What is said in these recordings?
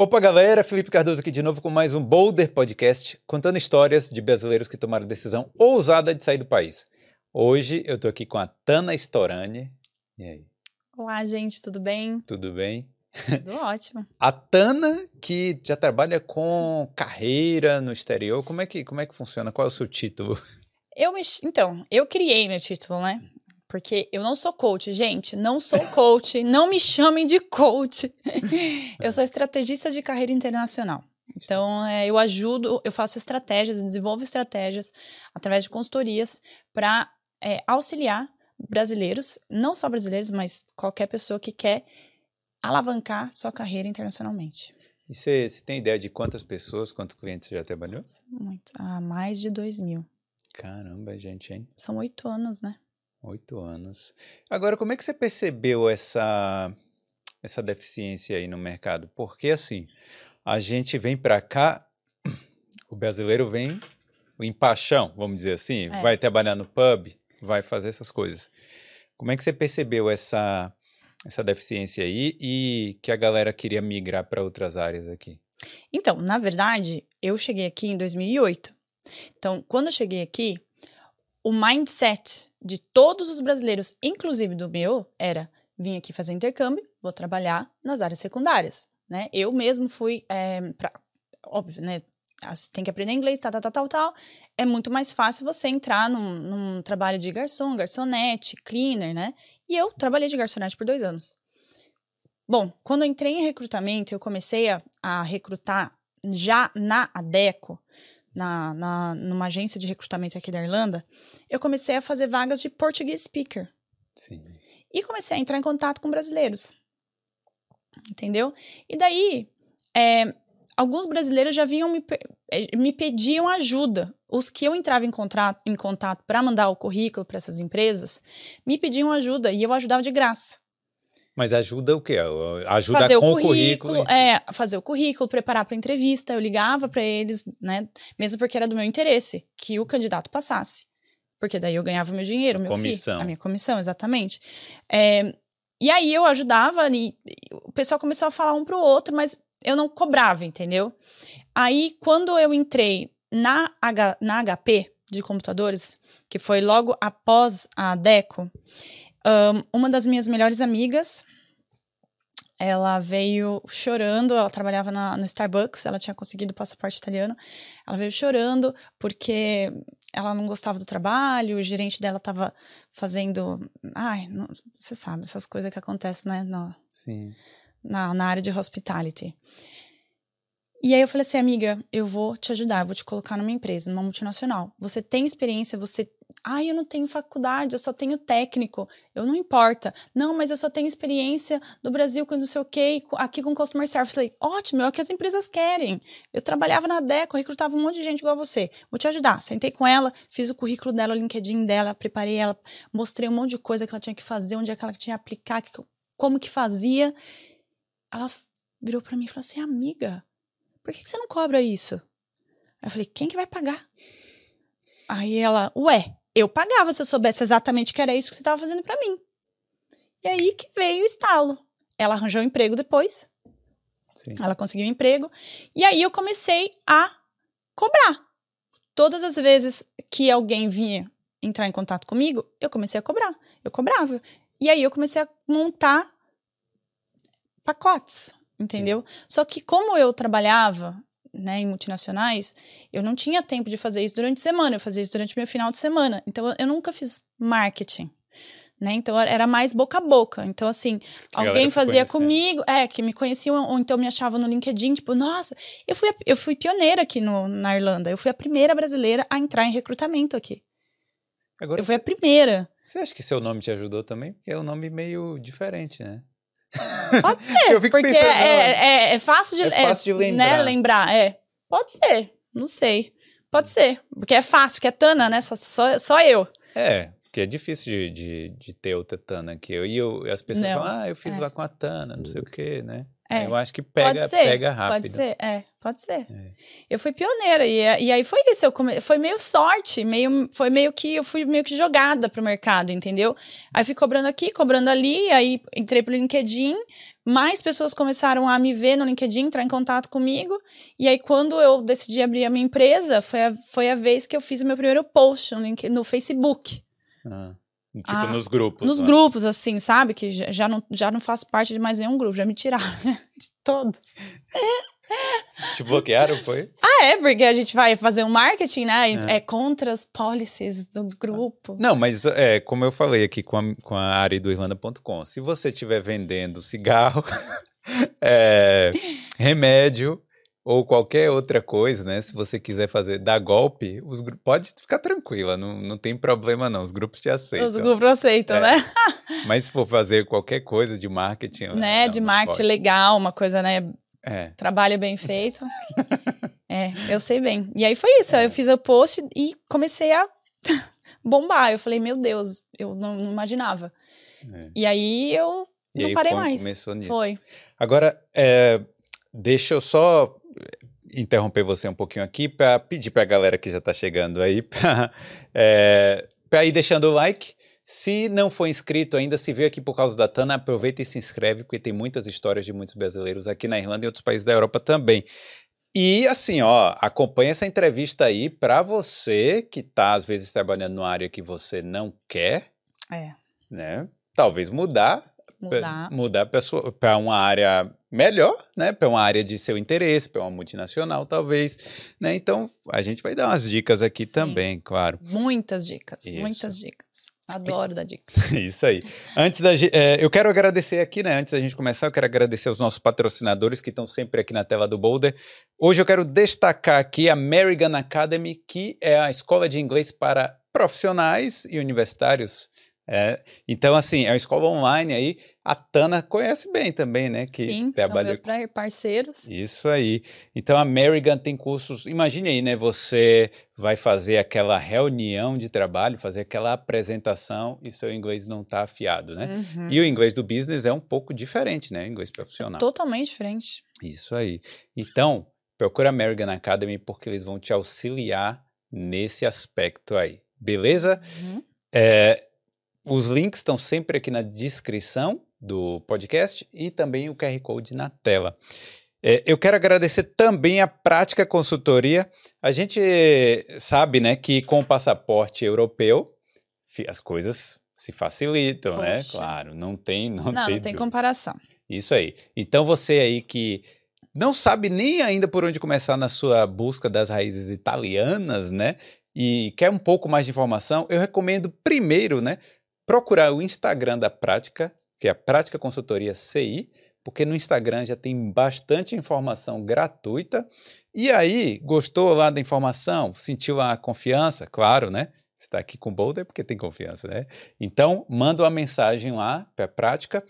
Opa, galera! Felipe Cardoso aqui de novo com mais um Boulder Podcast, contando histórias de brasileiros que tomaram a decisão ousada de sair do país. Hoje eu tô aqui com a Tana Storani. E aí? Olá, gente, tudo bem? Tudo bem? Tudo ótimo. A Tana, que já trabalha com carreira no exterior, como é que, como é que funciona? Qual é o seu título? Eu me, então, eu criei meu título, né? Porque eu não sou coach, gente. Não sou coach. não me chamem de coach. eu sou estrategista de carreira internacional. Então, é, eu ajudo, eu faço estratégias, desenvolvo estratégias através de consultorias para é, auxiliar brasileiros, não só brasileiros, mas qualquer pessoa que quer alavancar sua carreira internacionalmente. E você, tem ideia de quantas pessoas, quantos clientes você já trabalhou? Muito. Ah, mais de dois mil. Caramba, gente, hein? São oito anos, né? Oito anos. Agora, como é que você percebeu essa, essa deficiência aí no mercado? Porque, assim, a gente vem para cá, o brasileiro vem em paixão, vamos dizer assim, é. vai trabalhar no pub, vai fazer essas coisas. Como é que você percebeu essa, essa deficiência aí e que a galera queria migrar para outras áreas aqui? Então, na verdade, eu cheguei aqui em 2008. Então, quando eu cheguei aqui, o mindset de todos os brasileiros, inclusive do meu, era vim aqui fazer intercâmbio, vou trabalhar nas áreas secundárias, né? Eu mesmo fui é, pra, óbvio, né? Tem que aprender inglês, tal, tal, tal, tal, tal. É muito mais fácil você entrar num, num trabalho de garçom, garçonete, cleaner, né? E eu trabalhei de garçonete por dois anos. Bom, quando eu entrei em recrutamento, eu comecei a, a recrutar já na ADECO, na, na, numa agência de recrutamento aqui da Irlanda, eu comecei a fazer vagas de Portuguese speaker. Sim. E comecei a entrar em contato com brasileiros. Entendeu? E daí, é, alguns brasileiros já vinham me, é, me pediam ajuda. Os que eu entrava em, contrato, em contato para mandar o currículo para essas empresas, me pediam ajuda e eu ajudava de graça. Mas ajuda o quê? Ajuda fazer com o currículo. currículo é, fazer o currículo, preparar para entrevista. Eu ligava para eles, né? Mesmo porque era do meu interesse que o candidato passasse. Porque daí eu ganhava meu dinheiro, meu comissão. a minha comissão, exatamente. É, e aí eu ajudava e o pessoal começou a falar um pro outro, mas eu não cobrava, entendeu? Aí, quando eu entrei na, H, na HP de computadores, que foi logo após a Deco, um, uma das minhas melhores amigas, ela veio chorando, ela trabalhava na, no Starbucks, ela tinha conseguido o passaporte italiano. Ela veio chorando porque ela não gostava do trabalho, o gerente dela estava fazendo. Ai, não, você sabe, essas coisas que acontecem, né? No, Sim. Na, na área de hospitality. E aí eu falei assim, amiga, eu vou te ajudar, eu vou te colocar numa empresa, numa multinacional. Você tem experiência, você. Ah, eu não tenho faculdade, eu só tenho técnico. Eu não importa. Não, mas eu só tenho experiência do Brasil com não sei o quê, aqui com customer service. Falei, ótimo, é o que as empresas querem. Eu trabalhava na Deco, recrutava um monte de gente igual você. Vou te ajudar. Sentei com ela, fiz o currículo dela, o LinkedIn dela, preparei ela, mostrei um monte de coisa que ela tinha que fazer, onde é que ela tinha que aplicar, como que fazia. Ela virou para mim e falou assim, amiga por que, você não cobra isso? Aí eu falei, quem que vai pagar? Aí ela, ué, eu pagava se eu soubesse exatamente que era isso que você estava fazendo para mim. E aí que veio o estalo. Ela arranjou um emprego depois. Sim. Ela conseguiu um emprego. E aí eu comecei a cobrar. Todas as vezes que alguém vinha entrar em contato comigo, eu comecei a cobrar. Eu cobrava. E aí eu comecei a montar pacotes entendeu? Sim. Só que como eu trabalhava né, em multinacionais, eu não tinha tempo de fazer isso durante a semana, eu fazia isso durante o meu final de semana. Então eu nunca fiz marketing. Né? Então era mais boca a boca. Então, assim, que alguém fazia comigo, é, que me conheciam, ou então me achava no LinkedIn, tipo, nossa, eu fui, eu fui pioneira aqui no, na Irlanda. Eu fui a primeira brasileira a entrar em recrutamento aqui. Agora, eu fui a primeira. Você acha que seu nome te ajudou também? Porque é um nome meio diferente, né? Pode ser, eu fico porque pensando, é, é, é, fácil de, é fácil de lembrar. Né, lembrar. É. Pode ser, não sei. Pode ser, porque é fácil, porque é Tana, né? Só, só, só eu. É, porque é difícil de, de, de ter outra Tana aqui. Eu, e eu, as pessoas não, falam, ah, eu fiz é. lá com a Tana, não sei o quê, né? É. Eu acho que pega, pega rápido. Pode ser, é, pode ser. É. Eu fui pioneira e, e aí foi isso. Eu come, foi meio sorte, meio, foi meio que eu fui meio que jogada pro mercado, entendeu? Aí fui cobrando aqui, cobrando ali, aí entrei pro LinkedIn, mais pessoas começaram a me ver no LinkedIn, entrar em contato comigo. E aí, quando eu decidi abrir a minha empresa, foi a, foi a vez que eu fiz o meu primeiro post no, no Facebook. Ah, tipo Ah, nos grupos. Nos né? grupos, assim, sabe? Que já, não, já não faço parte de mais nenhum grupo, já me tiraram, né? De todos. Te bloquearam, foi? Ah, é, porque a gente vai fazer um marketing, né? É. É, contra as policies do grupo. Não, mas é, como eu falei aqui com a, com a Ari do Irlanda.com, se você estiver vendendo cigarro, é, remédio ou qualquer outra coisa, né? Se você quiser fazer, dar golpe, os gru- pode ficar tranquila, não, não tem problema não, os grupos te aceitam. Os grupos aceitam, É. né? Mas se for fazer qualquer coisa de marketing... né? não, De não marketing pode. legal, uma coisa, né? É, Trabalho bem feito. é, eu sei bem. E aí foi isso. É. Eu fiz o post e comecei a bombar. Eu falei, meu Deus, eu não, não imaginava. é. E aí eu E não aí parei mais. começou nisso. Foi. Agora, é, deixa eu só interromper você um pouquinho aqui para pedir para a galera que já está chegando aí para ir deixando o like. Se não for inscrito ainda, se veio aqui por causa da Tana, aproveita e se inscreve, porque tem muitas histórias de muitos brasileiros aqui na Irlanda e outros países da Europa também. E assim, ó, acompanha essa entrevista aí para você que está às vezes trabalhando numa área que você não quer, É. né? Talvez mudar Mudar. Mudar para uma área melhor, né? Para uma área de seu interesse, para uma multinacional, talvez. Né? Então, a gente vai dar umas dicas aqui Sim. também, claro. Muitas dicas. Isso. Muitas dicas. Adoro dar dica. Isso aí. Antes da é, eu quero agradecer aqui, né? Antes da gente começar, eu quero agradecer aos nossos patrocinadores que estão sempre aqui na tela do Boulder. Hoje eu quero destacar aqui a American Academy, que é a escola de inglês para profissionais e universitários. É, então, assim, é uma escola online aí. A Tana conhece bem também, né? Que Sim, são trabalha meus pra- parceiros. Isso aí. Então a Amerigan tem cursos. Imagine aí, né? Você vai fazer aquela reunião de trabalho, fazer aquela apresentação e seu inglês não está afiado, né? Uhum. E o inglês do business é um pouco diferente, né? O inglês profissional. Totalmente diferente. Isso aí. Então, procura a American Academy porque eles vão te auxiliar nesse aspecto aí. Beleza? Uhum. É, os links estão sempre aqui na descrição do podcast e também o QR Code na tela. É, eu quero agradecer também a Prática Consultoria. A gente sabe né, que com o passaporte europeu as coisas se facilitam, né? Poxa. Claro, não tem, não, Não, não tem comparação. Isso aí. Então você aí que não sabe nem ainda por onde começar na sua busca das raízes italianas, né? E quer um pouco mais de informação, eu recomendo primeiro, né, procurar o Instagram da Prática, que é a Prática Consultoria CI, porque no Instagram já tem bastante informação gratuita. E aí, gostou lá da informação? Sentiu a confiança? Claro, né? Você está aqui com o Boulder porque tem confiança, né? Então, manda uma mensagem lá para a Prática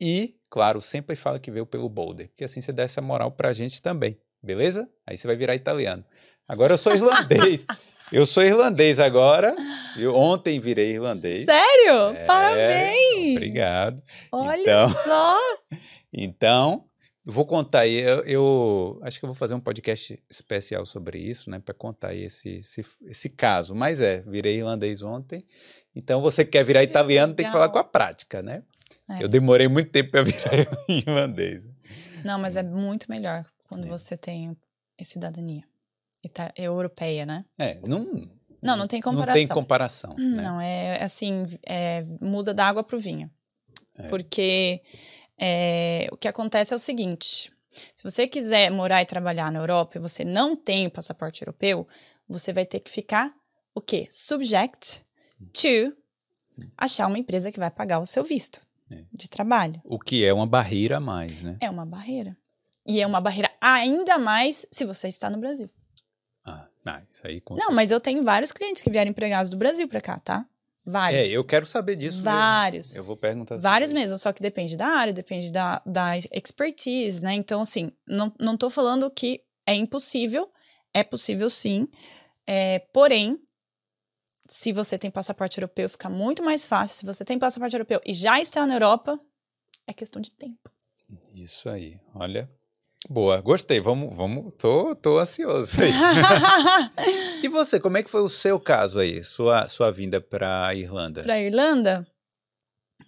e, claro, sempre fala que veio pelo Boulder, porque assim você dá essa moral pra gente também, beleza? Aí você vai virar italiano. Agora eu sou irlandês. Eu sou irlandês agora. Eu ontem virei irlandês. Sério? É, Parabéns! Obrigado. Olha Então, só! então, vou contar aí. Eu, eu acho que eu vou fazer um podcast especial sobre isso, né? Para contar aí esse, esse, esse caso. Mas é, virei irlandês ontem. Então, você que quer virar italiano, tem que falar legal. com a prática, né? É. Eu demorei muito tempo para virar irlandês. Não, mas é muito melhor quando É. você tem cidadania Ita- europeia, né? É, não. Não, não tem Não tem comparação. comparação. né? Não, é assim, é, muda da água pro vinho. É. Porque é, o que acontece é o seguinte: se você quiser morar e trabalhar na Europa e você não tem o passaporte europeu, você vai ter que ficar o quê? Subject to achar uma empresa que vai pagar o seu visto É. de trabalho. O que é uma barreira a mais, né? É uma barreira. E é uma barreira ainda mais se você está no Brasil. Ah, isso aí com Não, mas eu tenho vários clientes que vieram empregados do Brasil para cá, tá? Vários. É, eu quero saber disso. mesmo. Vários. Eu vou perguntar. Vários mesmo, só que depende da área, depende da, da expertise, né? Então, assim, não, não tô falando que é impossível, é possível sim, é, porém, se você tem passaporte europeu, fica muito mais fácil. Se você tem passaporte europeu e já está na Europa, é questão de tempo. Isso aí, olha. Boa, gostei. Vamos, vamos, tô, tô ansioso aí. e você, como é que foi o seu caso aí, sua, sua vinda para Irlanda? Para Irlanda?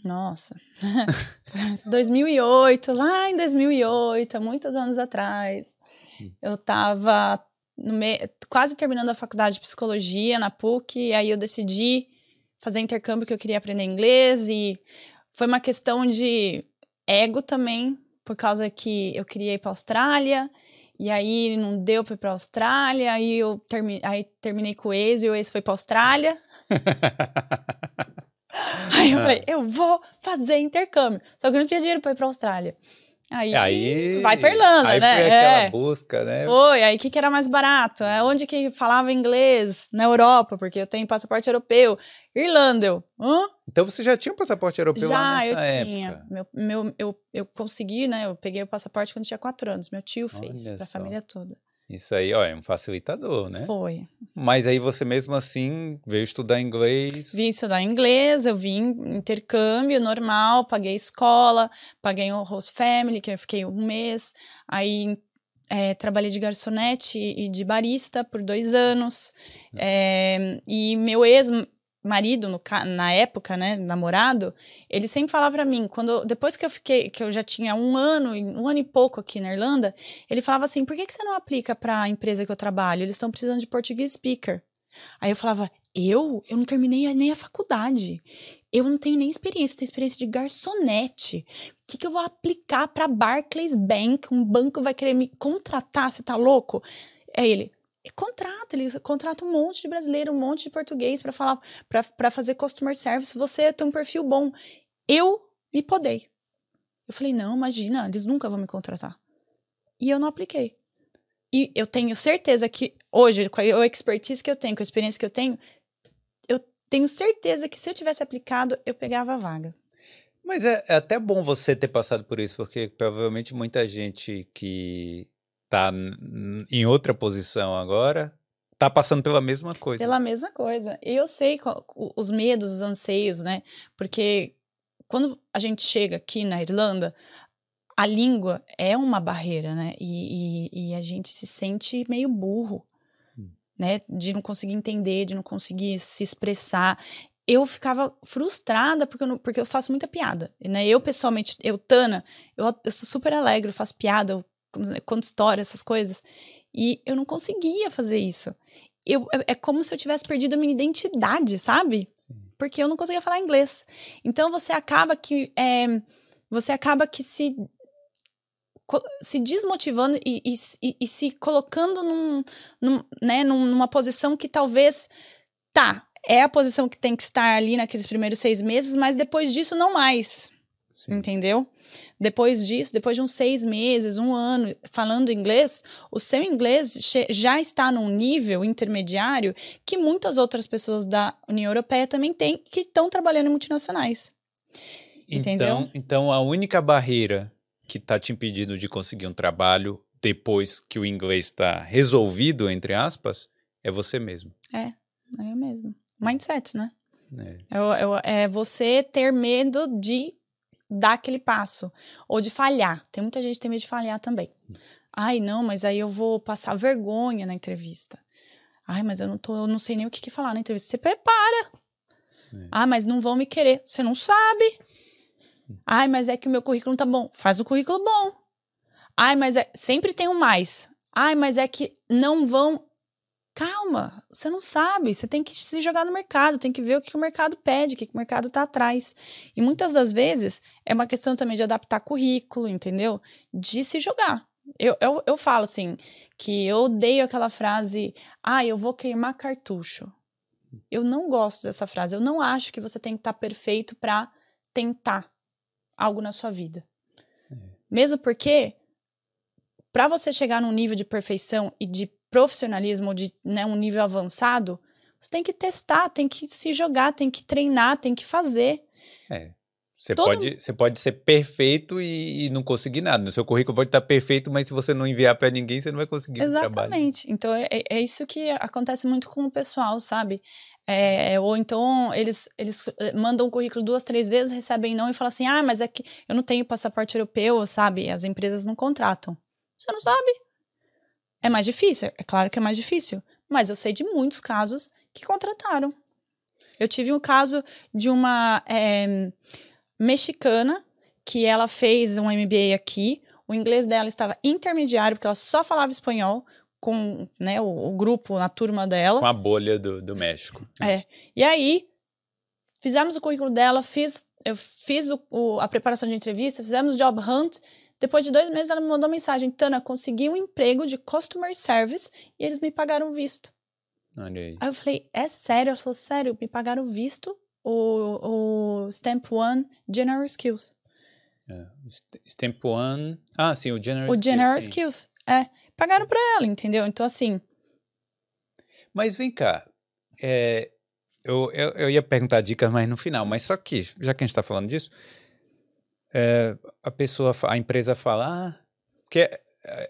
Nossa. 2008, lá em 2008, muitos anos atrás. Hum. Eu estava me... quase terminando a faculdade de psicologia na PUC, e aí eu decidi fazer intercâmbio que eu queria aprender inglês e foi uma questão de ego também, por causa que eu queria ir para Austrália, e aí não deu para ir para Austrália, aí eu termi... aí terminei com o ex e o ex foi para Austrália. aí eu ah. falei, eu vou fazer intercâmbio. Só que eu não tinha dinheiro para ir para Austrália. Aí, aí, vai pra Irlanda, aí né? Foi aquela é. busca, né? Foi, aí o que, que era mais barato? É onde que falava inglês? Na Europa, porque eu tenho passaporte europeu. Irlanda, eu. Hã? Então você já tinha um passaporte europeu já, lá nessa eu tinha. Meu, meu, eu, eu consegui, né? Eu peguei o passaporte quando tinha quatro anos. Meu tio fez, Olha pra só. família toda. Isso aí, ó, é um facilitador, né? Foi. Mas aí você mesmo assim veio estudar inglês? Vim estudar inglês, eu vim intercâmbio normal, paguei escola, paguei o host family, que eu fiquei um mês. Aí é, trabalhei de garçonete e de barista por dois anos. É, e meu ex marido no, na época, né, namorado, ele sempre falava para mim, quando depois que eu fiquei, que eu já tinha um ano, um ano e pouco aqui na Irlanda, ele falava assim, por que, que você não aplica para a empresa que eu trabalho? Eles estão precisando de português speaker. Aí eu falava, eu? Eu não terminei nem a faculdade. Eu não tenho nem experiência, eu tenho experiência de garçonete. O que, que eu vou aplicar para Barclays Bank? Um banco vai querer me contratar, você tá louco? É ele, contrata, eles contratam um monte de brasileiro, um monte de português para falar, para fazer customer service. Você tem um perfil bom. Eu me podei. Eu falei, não, imagina, eles nunca vão me contratar. E eu não apliquei. E eu tenho certeza que hoje, com a expertise que eu tenho, com a experiência que eu tenho, eu tenho certeza que se eu tivesse aplicado, eu pegava a vaga. Mas é, é até bom você ter passado por isso, porque provavelmente muita gente que tá em outra posição agora, tá passando pela mesma coisa. Pela mesma coisa. E eu sei qual, os medos, os anseios, né? Porque quando a gente chega aqui na Irlanda, a língua é uma barreira, né? E, e, e a gente se sente meio burro, hum. né? De não conseguir entender, de não conseguir se expressar eu ficava frustrada porque eu, não, porque eu faço muita piada, né? Eu, pessoalmente, eu, Tana, eu, eu sou super alegre, eu faço piada, eu conto história, essas coisas. E eu não conseguia fazer isso. Eu, é, é como se eu tivesse perdido a minha identidade, sabe? Sim. Porque eu não conseguia falar inglês. Então você acaba que é, você acaba que se se desmotivando e, e, e se colocando num, num, né, numa posição que talvez tá é a posição que tem que estar ali naqueles primeiros seis meses, mas depois disso não mais. Sim. Entendeu? Depois disso, depois de uns seis meses, um ano falando inglês, o seu inglês já está num nível intermediário que muitas outras pessoas da União Europeia também têm, que estão trabalhando em multinacionais. Entendeu? Então, então a única barreira que está te impedindo de conseguir um trabalho depois que o inglês está resolvido, entre aspas, é você mesmo. É, é eu mesmo. Mindset, né? É. É, é você ter medo de dar aquele passo. Ou de falhar. Tem muita gente que tem medo de falhar também. Ai, não, mas aí eu vou passar vergonha na entrevista. Ai, mas eu não, tô, eu não sei nem o que, que falar na entrevista. Você prepara. É. Ah, mas não vão me querer. Você não sabe. Ai, mas é que o meu currículo não tá bom. Faz o currículo bom. Ai, mas é... sempre tem um mais. Ai, mas é que não vão Calma, você não sabe, você tem que se jogar no mercado, tem que ver o que o mercado pede, o que o mercado está atrás. E muitas das vezes é uma questão também de adaptar currículo, entendeu? De se jogar. Eu, eu, eu falo assim, que eu odeio aquela frase, ah, eu vou queimar cartucho. Eu não gosto dessa frase, eu não acho que você tem que estar tá perfeito para tentar algo na sua vida. É. Mesmo porque, para você chegar num nível de perfeição e de profissionalismo de né, um nível avançado, você tem que testar, tem que se jogar, tem que treinar, tem que fazer. É. Você, Todo- pode, você pode ser perfeito e, e não conseguir nada. No seu currículo pode estar perfeito, mas se você não enviar para ninguém, você não vai conseguir. Exatamente. Então é, é- é isso que acontece muito com o pessoal, sabe? É, ou então eles, eles eh, mandam o currículo duas, três vezes, recebem não e falam assim: ah, mas é que eu não tenho passaporte europeu, sabe? As empresas não contratam. Você não sabe. É mais difícil, é claro que é mais difícil. Mas eu sei de muitos casos que contrataram. Eu tive um caso de uma eh, mexicana que ela fez um MBA aqui. O inglês dela estava intermediário, porque ela só falava espanhol com né, o, o grupo, a turma dela. Com a bolha do, do México. É. E aí, fizemos o currículo dela, fiz, eu fiz o- o- a preparação de entrevista, fizemos o job hunt. Depois de dois meses, ela me mandou mensagem: Tana, consegui um emprego de customer service e eles me pagaram o visto. Olha aí. Aí eu falei: é sério? Ela falou: sério, me pagaram o visto, o, o Stamp One General Skills. É. St- Stamp One. Ah, sim, o General O Skills, General sim. Skills. É. Pagaram pra ela, entendeu? Então, assim. Mas vem cá. é, eu, eu, eu ia perguntar dicas mais no final, mas só que, já que a gente está falando disso, é, a pessoa, a empresa fala. Ah, porque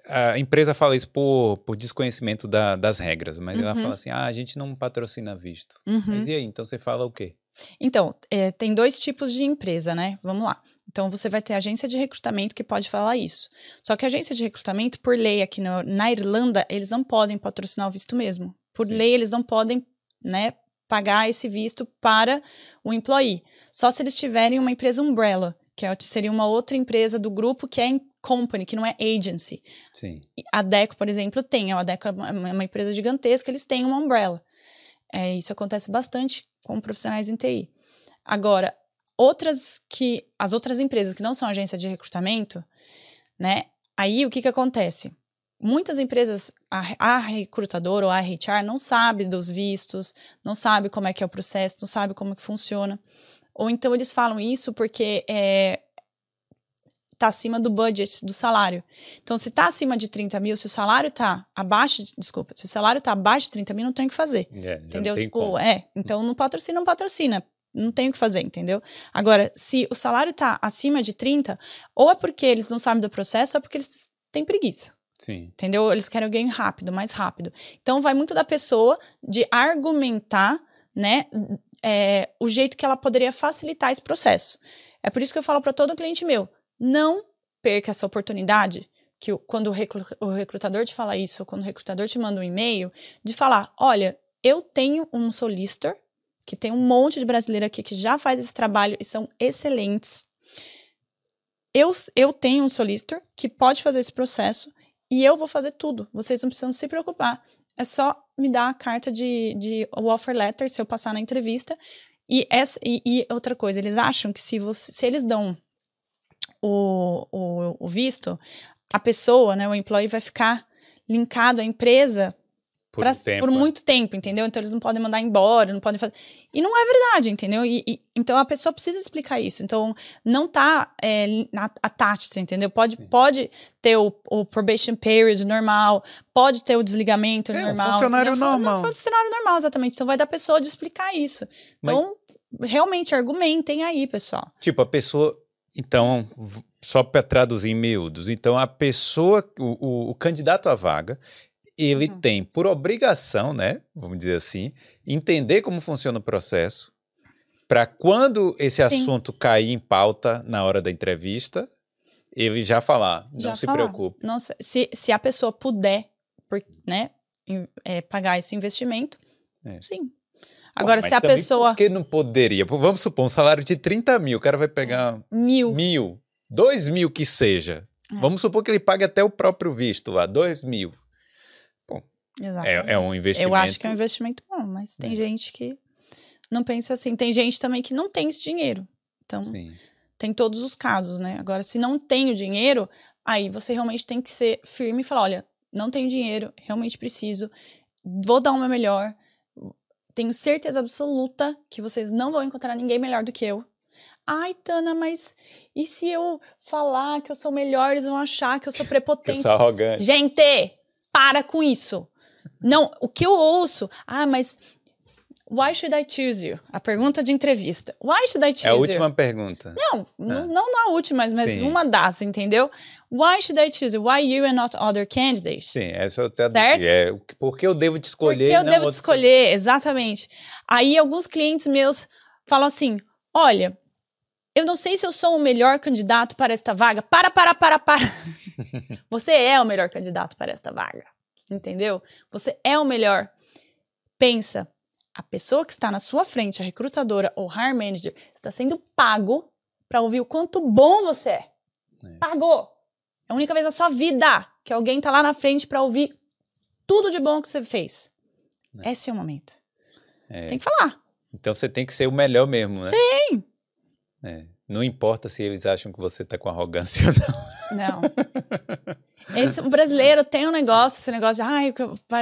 a, a empresa fala isso por, por desconhecimento da- das regras, mas ela Uhum. fala assim: ah, a gente não patrocina visto. uhum. Mas e aí? Então você fala o quê? Então, é, tem dois tipos de empresa, né? Vamos lá. Então, você vai ter agência de recrutamento que pode falar isso. Só que a agência de recrutamento, por lei aqui no- na Irlanda, eles não podem patrocinar o visto mesmo. Por Sim. lei, eles não podem, né, pagar esse visto para o employee. Só se eles tiverem uma empresa umbrella, que é- seria uma outra empresa do grupo que é company, que não é agency. Sim. A Deco, por exemplo, tem. A Deco é uma é uma empresa gigantesca, eles têm uma umbrella. É, isso acontece bastante com profissionais em TI. Agora, outras que. As outras empresas que não são agência de recrutamento, né? Aí o que, que acontece? Muitas empresas, a, a recrutadora ou a HR não sabe dos vistos, não sabe como é que é o processo, não sabe como que funciona. Ou então eles falam isso porque é, tá acima do budget do salário. Então, se tá acima de 30 mil, se o salário tá abaixo, de, desculpa, se o salário tá abaixo de 30 mil, não tem o que fazer. É, Entendeu? Tipo, como. é. Então não patrocina, não patrocina. Não tem o que fazer, entendeu? Agora, se o salário tá acima de 30, ou é porque eles não sabem do processo, ou é porque eles têm preguiça. Sim. Entendeu? Eles querem alguém rápido, mais rápido. Então vai muito da pessoa de argumentar, né, é, o jeito que ela poderia facilitar esse processo. É por isso que eu falo para todo cliente meu: não perca essa oportunidade. Que quando o recru- o recrutador te fala isso, quando o recrutador te manda um e-mail, de falar: olha, eu tenho um solicitor, que tem um monte de brasileiro aqui que já faz esse trabalho e são excelentes. Eu, eu tenho um solicitor que pode fazer esse processo e eu vou fazer tudo. Vocês não precisam se preocupar. É só me dar a carta de, de offer letter se eu passar na entrevista. E, essa, e, e outra coisa, eles acham que se, você, se eles dão o, o, o visto, a pessoa, né, o employee, vai ficar linkado à empresa Por, pra- um tempo. por muito tempo, entendeu? Então eles não podem mandar embora, não podem fazer. E não é verdade, entendeu? E, e- então a pessoa precisa explicar isso. Então não tá é, attached, entendeu? Pode, Sim. pode ter o, o probation period normal, pode ter o desligamento É, um normal. funcionário entendeu? normal. Um funcionário normal, exatamente. Então vai da pessoa de explicar isso. Mas- Então, realmente argumentem aí, pessoal. Tipo, a pessoa. Então, só para traduzir em miúdos. Então, a pessoa, o, o- o candidato à vaga, ele Uhum. tem por obrigação, né? Vamos dizer assim, entender como funciona o processo, para quando esse Sim. assunto cair em pauta na hora da entrevista, ele já falar, não Já se falar. preocupe. Se, se a pessoa puder, por- né, é, pagar esse investimento, É. sim. Agora, se a pessoa. Por que não poderia? Vamos supor, um salário de 30 mil, o cara vai pegar Mil. mil, dois mil que seja. É. Vamos supor que ele pague até o próprio visto lá, dois mil. Exatamente. É, é um investimento. Eu acho que é um investimento bom, mas tem É. gente que não pensa assim. Tem gente também que não tem esse dinheiro. Então, Sim. tem todos os casos, né? Agora, se não tem o dinheiro, aí você realmente tem que ser firme e falar: olha, não tenho dinheiro, realmente preciso, vou dar o meu melhor. Tenho certeza absoluta que vocês não vão encontrar ninguém melhor do que eu. Ai, Tana, mas e se eu falar que eu sou melhor, eles vão achar que eu sou Que eu prepotente? sou arrogante. Gente, para com isso. Não, o que eu ouço, ah, mas Why should I choose you? A pergunta de entrevista. Why should I choose É a you? última pergunta. Não, não na última, mas, Sim. uma das, entendeu? Why should I choose you? Why you and not other candidates? Sim, essa eu até Certo? É, o que- por que eu devo te escolher? Porque e eu devo te escolher, exatamente. Aí alguns clientes meus falam assim: olha, eu não sei se eu sou o melhor candidato para esta vaga. Para, para, para, para. Você é o melhor candidato para esta vaga. Entendeu? Você é o melhor. Pensa, a pessoa que está na sua frente, a recrutadora ou hire manager, está sendo pago para ouvir o quanto bom você é. É. Pagou. É a única vez na sua vida que alguém está lá na frente para ouvir tudo de bom que você fez. Esse é o momento. É. Tem que falar. Então você tem que ser o melhor mesmo, né? Tem! Não importa se eles acham que você tá com arrogância ou não. Não. Esse, o brasileiro tem um negócio, esse negócio de ai,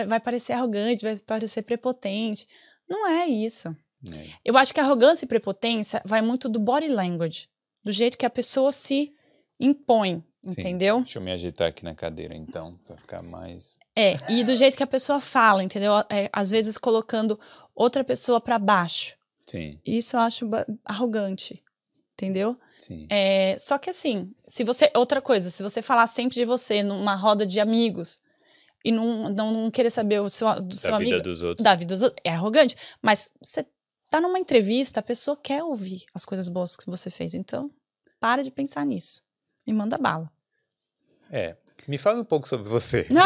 vai parecer arrogante, vai parecer prepotente. Não é isso. É. Eu acho que arrogância e prepotência vai muito do body language, do jeito que a pessoa se impõe, Sim. entendeu? Deixa eu me agitar aqui na cadeira, então, pra ficar mais. É, e do jeito que a pessoa fala, entendeu? É, às vezes colocando outra pessoa pra baixo. Sim, Isso eu acho arrogante, entendeu? sim. É, só que assim, se você. Outra coisa, se você falar sempre de você numa roda de amigos e não, não, não querer saber o seu, do seu da vida amigo. dos outros. Da vida dos outros, é arrogante. Mas você tá numa entrevista, a pessoa quer ouvir as coisas boas que você fez. Então, para de pensar nisso. E manda bala. É. Me fala um pouco sobre você.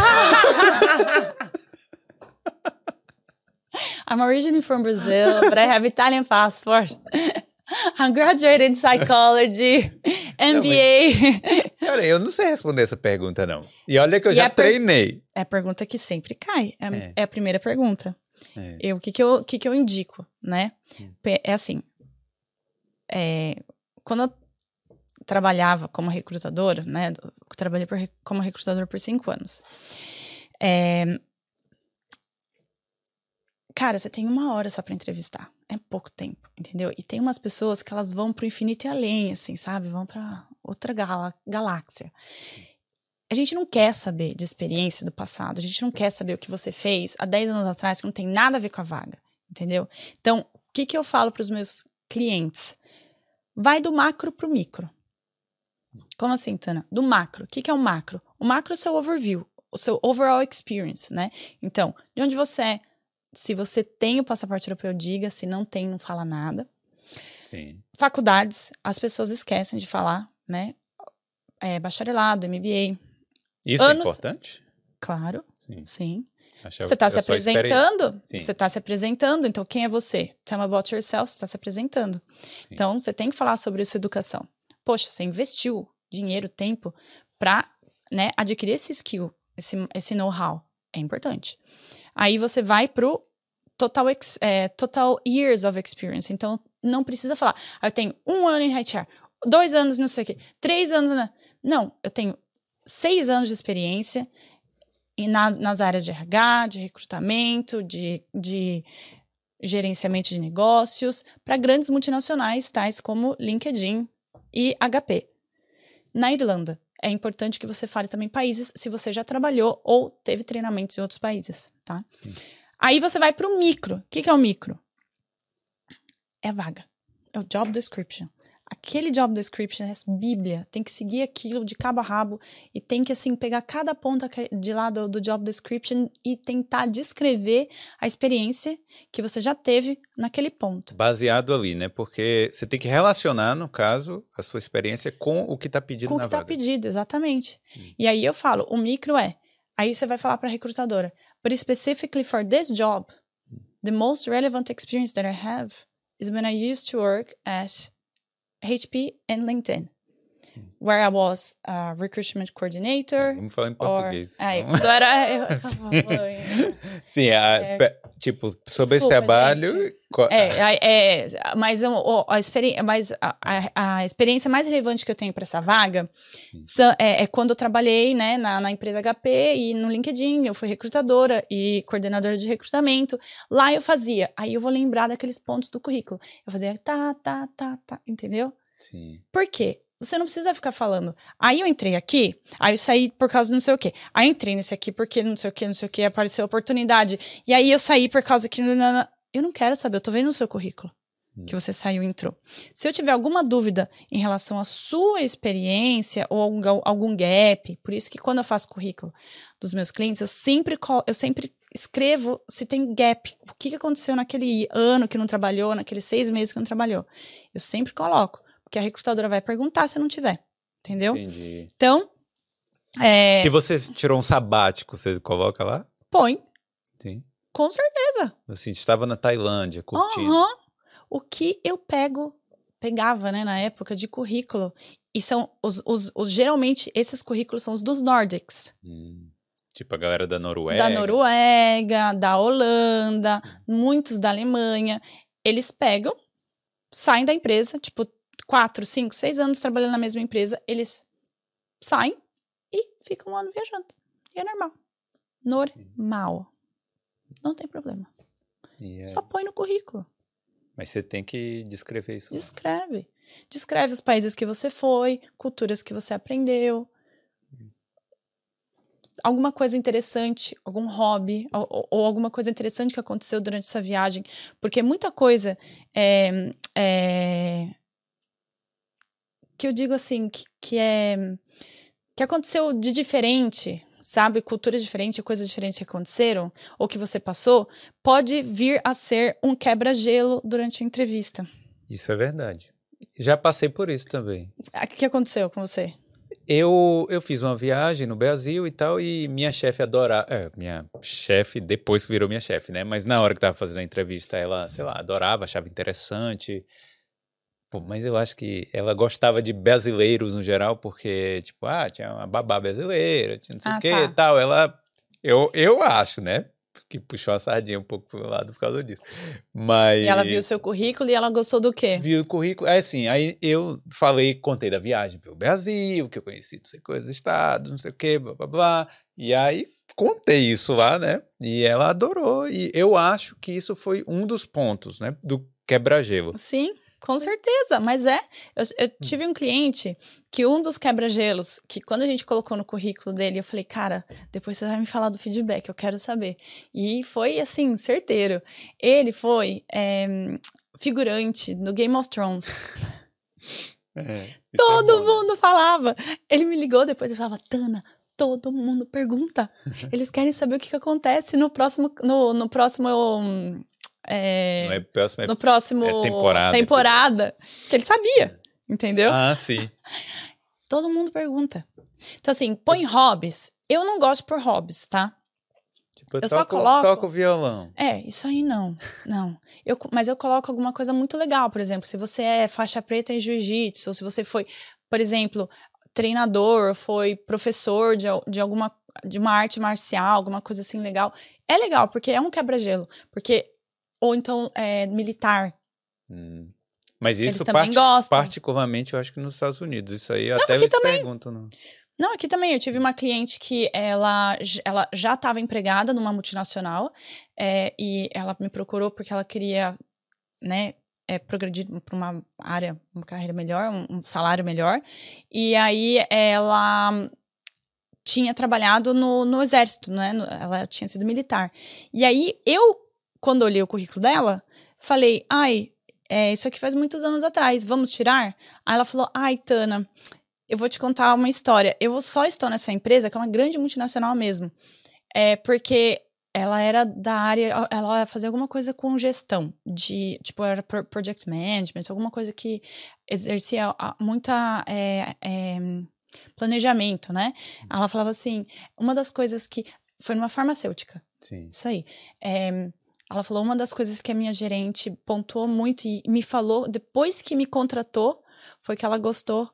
I'm originally from Brazil, but I have Italian passport. I'm graduated in psychology, MBA. Cara, eu não sei responder essa pergunta, não. E olha que eu E já treinei. É a pergunta que sempre cai. É, É. é a primeira pergunta. É. Eu, o que, que, eu, que, que eu indico, né? Hum. É assim. é, quando eu trabalhava como recrutadora, né? Trabalhei por como recrutadora por cinco anos. É, cara, você tem uma hora só pra entrevistar. É pouco tempo, entendeu? E tem umas pessoas que elas vão pro infinito e além, assim, sabe? Vão pra outra gala- galáxia. A gente não quer saber de experiência do passado, a gente não quer saber o que você fez há 10 anos atrás que não tem nada a ver com a vaga, entendeu? Então, o que, que eu falo para os meus clientes? Vai do macro pro micro. Como assim, Tana? Do macro. O que, que é o macro? O macro é o seu overview, o seu overall experience, né? Então, de onde você é? Se você tem o passaporte europeu, diga. Se não tem, não fala nada. Sim. Faculdades, as pessoas esquecem de falar, né? É, bacharelado, MBA, Isso Anos- é importante? Claro, Sim. sim. Achava Você está que se apresentando? Sim. Você está se apresentando, então quem é você? Tell me about yourself, você está se apresentando. Então, você tem que falar sobre sua educação. Poxa, você investiu dinheiro, tempo para né, adquirir esse skill, esse, esse know-how. É importante. Aí você vai pro total, é, total years of experience. Então, não precisa falar, ah, eu tenho um ano em HR, dois anos não sei o quê, três anos... Na... Não, eu tenho seis anos de experiência e nas, nas áreas de RH, de recrutamento, de, de gerenciamento de negócios, para grandes multinacionais, tais como LinkedIn e HP. Na Irlanda, é importante que você fale também países se você já trabalhou ou teve treinamentos em outros países, tá? Sim. Aí você vai para o micro. O que, que é o micro? É a vaga. É o job description. Aquele job description é bíblia. Tem que seguir aquilo de cabo a rabo e tem que, assim, pegar cada ponta que- de lá do, job description e tentar descrever a experiência que você já teve naquele ponto. Baseado ali, né? Porque você tem que relacionar, no caso, a sua experiência com o que está pedido Com o na que está vaga. pedido, exatamente. Hum. E aí eu falo, o micro é. Aí você vai falar para a recrutadora, but specifically for this job, the most relevant experience that I have is when I used to work at HP and LinkedIn. Where I was a recruitment coordinator. Vamos falar em Or, português. aí, Vamos- quando eu Sim, a- É. pe- tipo, sobre esse Desculpa, trabalho. co- É, a- é, mas, a, experi mas a, a- a experiência mais relevante que eu tenho para essa vaga Sim. é, é quando eu trabalhei né, na, na empresa HP e no LinkedIn, eu fui recrutadora e coordenadora de recrutamento. Lá eu fazia, aí eu vou lembrar daqueles pontos do currículo. Eu fazia tá, tá, tá, tá, entendeu? Sim. Por quê? Você não precisa ficar falando. Aí eu entrei aqui, aí eu saí por causa do não sei o quê. Aí entrei nesse aqui porque não sei o quê, não sei o quê, apareceu oportunidade. E aí eu saí por causa que. Eu não quero saber, eu tô vendo no seu currículo que você saiu e entrou. Se eu tiver alguma dúvida em relação à sua experiência ou algum, algum gap, por isso que quando eu faço currículo dos meus clientes, eu sempre, eu sempre escrevo se tem gap, o que aconteceu naquele ano que não trabalhou, naqueles seis meses que não trabalhou. Eu sempre coloco, porque a recrutadora vai perguntar se não tiver, entendeu? Entendi. Então, é... E você tirou um sabático, você coloca lá? Põe. Sim. Com certeza. Assim, estava na Tailândia, curtindo. Uhum o que eu pego, pegava, né, na época, de currículo. E são os, os, os geralmente, esses currículos são os dos Nordics. Hum, tipo a galera da Noruega. Da Noruega, da Holanda, muitos da Alemanha. Eles pegam, saem da empresa, tipo, quatro, cinco, seis anos trabalhando na mesma empresa, eles saem e ficam um ano viajando. E é normal. Normal. Não tem problema. Yeah. Só põe no currículo. Mas você tem que descrever isso. Descreve. Descreve os países que você foi, culturas que você aprendeu. Alguma coisa interessante, algum hobby, ou, ou alguma coisa interessante que aconteceu durante essa viagem. Porque muita coisa é, é, que eu digo assim, que, que é que aconteceu de diferente sabe, culturas diferentes, coisas diferentes que aconteceram ou que você passou, pode vir a ser um quebra-gelo durante a entrevista. Isso é verdade. Já passei por isso também. O que aconteceu com você? Eu, eu fiz uma viagem no Brasil e tal, e minha chefe adorava. É, minha chefe, depois virou minha chefe, né? Mas na hora que tava fazendo a entrevista, ela, sei lá, adorava, achava interessante. Pô, mas eu acho que ela gostava de brasileiros no geral, porque, tipo, ah, tinha uma babá brasileira, tinha não sei ah, o que tá. e tal. Ela, eu, eu acho, né? Que puxou a sardinha um pouco pro lado por causa disso. Mas. E ela viu o seu currículo e ela gostou do quê? Viu o currículo. É assim, aí eu falei, contei da viagem pelo Brasil, que eu conheci não sei coisas estados, não sei o quê, blá blá blá. E aí contei isso lá, né? E ela adorou. E eu acho que isso foi um dos pontos, né? Do quebra-gelo. Sim. Com certeza, mas é. Eu, eu tive um cliente que um dos quebra-gelos, que quando a gente colocou no currículo dele, eu falei, cara, depois você vai me falar do feedback, eu quero saber. E foi assim, certeiro. Ele foi é, figurante no Game of Thrones. É, é todo é bom, mundo né? falava. Ele me ligou depois e falava, Tana, todo mundo pergunta. Eles querem saber o que, que acontece no próximo, no, no próximo é, é próximo, é, no próximo é temporada, temporada que ele sabia, entendeu? Ah, sim. Todo mundo pergunta. Então, assim, põe hobbies. Eu não gosto por hobbies, tá? Tipo, eu, eu toco, só coloco. Toco violão. É, isso aí não. Não. Eu, mas eu coloco alguma coisa muito legal, por exemplo, se você é faixa preta em jiu-jitsu, ou se você foi, por exemplo, treinador, foi professor de, de alguma de uma arte marcial, alguma coisa assim legal. É legal, porque é um quebra-gelo. Porque ou então é, militar. Hum. Mas isso part particularmente eu acho que nos Estados Unidos. Isso aí não, até eles também. perguntam. Não. não, aqui também. Eu tive uma cliente que ela, ela já estava empregada numa multinacional é, e ela me procurou porque ela queria né, é, progredir para uma área, uma carreira melhor, um, um salário melhor. E aí ela tinha trabalhado no, no exército, né? Ela tinha sido militar. E aí eu quando olhei o currículo dela, falei, ai, é, isso aqui faz muitos anos atrás, vamos tirar? Aí ela falou, ai, Tana, eu vou te contar uma história. Eu só estou nessa empresa, que é uma grande multinacional mesmo, é porque ela era da área, ela fazia alguma coisa com gestão, de, tipo, era project management, alguma coisa que exercia muita é, é, planejamento, né? Ela falava assim, uma das coisas que, foi numa farmacêutica, Sim. isso aí, é, ela falou uma das coisas que a minha gerente pontuou muito e me falou depois que me contratou foi que ela gostou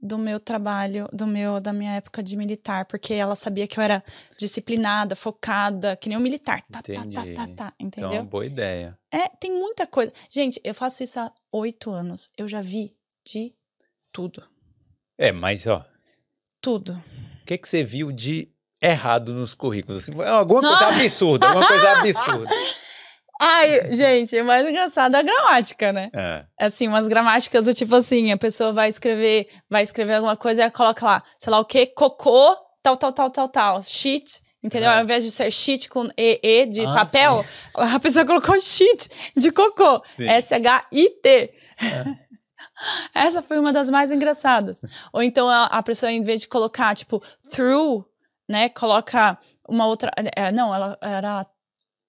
do meu trabalho, do meu da minha época de militar, porque ela sabia que eu era disciplinada, focada, que nem um militar. Tá, Entendi. tá, tá, tá, tá, entendeu? Então, boa ideia. É, tem muita coisa. Gente, eu faço isso há oito anos. Eu já vi de tudo. É, mas ó. Tudo. O que, que você viu de errado nos currículos? Assim, alguma Nossa. coisa absurda, alguma coisa absurda. Ai, gente, é mais engraçado a gramática, né? É. Assim, umas gramáticas do tipo assim, a pessoa vai escrever, vai escrever alguma coisa e coloca lá, sei lá o quê, cocô, tal, tal, tal, tal, tal, shit, Entendeu? Ah. Ao invés de ser sheet com EE de Ah, papel, a pessoa colocou sheet de cocô. Sim. S-H-I-T. Essa foi uma das mais engraçadas. Ou então a, a pessoa, em vez de colocar, tipo, through, né? Coloca uma outra. é, não, ela era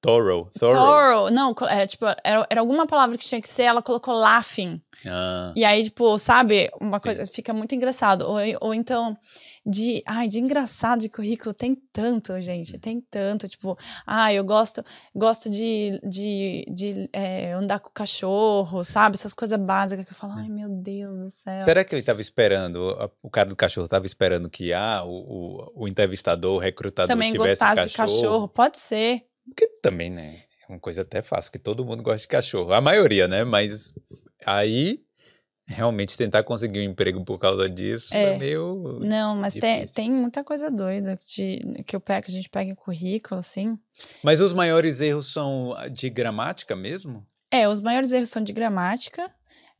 Thorough. Thorough. thorough. Não, é, tipo, era, era alguma palavra que tinha que ser, ela colocou laughing. Ah, E aí, tipo, sabe, uma coisa fica muito engraçado. Ou, ou então, de. Ai, de engraçado de currículo tem tanto, gente. Tem tanto. Tipo, ah, eu gosto, gosto de, de, de é, andar com o cachorro, sabe? Essas coisas básicas que eu falo, ai, meu Deus do céu. Será que ele estava esperando, o cara do cachorro estava esperando que ah, o, o, o entrevistador, o recrutador Também tivesse gostasse de cachorro? cachorro? Pode ser. Porque também, né? É uma coisa até fácil, que todo mundo gosta de cachorro. A maioria, né? Mas aí, realmente tentar conseguir um emprego por causa disso é, É. meio. Não, mas tem, Difícil. tem muita coisa doida de, que, eu pego, que a gente pega em currículo, assim. Mas os maiores erros são de gramática mesmo? É, os maiores erros são de gramática.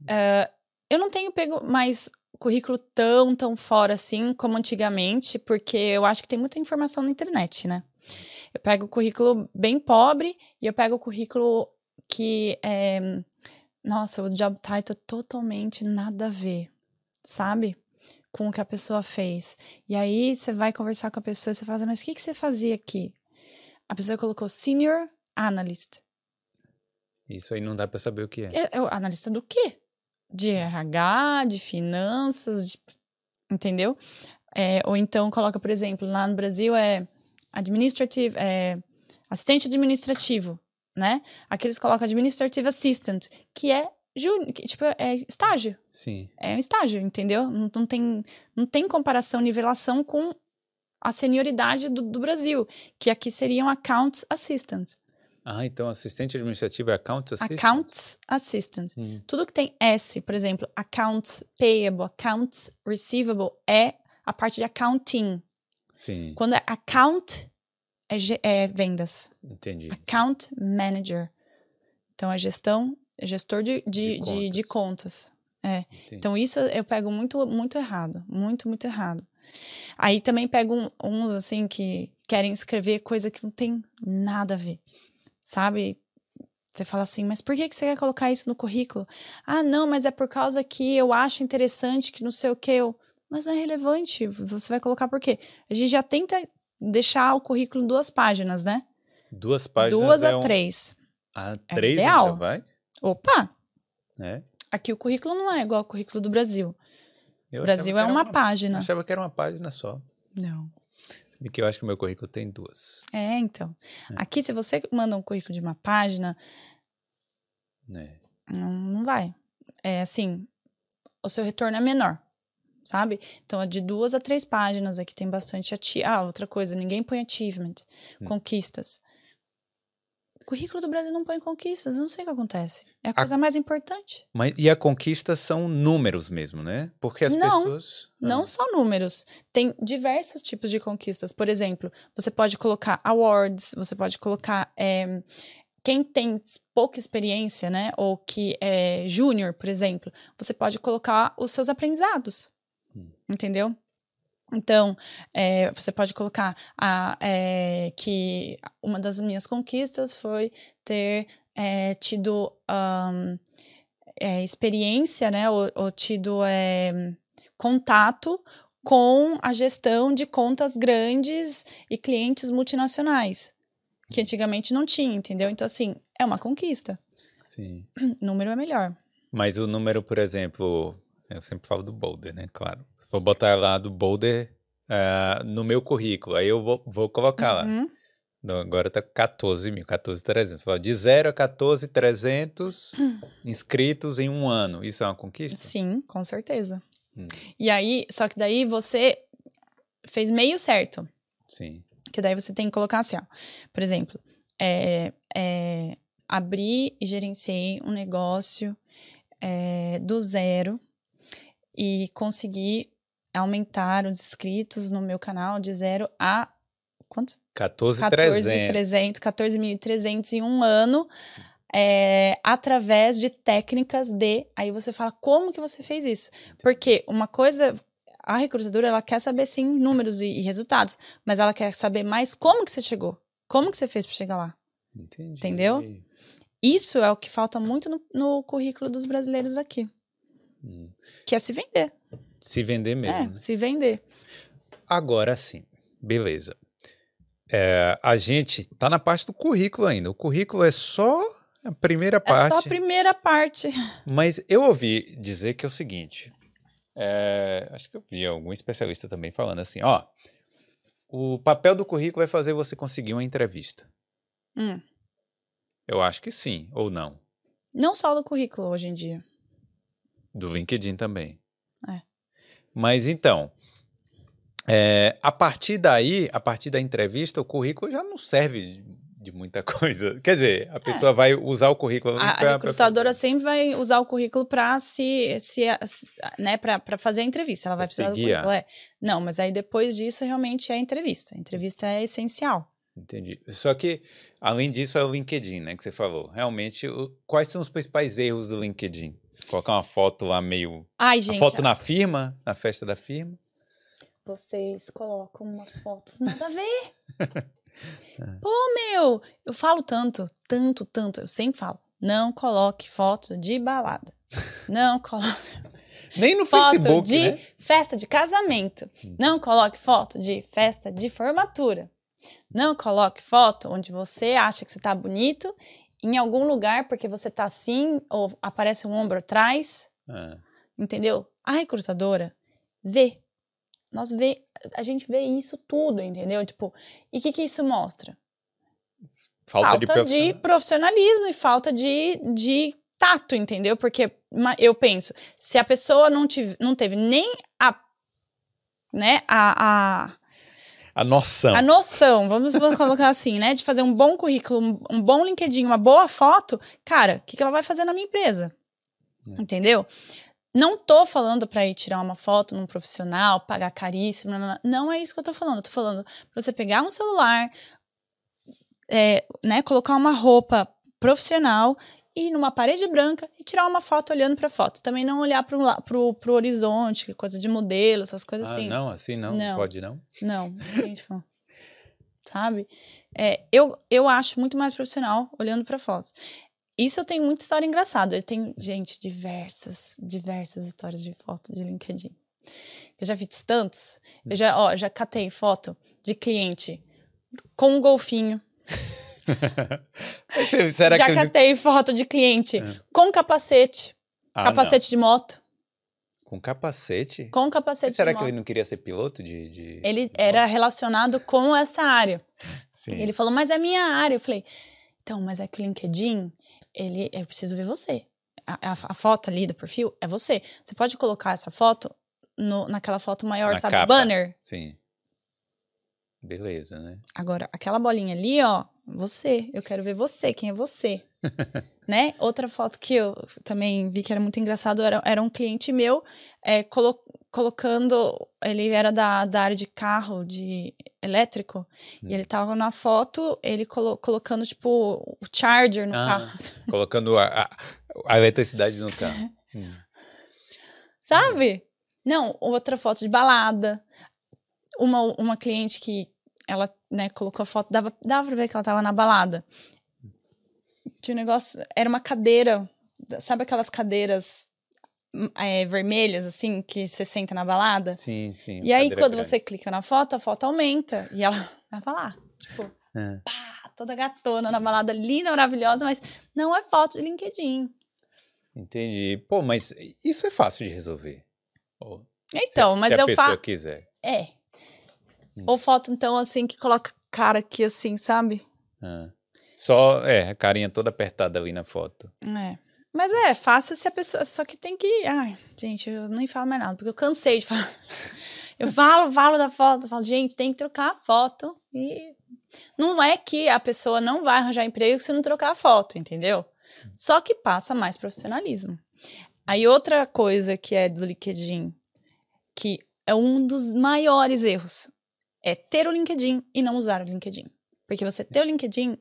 Eh, eu não tenho pego mais currículo tão, tão fora assim como antigamente, porque eu acho que tem muita informação na internet, né? Eu pego o currículo bem pobre e eu pego o currículo que é. Nossa, o job title totalmente nada a ver, sabe? Com o que a pessoa fez. E aí você vai conversar com a pessoa e você fala assim, mas o que, que você fazia aqui? A pessoa colocou Senior Analyst. Isso aí não dá pra saber o que é. É, é analista do quê? De RH, de finanças, de- entendeu? É, ou então coloca, por exemplo, lá no Brasil é administrative, é, assistente administrativo, né? Aqui eles colocam administrative assistant, que é júnior, tipo, é estágio. Sim. É um estágio, entendeu? Não, não tem, não tem comparação, nivelação com a senioridade do, do Brasil, que aqui seriam accounts assistants. Ah, então assistente administrativo é account assistant? Accounts assistant. Hum, Tudo que tem S, por exemplo, accounts payable, accounts receivable, é a parte de accounting. Sim, Quando é account, é, é vendas. entendi. Account manager. Então, é gestão, é gestor de, De de, de, de contas. Entendi. Então, isso eu pego muito, muito errado. Muito, muito errado. Aí também pego um- uns, assim, que querem escrever coisa que não tem nada a ver. Sabe? Você fala assim, mas por que, que você quer colocar isso no currículo? Ah, não, mas é por causa que eu acho interessante que não sei o que. Eu... Mas não é relevante. Você vai colocar por quê? A gente já tenta deixar o currículo em duas páginas, né? Duas páginas Duas é a um... três. Ah, É três ideal. já vai? Opa! É. Aqui o currículo não é igual ao currículo do Brasil. Eu O Brasil é uma era página. Achava que era uma página só. Não. Se bem que eu acho que meu currículo tem duas. É, então. É. Aqui, se você manda um currículo de uma página, né? não, não vai. É assim, o seu retorno é menor, sabe? Então, é de duas a três páginas. Aqui tem bastante. Ati ah, outra coisa, ninguém põe achievement, Hum. conquistas. O currículo do Brasil não põe conquistas, não sei o que acontece. É a coisa mais importante. Mas, e a conquista são números mesmo, né? Porque as Não, pessoas. Não Ah, só números, tem diversos tipos de conquistas. Por exemplo, você pode colocar awards, você pode colocar eh, quem tem pouca experiência, né, ou que é júnior, por exemplo, você pode colocar os seus aprendizados. Entendeu? Então, eh, você pode colocar a, eh, que uma das minhas conquistas foi ter eh, tido ahn, eh, experiência, né, ou, ou tido eh, contato com a gestão de contas grandes e clientes multinacionais, que antigamente não tinha, entendeu? Então, assim, é uma conquista. Sim. Número é melhor. Mas o número, por exemplo, eu sempre falo do Boulder, né? Claro. Se for botar lá do Boulder ah, no meu currículo, aí eu vou, vou colocar lá. Uhum. Não, agora tá 14 mil, 14,300. Fala, De 0 a 14,300 inscritos em um ano. Isso é uma conquista? Sim, com certeza. Hum. E aí, só que daí você fez meio certo. Sim. Que daí você tem que colocar assim, ó. Por exemplo, é, é, abri e gerenciei um negócio é, do zero e consegui aumentar os inscritos no meu canal de zero a quanto? 14,300. 14.300, 14.300 em um ano, é, através de técnicas de. Aí você fala, como que você fez isso? Porque uma coisa. a recrutadora, ela quer saber sim números e, e resultados, mas ela quer saber mais como que você chegou, como que você fez para chegar lá. Entendi. Entendeu? Isso é o que falta muito no, no currículo dos brasileiros aqui, Hum. que é se vender. Se vender mesmo. é, né? se vender. Agora sim, beleza. É, a gente tá na parte do currículo ainda. O currículo é só a primeira É parte. só a primeira parte. Mas eu ouvi dizer que é o seguinte. é, acho que eu vi algum especialista também falando assim, ó. O papel do currículo é fazer você conseguir uma entrevista. Hum. Eu acho que sim, ou não. Não só do currículo hoje em dia. Do LinkedIn também. É. Mas então, é, a partir daí, a partir da entrevista, o currículo já não serve de muita coisa. Quer dizer, a pessoa vai usar o currículo. É. A, pra- a recrutadora sempre vai usar o currículo para se, se, né, para fazer a entrevista. Ela vai Pra precisar do currículo. É. Não, mas aí depois disso realmente é a entrevista. A entrevista é essencial. Entendi. Só que, além disso, é o LinkedIn, né, que você falou. Realmente, o- quais são os principais erros do LinkedIn? Colocar uma foto lá meio... Ai, a gente, foto na firma, na festa da firma. vocês colocam umas fotos nada a ver. Pô, meu, eu falo tanto, tanto, tanto, eu sempre falo. Não coloque foto de balada. Não coloque Nem no foto Facebook, de né? festa de casamento. Não coloque foto de festa de formatura. Não coloque foto onde você acha que você tá bonito em algum lugar porque você tá assim ou aparece um ombro atrás, Ah, entendeu? A recrutadora vê. Nós vê, a gente vê isso tudo, entendeu? Tipo, e o que que isso mostra? falta, de falta de profissional. profissionalismo e falta de, de tato, entendeu? Porque eu penso, se a pessoa não, tive, não teve nem a, né, a, a, A noção. a noção, vamos colocar assim, né, de fazer um bom currículo, um, bom LinkedIn, uma boa foto, cara, o que, que ela vai fazer na minha empresa? É. Entendeu? Não tô falando pra ir tirar uma foto num profissional, pagar caríssimo, não, não, não. é isso que eu tô falando. Eu tô falando pra você pegar um celular, é, né, colocar uma roupa profissional ir numa parede branca e tirar uma foto olhando pra foto. Também não olhar pro, pro horizonte, é coisa de modelo, essas coisas Ah, assim. não, assim não, Não. pode não. Não, assim, tipo, sabe? É, eu, eu acho muito mais profissional olhando pra fotos. Isso eu tenho muita história engraçada. Eu tenho, gente, diversas, diversas histórias de foto de LinkedIn. Eu já fiz tantos. Eu já, ó, já catei foto de cliente com um golfinho. Será já que... catei foto de cliente É. com capacete. Ah, capacete de moto. não. Com capacete? Com capacete Mas será que ele não queria ser piloto de... de- Ele de era relacionado com essa área. Sim. Ele falou, mas é minha área. Eu falei, então, mas é que o LinkedIn, ele, eu preciso ver você. A, a- a foto ali do perfil é você. Você pode colocar essa foto no- naquela foto maior, Na sabe? capa. Banner. Sim. Beleza, né? Agora, aquela bolinha ali, ó, você. Eu quero ver você, quem é você. né? Outra foto que eu também vi que era muito engraçado era, era um cliente meu é, colo- colocando. Ele era da, da área de carro, de elétrico, e ele tava na foto, ele colo- colocando, tipo, o charger no Ah. carro. Colocando a, a, a eletricidade no carro. Hum. Sabe? Não, outra foto de balada. Uma, uma cliente que ela, né, colocou a foto, dava, dava pra ver que ela tava na balada. Tinha um negócio, era uma cadeira, sabe aquelas cadeiras hum, é, vermelhas, assim, que você senta na balada? Sim, sim. E aí, quando grande. você clica na foto, a foto aumenta. E ela tava lá, tipo, É. pá, toda gatona na balada, linda, maravilhosa, mas não é foto de LinkedIn. Entendi. Pô, mas isso é fácil de resolver. Ou- Então, se, mas se a eu pessoa falo. quiser. É. Hum. Ou foto, então, assim, que coloca cara aqui, assim, sabe? Ah. Só, é, a carinha toda apertada ali na foto. É. Mas é fácil se a pessoa. Só que tem que. Ai, gente, eu nem falo mais nada, porque eu cansei de falar. Eu falo, falo da foto, falo, gente, tem que trocar a foto. E não é que a pessoa não vai arranjar emprego se não trocar a foto, entendeu? Só que passa mais profissionalismo. Aí outra coisa que é do LinkedIn, que é um dos maiores erros, é ter o LinkedIn e não usar o LinkedIn. Porque você ter o LinkedIn,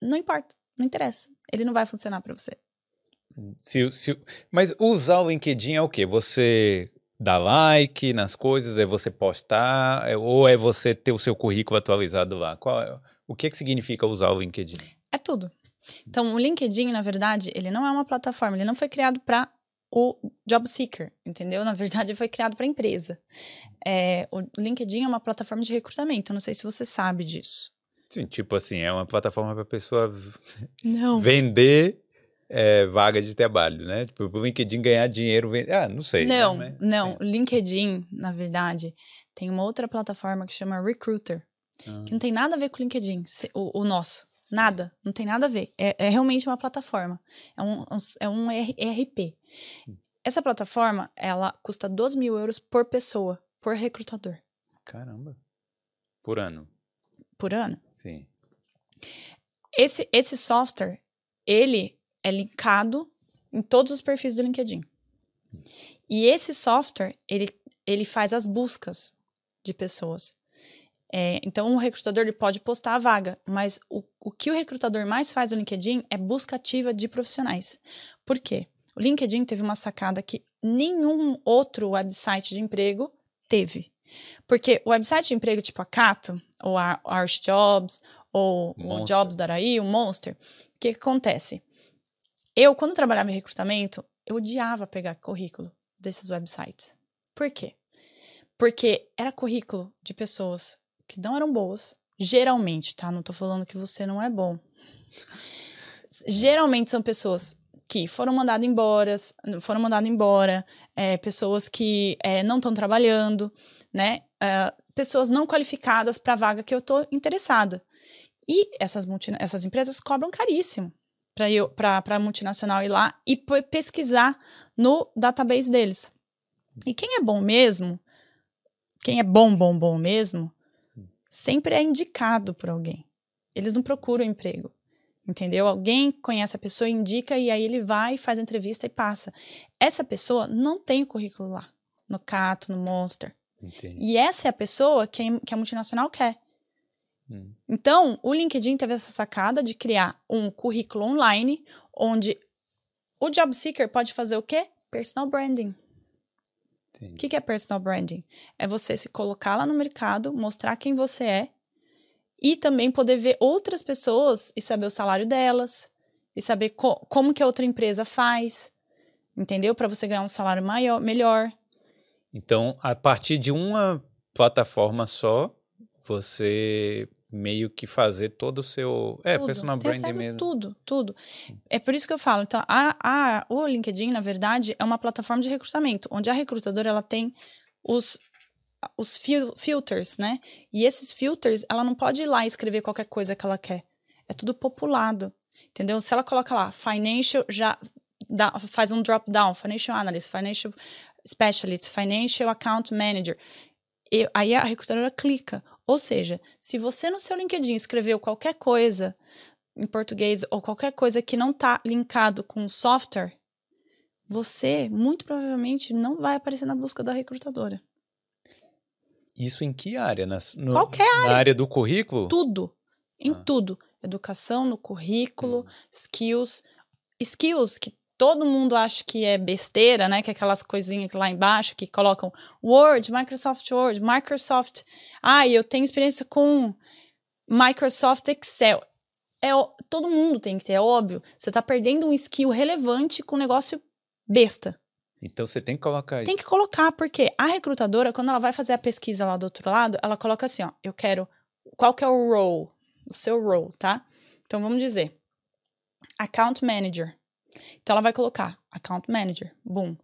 não importa, não interessa. Ele não vai funcionar para você. Se, se, mas usar o LinkedIn é o quê? Você dar like nas coisas, é você postar, é, ou é você ter o seu currículo atualizado lá? Qual é, o que, que significa usar o LinkedIn? É tudo. Então, o LinkedIn, na verdade, ele não é uma plataforma, ele não foi criado para o job seeker, entendeu? Na verdade, foi criado para empresa. É, o LinkedIn é uma plataforma de recrutamento, não sei se você sabe disso. Sim, tipo assim, é uma plataforma para a pessoa não. vender é, vaga de trabalho, né? Tipo, o LinkedIn ganhar dinheiro. Ah, não sei. Né? Não, né? não. O LinkedIn, na verdade, tem uma outra plataforma que chama Recruiter, ah. que não tem nada a ver com o LinkedIn, o, o nosso. Nada, não tem nada a ver. É, é realmente uma plataforma. É um, é um ERP. Hum. Essa plataforma, ela custa 12 mil euros por pessoa, por recrutador. Caramba. Por ano. Por ano? Sim. Esse, esse software, ele é linkado em todos os perfis do LinkedIn. E esse software, ele, ele faz as buscas de pessoas. É, então, o recrutador ele pode postar a vaga, mas o, o que o recrutador mais faz no LinkedIn é busca ativa de profissionais. Por quê? O LinkedIn teve uma sacada que nenhum outro website de emprego teve. Porque o website de emprego tipo a Cato, ou a Arch Jobs, ou Monster. o Jobs.ai, o Monster, o que, que acontece? Eu, quando trabalhava em recrutamento, eu odiava pegar currículo desses websites. Por quê? Porque era currículo de pessoas que não eram boas, geralmente, tá? Não tô falando que você não é bom. Geralmente são pessoas que foram mandadas embora, foram mandadas embora, é, pessoas que é, não estão trabalhando, né? É, pessoas não qualificadas para a vaga que eu tô interessada. E essas, essas empresas cobram caríssimo para a multinacional ir lá e pesquisar no database deles. E quem é bom mesmo, quem é bom, bom, bom mesmo, sempre é indicado por alguém. Eles não procuram emprego. Entendeu? Alguém conhece a pessoa, indica e aí ele vai, faz a entrevista e passa. Essa pessoa não tem o currículo lá, no Cato, no Monster. Entendi. E essa é a pessoa que a, que a multinacional quer. Hum. Então, o LinkedIn teve essa sacada de criar um currículo online onde o job seeker pode fazer o quê? Personal branding. O que, que é personal branding? É você se colocar lá no mercado, mostrar quem você é e também poder ver outras pessoas e saber o salário delas e saber co como que a outra empresa faz, entendeu? Para você ganhar um salário maior, melhor. Então, a partir de uma plataforma só, você meio que fazer todo o seu. É, tudo. personal branding mesmo. Tudo, tudo. É por isso que eu falo. Então, a, a, o LinkedIn, na verdade, é uma plataforma de recrutamento, onde a recrutadora ela tem os, os fil filters, né? E esses filters, ela não pode ir lá escrever qualquer coisa que ela quer. É tudo populado. Entendeu? Se ela coloca lá, financial, já dá, faz um drop down, financial analyst, financial specialist, financial account manager. E, aí a recrutadora clica. Ou seja, se você no seu LinkedIn escreveu qualquer coisa em português ou qualquer coisa que não está linkado com o software, você muito provavelmente não vai aparecer na busca da recrutadora. Isso em que área? Na, no, Qualquer área. Na área do currículo? Tudo. Em ah. tudo. Educação, no currículo, hum. skills. Skills que todo mundo acha que é besteira, né? Que é aquelas coisinhas lá embaixo que colocam Word, Microsoft Word, Microsoft. Ah, eu tenho experiência com Microsoft Excel. É, todo mundo tem que ter, é óbvio. Você está perdendo um skill relevante com um negócio besta. Então você tem que colocar isso. Tem que colocar, porque a recrutadora, quando ela vai fazer a pesquisa lá do outro lado, ela coloca assim, ó, eu quero. Qual que é o role? O seu role, tá? Então vamos dizer. Account Manager. Então ela vai colocar account manager, boom.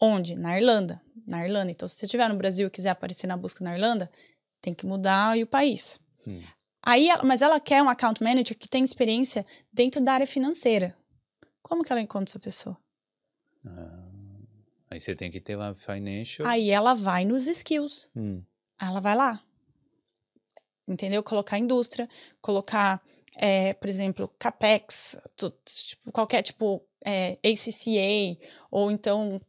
Onde? Na Irlanda. Na Irlanda. Então, se você estiver no Brasil e quiser aparecer na busca na Irlanda, tem que mudar o país. Hum. Aí, mas ela quer um account manager que tem experiência dentro da área financeira. Como que ela encontra essa pessoa? Ah, aí você tem que ter lá financial. Aí ela vai nos skills. Hum. Ela vai lá. Entendeu? Colocar indústria, colocar, é, por exemplo, capex, tu, tipo, qualquer tipo é, ACCA, ou então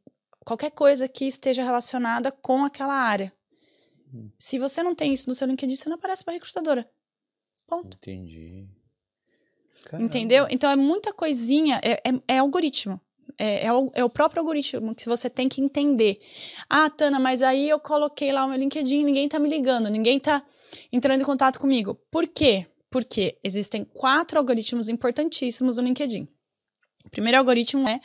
qualquer coisa que esteja relacionada com aquela área. Hum. Se você não tem isso no seu LinkedIn, você não aparece para recrutadora. Ponto. Entendi. Caramba. Entendeu? Então é muita coisinha, é, é, é, algoritmo. É, é, o, é o próprio algoritmo que você tem que entender. Ah, Tana, mas aí eu coloquei lá o meu LinkedIn, ninguém tá me ligando, ninguém tá entrando em contato comigo. Por quê? Porque existem quatro algoritmos importantíssimos no LinkedIn. O primeiro algoritmo é,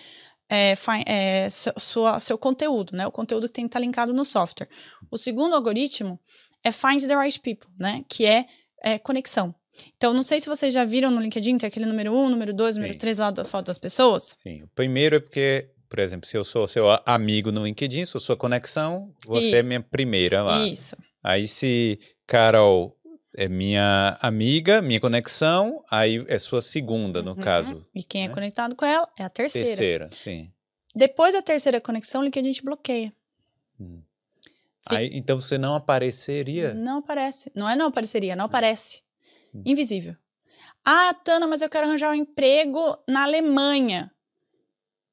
é, é sua, seu conteúdo, né? O conteúdo que tem que estar linkado no software. O segundo algoritmo é Find the Right People, né? Que é, é conexão. Então, não sei se vocês já viram no LinkedIn, tem aquele número 1, um, número 2, número 3 lá da foto das pessoas. Sim. O primeiro é porque, por exemplo, se eu sou seu amigo no LinkedIn, sou sua conexão, você é Isso. é minha primeira lá. Isso. Aí, se Carol é minha amiga, minha conexão, aí é sua segunda, no uhum. caso. E quem é né? é conectado com ela é a terceira. Terceira, sim. Depois da terceira conexão, o LinkedIn bloqueia. Hum. Aí, então você não apareceria? Não aparece. Não é não apareceria, não hum. aparece. Invisível. Ah, Tana, mas eu quero arranjar um emprego na Alemanha.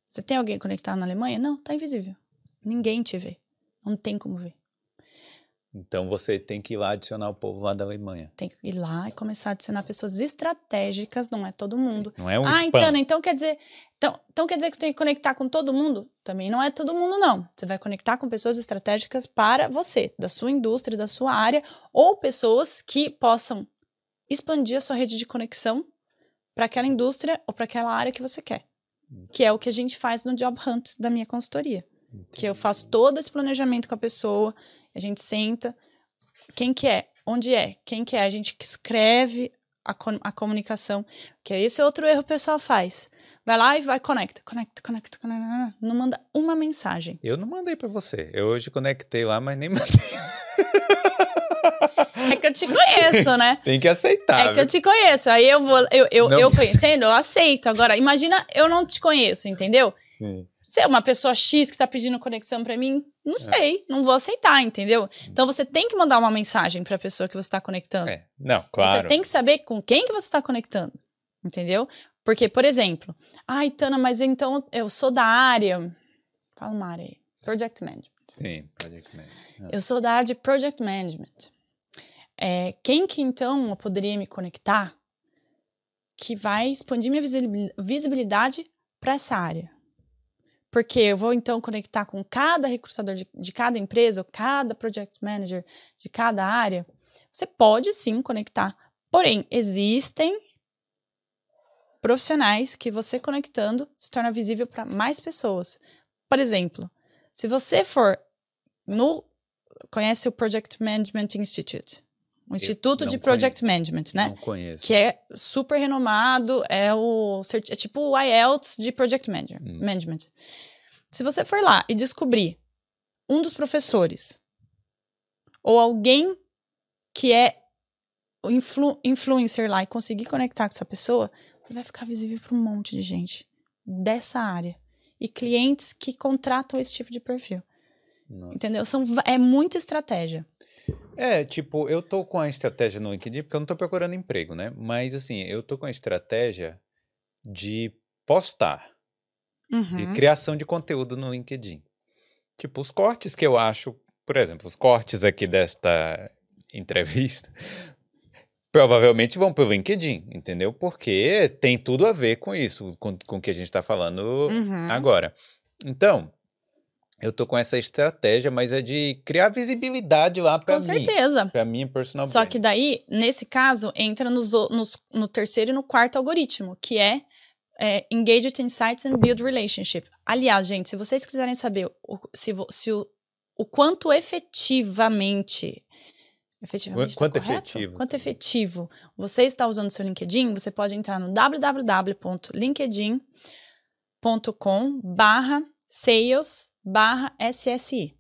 Você tem alguém conectado na Alemanha? Não, tá invisível. Ninguém te vê. Não tem como ver. Então você tem que ir lá adicionar o povo lá da Alemanha. Tem que ir lá e começar a adicionar pessoas estratégicas, não é todo mundo. Sim, não é um Ah, spam. então, então quer dizer, então, então quer dizer que tem que conectar com todo mundo? Também não é todo mundo não. Você vai conectar com pessoas estratégicas para você, da sua indústria, da sua área, ou pessoas que possam expandir a sua rede de conexão para aquela indústria ou para aquela área que você quer. Que é o que a gente faz no Job Hunt da minha consultoria. Entendi. Que eu faço todo esse planejamento com a pessoa, a gente senta, quem que é, onde é, quem que é, a gente escreve a, a comunicação, que é esse outro erro o pessoal faz. Vai lá e vai, conecta, conecta, conecta, conecta, não manda uma mensagem. Eu não mandei para você. Eu hoje conectei lá, mas nem mandei. É que eu te conheço, né? Tem que aceitar. É viu? que eu te conheço. Aí eu vou, eu, eu, eu conhecendo, eu aceito. Agora, imagina eu não te conheço, entendeu? Sim. Se é uma pessoa X que tá pedindo conexão para mim, não é. sei, é. não vou aceitar, entendeu? Então você tem que mandar uma mensagem para a pessoa que você tá conectando. É. Não, claro. Você tem que saber com quem que você tá conectando, entendeu? Porque, por exemplo, ai, Tana, mas então eu sou da área. Fala uma área aí. Project Management. Sim, Project Management. Eu sou da área de Project Management. É, quem que então eu poderia me conectar que vai expandir minha visibilidade para essa área? Porque eu vou então conectar com cada recrutador de, de cada empresa, cada project manager de cada área. Você pode sim conectar, porém, existem profissionais que você conectando se torna visível para mais pessoas. Por exemplo, se você for no conhece o Project Management Institute, um instituto de Project conheço. Management, né? Não conheço. Que é super renomado, é o é tipo o IELTS de Project Manager, hum. Management. Se você for lá e descobrir um dos professores ou alguém que é o influ, influencer lá e conseguir conectar com essa pessoa, você vai ficar visível para um monte de gente dessa área e clientes que contratam esse tipo de perfil. Nossa. Entendeu? São, é muita estratégia. É, tipo, eu tô com a estratégia no LinkedIn porque eu não tô procurando emprego, né? Mas assim, eu tô com a estratégia de postar, uhum. de criação de conteúdo no LinkedIn. Tipo, os cortes que eu acho, por exemplo, os cortes aqui desta entrevista, provavelmente vão pro LinkedIn, entendeu? Porque tem tudo a ver com isso, com, com o que a gente está falando uhum. agora. Então, eu tô com essa estratégia, mas é de criar visibilidade lá para mim. Com certeza. Para minha personal Só brand. que daí, nesse caso, entra nos, nos, no terceiro e no quarto algoritmo, que é, é Engage Insights and Build Relationship. Aliás, gente, se vocês quiserem saber o, se, se o, o quanto efetivamente efetivamente quanto tá efetivo quanto efetivo você está usando seu LinkedIn você pode entrar no www.linkedin.com barra SSI.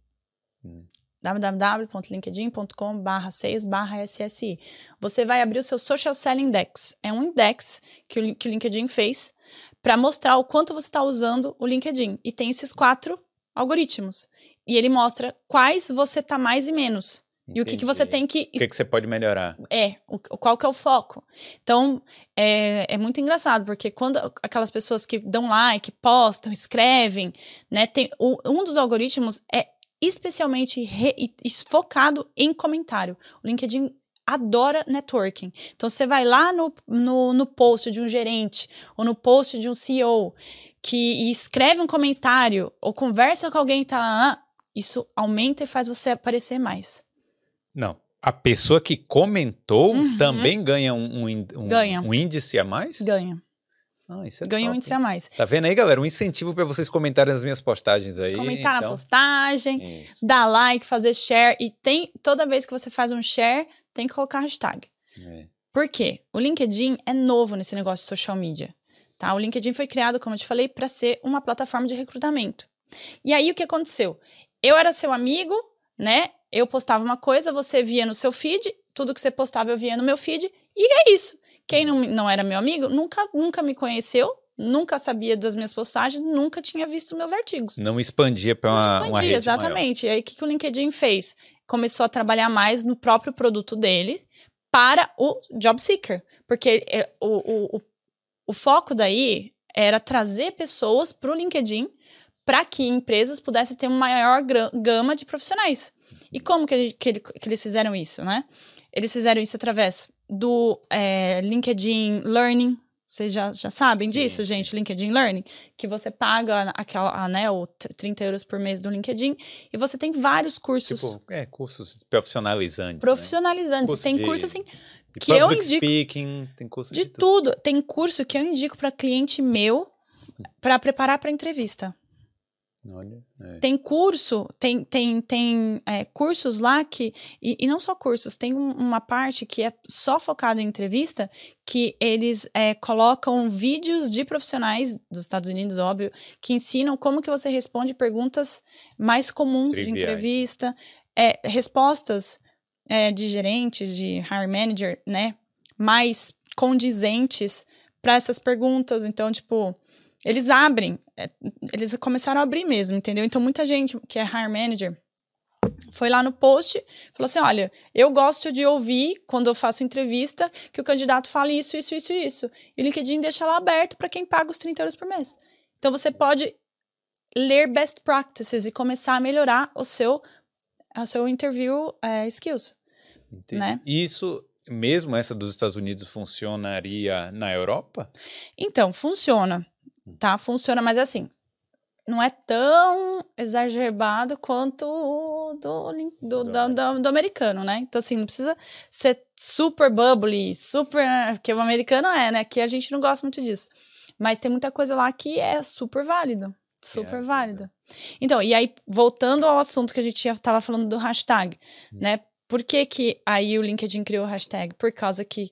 Hum. www.linkedin.com barra sales barra SSI. Você vai abrir o seu Social Selling Index. É um index que o, que o LinkedIn fez para mostrar o quanto você está usando o LinkedIn. E tem esses quatro algoritmos. E ele mostra quais você está mais e menos. Entendi. E o que, que você tem que. O que, que você pode melhorar? É, o, qual que é o foco. Então, é, é muito engraçado, porque quando aquelas pessoas que dão like, postam, escrevem, né? Tem, o, um dos algoritmos é especialmente re, focado em comentário. O LinkedIn adora networking. Então você vai lá no, no, no post de um gerente ou no post de um CEO que escreve um comentário ou conversa com alguém tá lá, isso aumenta e faz você aparecer mais. Não. A pessoa que comentou Uhum. também ganha um, um, um- Ganha. um índice a mais? Ganha. Ah, isso é Ganha um top. índice a mais. Tá vendo aí, galera? Um incentivo pra vocês comentarem nas minhas postagens aí. Comentar na então. postagem, Isso. dar like, fazer share. E tem toda vez que você faz um share, tem que colocar hashtag. É. Por quê? O LinkedIn é novo nesse negócio de social media. Tá? O LinkedIn foi criado, como eu te falei, para ser uma plataforma de recrutamento. E aí o que aconteceu? Eu era seu amigo, né? Eu postava uma coisa, você via no seu feed, tudo que você postava eu via no meu feed, e é isso. Quem não, não era meu amigo nunca, nunca me conheceu, nunca sabia das minhas postagens, nunca tinha visto meus artigos. Não expandia pra uma, Expandia, uma rede exatamente. E aí, o que, que o LinkedIn fez? Começou a trabalhar mais no próprio produto dele para o job seeker. Porque é, o, o, o, o foco daí era trazer pessoas para o LinkedIn para que empresas pudessem ter uma maior gama de profissionais. E como que, ele- que, ele- que eles fizeram isso, né? Eles fizeram isso através do é, LinkedIn Learning. Vocês já, já sabem Sim, disso, gente? LinkedIn Learning. Que você paga aquela, né, o tr- 30 euros por mês do LinkedIn. E você tem vários cursos Tipo, é, cursos profissionalizantes. né? profissionalizantes. Curso tem de- curso assim De que eu indico- speaking, tem curso de de, tudo. tudo. Tem curso que eu indico para cliente meu para preparar para entrevista. Olha, é. Tem curso, tem, tem, tem é, cursos lá que. E, e não só cursos, tem um- uma parte que é só focada em entrevista, que eles é, colocam vídeos de profissionais dos Estados Unidos, óbvio, que ensinam como que você responde perguntas mais comuns de Triviais. entrevista, é, respostas é, de gerentes, de hiring manager, né? Mais condizentes para essas perguntas. Então, tipo, eles abrem, é, eles começaram a abrir mesmo, entendeu? Então, muita gente que é hire manager foi lá no post, falou assim: olha, eu gosto de ouvir, quando eu faço entrevista, que o candidato fale isso, isso, isso, isso. E o LinkedIn deixa lá aberto para quem paga os 30 euros por mês. Então, você pode ler best practices e começar a melhorar o seu, o seu interview é, skills. Entendi. né? Isso, mesmo essa dos Estados Unidos, funcionaria na Europa? Então, funciona, tá? Funciona, mas assim, não é tão exacerbado quanto o do, do, Do do americano, né? Então, assim, não precisa ser super bubbly, super. Porque o americano é, né? Que a gente não gosta muito disso. Mas tem muita coisa lá que é super válido. Super ajuda. válido. Então, e aí, voltando ao assunto que a gente já tava falando do hashtag, Hum. né? Por que, que aí o LinkedIn criou o hashtag? Por causa que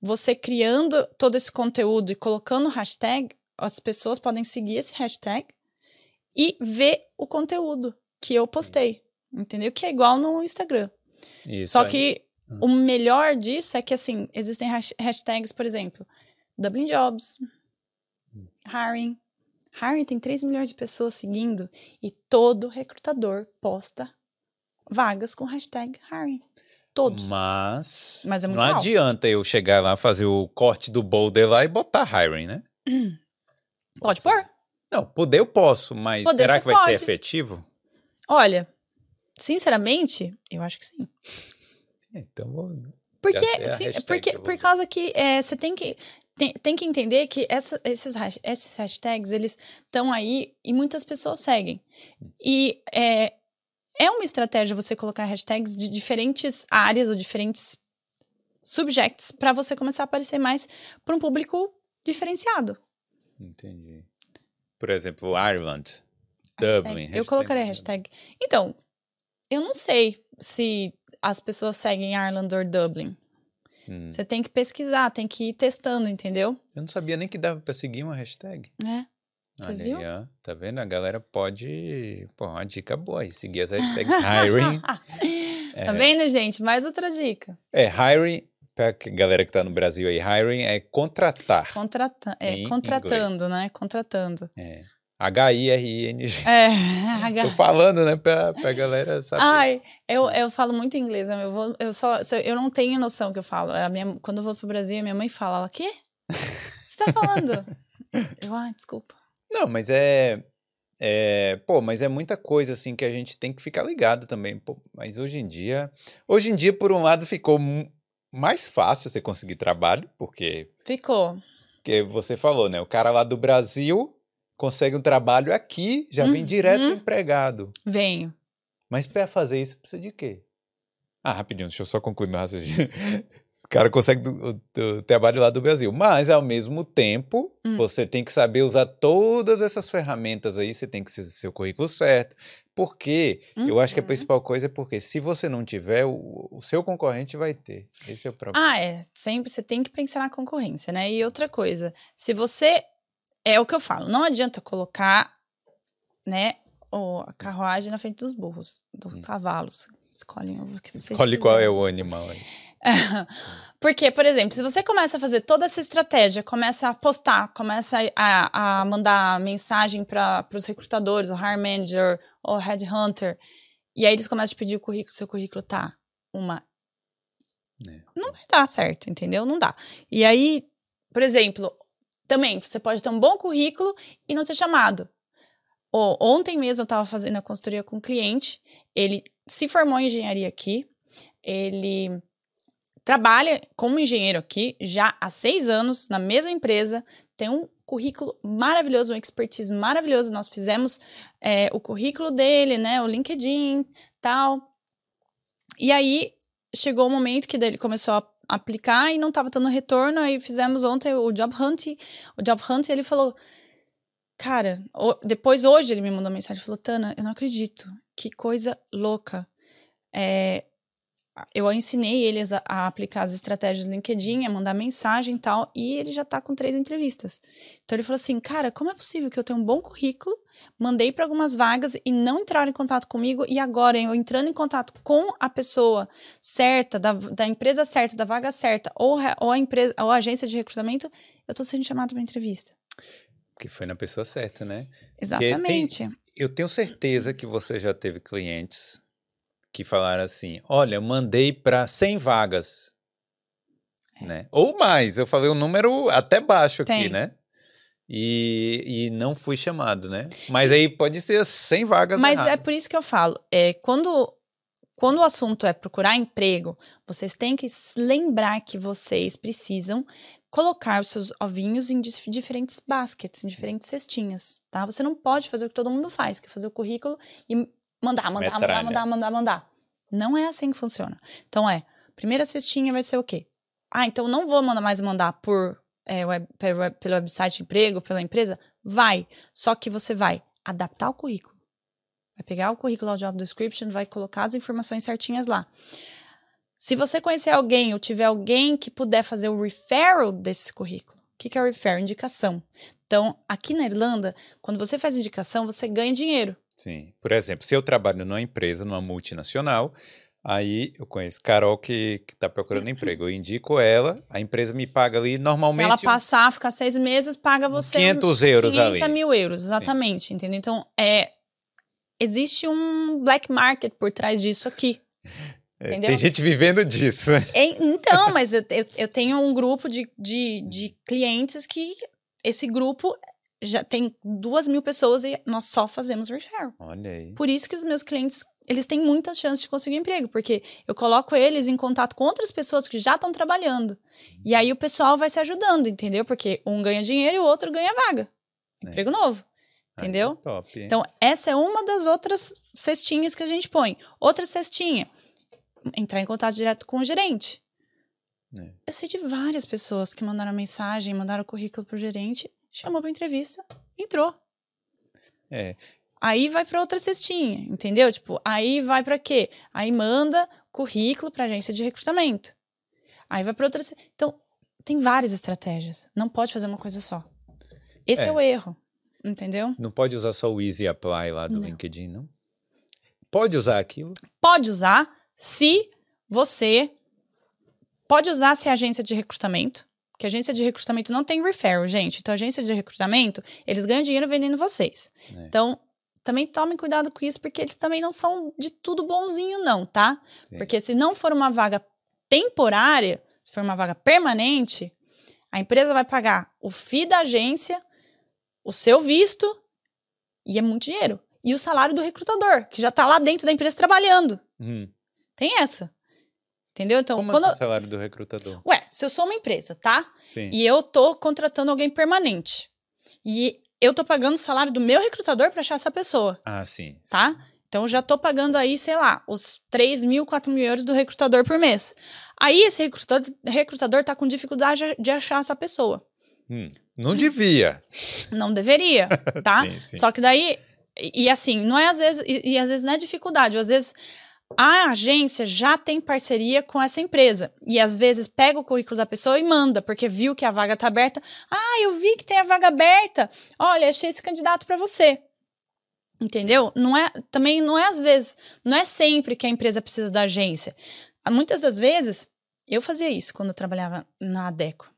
você criando todo esse conteúdo e colocando hashtag, as pessoas podem seguir esse hashtag e ver o conteúdo que eu postei. Entendeu? Que é igual no Instagram. Isso Só aí. que Hum. o melhor disso é que, assim, existem hash- hashtags, por exemplo, Dublin Jobs, Hum. Hiring. Hiring tem 3 milhões de pessoas seguindo e todo recrutador posta vagas com hashtag Hiring. Todos. Mas, Mas é muito não adianta eu chegar lá, fazer o corte do boulder lá e botar hiring, né? Pode pôr? Não, poder eu posso, mas Poder será que vai ser pode. efetivo? Olha, sinceramente, eu acho que sim. Então, vou... Porque, sim, porque vou por causa que é, você tem que tem, tem que entender que essa- esses, esses hashtags eles estão aí e muitas pessoas seguem. E é, é uma estratégia você colocar hashtags de diferentes áreas ou diferentes subjects para você começar a aparecer mais para um público diferenciado. Entendi. Por exemplo, Ireland, Hashtag. Dublin. Eu hashtag colocaria Dublin. hashtag. Então, eu não sei se as pessoas seguem Ireland ou Dublin. Hum. Você tem que pesquisar, tem que ir testando, entendeu? Eu não sabia nem que dava pra seguir uma hashtag. É. Você Olha viu? aí, ó. Tá vendo? A galera pode. Pô, uma dica boa aí. Seguir as hashtags hiring. Tá vendo, gente? Mais outra dica. É, hiring, pra que- galera que tá no Brasil aí, hiring é contratar. Contrata é, contratando, né? Contratando. É. H-I-R-I-N-G. É. Tô falando, né, pra, pra galera saber. Ai, eu, eu falo muito inglês, né? eu, vou, eu, só- eu não tenho noção que eu falo. A minha, quando eu vou pro Brasil, a minha mãe fala, ela, quê? Você tá falando? eu, ah, desculpa. Não, mas é, é. Pô, mas é muita coisa assim que a gente tem que ficar ligado também. Pô, mas hoje em dia. Hoje em dia, por um lado, ficou. Mais fácil você conseguir trabalho, porque, Ficou. porque você falou, né? O cara lá do Brasil consegue um trabalho aqui, já vem Uhum. direto empregado. Venho. Mas para fazer isso precisa de quê? Ah, rapidinho, deixa eu só concluir meu raciocínio. O cara consegue do, o- do trabalho lá do Brasil, mas ao mesmo tempo Hum. você tem que saber usar todas essas ferramentas aí, você tem que ser seu currículo certo, porque eu acho que a Uhum. principal coisa é porque se você não tiver, o, o seu concorrente vai ter. Esse é o problema. Ah, é. Sempre você tem que pensar na concorrência, né? E outra coisa, se você. É o que eu falo, não adianta colocar, né, o- a carruagem na frente dos burros, dos Hum. cavalos. Escolhem o que vocês Escolhe qual é o animal aí. Porque, por exemplo, se você começa a fazer toda essa estratégia, começa a postar, começa a, a mandar mensagem para os recrutadores, o hire manager, o headhunter, e aí eles começam a pedir o currículo, seu currículo tá uma. É. Não vai dar certo, entendeu? Não dá. E aí, por exemplo, também você pode ter um bom currículo e não ser chamado. Ó, ontem mesmo eu estava fazendo a consultoria com um cliente, ele se formou em engenharia aqui, ele trabalha como engenheiro aqui já há seis anos na mesma empresa, tem um currículo maravilhoso, um expertise maravilhoso. Nós fizemos é, o currículo dele, né, o LinkedIn, tal. E aí chegou o momento que ele começou a aplicar e não estava dando retorno. Aí fizemos ontem o job hunt, o job hunt, ele falou, cara, depois hoje ele me mandou mensagem, falou, Tana, eu não acredito, que coisa louca. É, eu ensinei eles a, a aplicar as estratégias do LinkedIn, a mandar mensagem e tal, e ele já tá com três entrevistas. Então ele falou assim: cara, como é possível que eu tenha um bom currículo, mandei para algumas vagas e não entraram em contato comigo, e agora eu entrando em contato com a pessoa certa, da, da empresa certa, da vaga certa, ou, ou, a empresa, ou a agência de recrutamento, eu tô sendo chamada para entrevista. Porque foi na pessoa certa, né? Exatamente. Eu tenho certeza que você já teve clientes que falaram assim: olha, eu mandei para 100 vagas. É. Né? Ou mais, eu falei um número até baixo aqui, Tem. né? E, e não fui chamado, né? Mas aí pode ser 100 vagas Mas é erradas. por isso que eu falo, é, quando, quando o assunto é procurar emprego, vocês têm que lembrar que vocês precisam colocar os seus ovinhos em dif- diferentes baskets, em diferentes cestinhas, tá? Você não pode fazer o que todo mundo faz, que é fazer o currículo e mandar, mandar, mandar, Metralha. mandar, mandar, mandar. Não é assim que funciona. Então é, primeira cestinha vai ser o quê? Ah, então não vou mandar mais mandar por é, web, pelo, pelo website de emprego, pela empresa? Vai. Só que você vai adaptar o currículo. Vai pegar o currículo, o job description, vai colocar as informações certinhas lá. Se você conhecer alguém ou tiver alguém que puder fazer o referral desse currículo, o que, que é o referral? Indicação. Então, aqui na Irlanda, quando você faz indicação, você ganha dinheiro. Sim. Por exemplo, se eu trabalho numa empresa, numa multinacional, aí eu conheço Carol que está procurando emprego. Eu indico ela, a empresa me paga ali Se normalmente ela uns passar, ficar seis meses, paga você 500 euros 500 a ali. mil euros, exatamente, entendeu? Então, é, existe um black market por trás disso aqui. É, entendeu? Tem gente vivendo disso. É, então, mas eu, eu, eu tenho um grupo de, de, de clientes que esse grupo já tem duas mil pessoas e nós só fazemos referral. Olha aí. Por isso que os meus clientes, eles têm muitas chances de conseguir emprego, porque eu coloco eles em contato com outras pessoas que já estão trabalhando. E aí o pessoal vai se ajudando, entendeu? Porque um ganha dinheiro e o outro ganha vaga. É. Emprego novo. Aí, Entendeu? top. Então, essa é uma das outras cestinhas que a gente põe. Outra cestinha, entrar em contato direto com o gerente. É. Eu sei de várias pessoas que mandaram mensagem, mandaram currículo pro gerente, chamou pra entrevista, entrou. É. Aí vai pra outra cestinha, entendeu? Tipo, aí vai pra quê? Aí manda currículo pra agência de recrutamento. Aí vai pra outra. ce- Então, tem várias estratégias. Não pode fazer uma coisa só. Esse é, É. o erro, entendeu? Não pode usar só o Easy Apply lá do Não. LinkedIn, não? Pode usar aquilo? Pode usar se você. Pode usar se é agência de recrutamento. Porque agência de recrutamento não tem referral, gente. Então, agência de recrutamento, eles ganham dinheiro vendendo vocês. É. Então, também tomem cuidado com isso, porque eles também não são de tudo bonzinho, não, tá? Sim. Porque se não for uma vaga temporária, se for uma vaga permanente, a empresa vai pagar o FII da agência, o seu visto, e é muito dinheiro. E o salário do recrutador, que já tá lá dentro da empresa trabalhando. Hum, Tem essa. Entendeu? Então, Como quando. assim o salário do recrutador? Ué, se eu sou uma empresa, tá? Sim. E eu tô contratando alguém permanente. E eu tô pagando o salário do meu recrutador pra achar essa pessoa, Ah, sim. sim. tá? Então já tô pagando aí, sei lá, os 3 mil, 4 mil euros do recrutador por mês. Aí esse recrutador, recrutador tá com dificuldade de achar essa pessoa. Hum, não devia. Não deveria, tá? Sim, sim. Só que daí, e, e assim, não é às vezes, e, e às vezes não é dificuldade, às vezes a agência já tem parceria com essa empresa. E às vezes pega o currículo da pessoa e manda, porque viu que a vaga tá aberta. Ah, eu vi que tem a vaga aberta. Olha, achei esse candidato para você. Entendeu? Não é, também não é às vezes, não é sempre que a empresa precisa da agência. Muitas das vezes, eu fazia isso quando eu trabalhava na Adeco.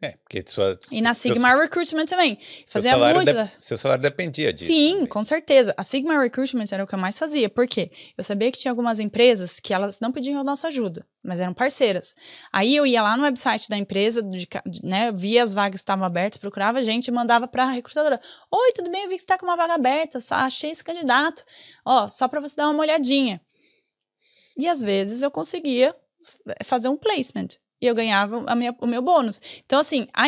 É, porque sua, E na seu- Sigma Recruitment também. seu Fazia muito de- Seu salário dependia disso. Sim, também. com certeza. A Sigma Recruitment era o que eu mais fazia. Por quê? Eu sabia que tinha algumas empresas que elas não pediam a nossa ajuda, mas eram parceiras. Aí eu ia lá no website da empresa, de né, via as vagas que estavam abertas, procurava gente e mandava para a recrutadora. Oi, tudo bem? Eu vi que você está com uma vaga aberta, achei esse candidato. Ó, só para você dar uma olhadinha. E às vezes eu conseguia f- fazer um placement. E eu ganhava minha- o meu bônus. Então, assim, a,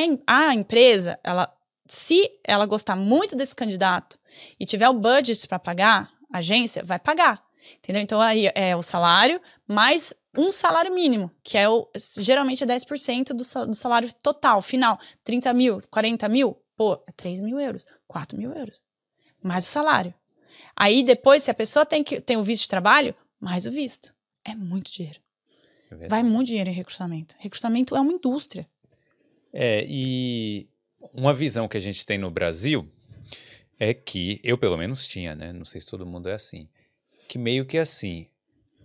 a empresa, ela, se ela gostar muito desse candidato e tiver o budget para pagar, a agência vai pagar. Entendeu? Então, aí é o salário mais um salário mínimo, que é o, geralmente é 10% do, do salário total, final. 30 mil, 40 mil, pô, é 3 mil euros, 4 mil euros. Mais o salário. Aí depois, se a pessoa tem, que, tem o visto de trabalho, mais o visto. É muito dinheiro. É. Vai muito dinheiro em recrutamento. Recrutamento é uma indústria. É, e uma visão que a gente tem no Brasil é que, eu pelo menos tinha, né? Não sei se todo mundo é assim. Que meio que assim,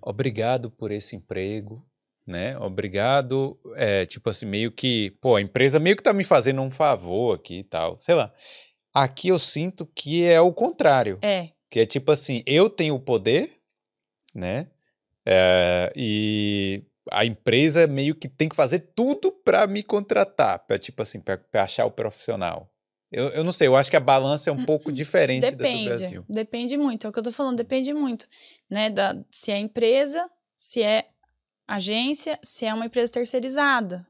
obrigado por esse emprego, né? Obrigado, é, tipo assim, meio que, pô, a empresa meio que tá me fazendo um favor aqui e tal, sei lá. Aqui eu sinto que é o contrário. É. Que é tipo assim, eu tenho o poder, né? É, e a empresa meio que tem que fazer tudo para me contratar, para tipo assim, para achar o profissional. Eu, eu não sei, eu acho que a balança é um pouco diferente da do Depende. Brasil. Depende muito. É o que eu tô falando, depende muito. Né? Da, se é empresa, se é agência, se é uma empresa terceirizada.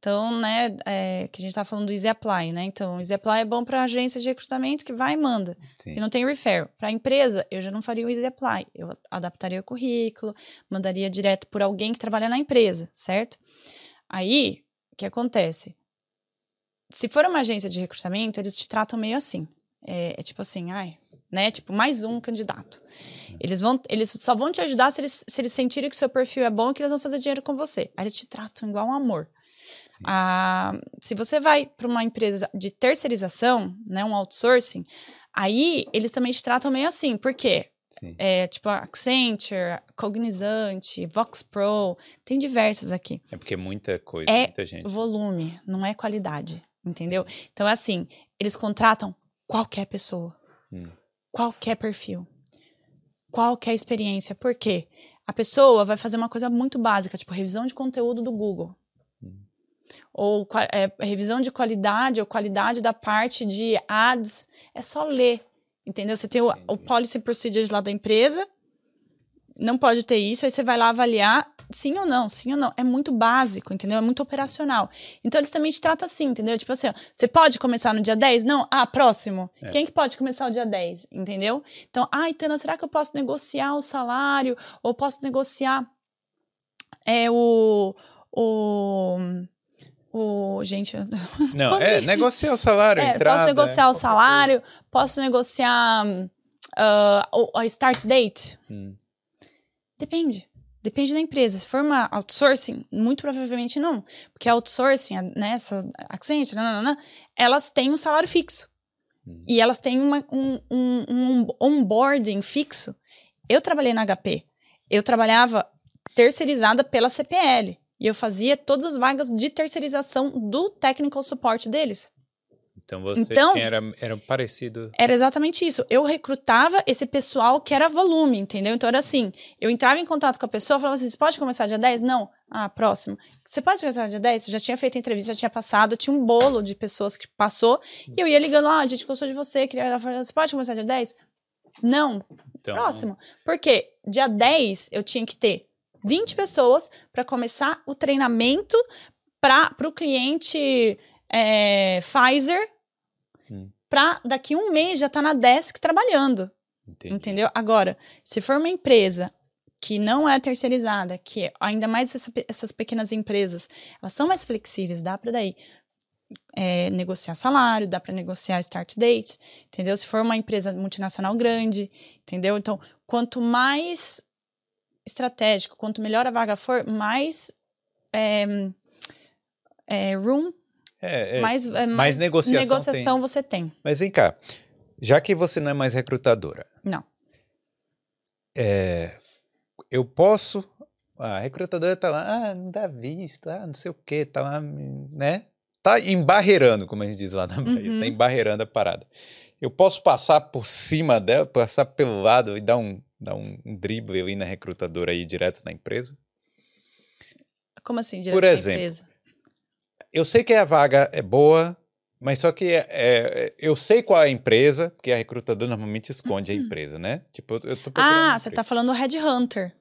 Então, né, é, que a gente tá falando do Easy Apply, né? Então, o Easy Apply é bom para agência de recrutamento que vai e manda. Sim. E não tem referral. Para a empresa, eu já não faria o Easy Apply. Eu adaptaria o currículo, mandaria direto por alguém que trabalha na empresa, certo? Aí, o que acontece? Se for uma agência de recrutamento, eles te tratam meio assim. É, é tipo assim, ai, né? Tipo, mais um candidato. Eles vão, eles só vão te ajudar se eles, se eles sentirem que o seu perfil é bom e que eles vão fazer dinheiro com você. Aí eles te tratam igual um amor. Ah, se você vai para uma empresa de terceirização, né, um outsourcing, aí eles também te tratam meio assim. Por quê? Sim. É, tipo Accenture, Cognizant, Vox Pro, tem diversas aqui. É porque é muita coisa, É muita gente. Volume, não é qualidade, entendeu? Então é assim, eles contratam qualquer pessoa, Hum. qualquer perfil, qualquer experiência. Por quê? A pessoa vai fazer uma coisa muito básica, tipo revisão de conteúdo do Google. Ou é, revisão de qualidade ou qualidade da parte de ads. É só ler, entendeu? Você tem o, o policy procedures lá da empresa, não pode ter isso, aí você vai lá avaliar sim ou não, sim ou não. É muito básico, entendeu? É muito operacional. Então eles também te tratam assim, entendeu? Tipo assim, ó, você pode começar no dia 10? Não? Ah, próximo. É. Quem que pode começar o dia 10? Entendeu? Então, ah, Itana, será que eu posso negociar o salário? Ou posso negociar é, o. O. O. Gente, Não, é negociar o salário, é, entrada. posso negociar é o salário, posso negociar o- a start date? coisa. Hum. Depende. Depende da empresa. Se for uma outsourcing, muito provavelmente não. Porque a outsourcing, a- né, essa Accenture, nananana, elas têm um salário fixo. Hum. E elas têm uma, um, um, um onboarding fixo. Eu trabalhei na HP. Eu trabalhava terceirizada pela CPL. E eu fazia todas as vagas de terceirização do technical support deles. Então você Então- era, era parecido. Era exatamente isso. Eu recrutava esse pessoal que era volume, entendeu? Então era assim: eu entrava em contato com a pessoa, falava assim: você pode começar dia 10? Não. Ah, próximo. Você pode começar dia 10? Eu já tinha feito entrevista, já tinha passado, tinha um bolo de pessoas que passou, e eu ia ligando: ah, a gente gostou de você, queria. Você pode começar dia 10? Não. Então, Próximo. Porque dia 10 eu tinha que ter 20 pessoas para começar o treinamento para o cliente é, Pfizer, Hum. para daqui um mês já tá na desk trabalhando. Entendi. Entendeu? Agora, se for uma empresa que não é terceirizada, que é- ainda mais essa essas pequenas empresas, elas são mais flexíveis, dá para daí é, negociar salário, dá para negociar start date, entendeu? Se for uma empresa multinacional grande, entendeu? Então, quanto mais estratégico, quanto melhor a vaga for, mais é, é, room, É, mais, é, mais negociação negociação você tem. Mas vem cá, já que você não é mais recrutadora, Não. é, eu posso. A recrutadora tá lá, ah, não dá visto, ah, não sei o quê, tá lá, né? Tá embarreirando, como a gente diz lá na Bahia, Uhum. tá embarreirando a parada. Eu posso passar por cima dela, passar pelo lado e dar um, dar um, um drible ali na recrutadora aí direto na empresa? Como assim, direto Por da exemplo, empresa? Eu sei que a vaga é boa, mas só que é, é, eu sei qual é a empresa, porque a recrutadora normalmente esconde a empresa, né? Tipo, eu, eu tô Ah, você tá falando Headhunter.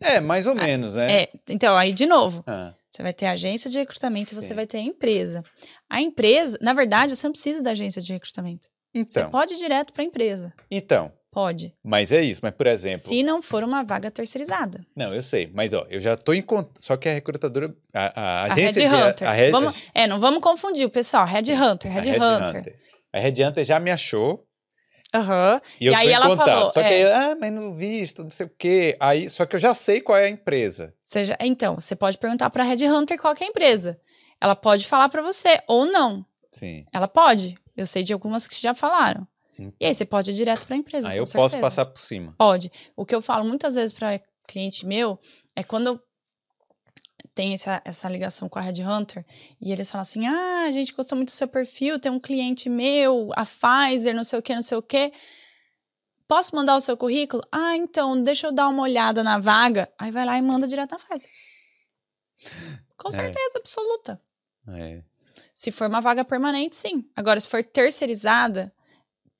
É, mais ou menos, né? É, então, aí de novo, Ah, você vai ter a agência de recrutamento e você Sim. vai ter a empresa. A empresa, na verdade, você não precisa da agência de recrutamento. Você então, pode ir direto para a empresa. então, Pode. mas é isso. Mas, por exemplo, Se não for uma vaga terceirizada. não, eu sei, mas ó, eu já tô em conta, só que a recrutadora, a, a A agência Headhunter. de, a, Red- Vamos, é, não vamos confundir o pessoal. Headhunter, a Headhunter. A Headhunter já me achou Aham. e eu E aí ela contato. falou, só que é. aí, ah, mas não visto, não sei o quê. Aí, só que eu já sei qual é a empresa. Seja, então, você pode perguntar para a Headhunter qual que é a empresa. Ela pode falar para você ou não. Sim. Ela pode. Eu sei de algumas que já falaram. Hum. E aí você pode ir direto para a empresa. Aí com eu posso certeza. passar por cima. Pode. O que eu falo muitas vezes para cliente meu é quando eu tenho essa, essa ligação com a Red Hunter e eles falam assim: ah, a gente gostou muito do seu perfil, tem um cliente meu, a Pfizer, não sei o que, não sei o que. Posso mandar o seu currículo? Ah, então, deixa eu dar uma olhada na vaga. Aí vai lá e manda direto na Pfizer. Com É. certeza absoluta. É. Se for uma vaga permanente, sim. Agora, se for terceirizada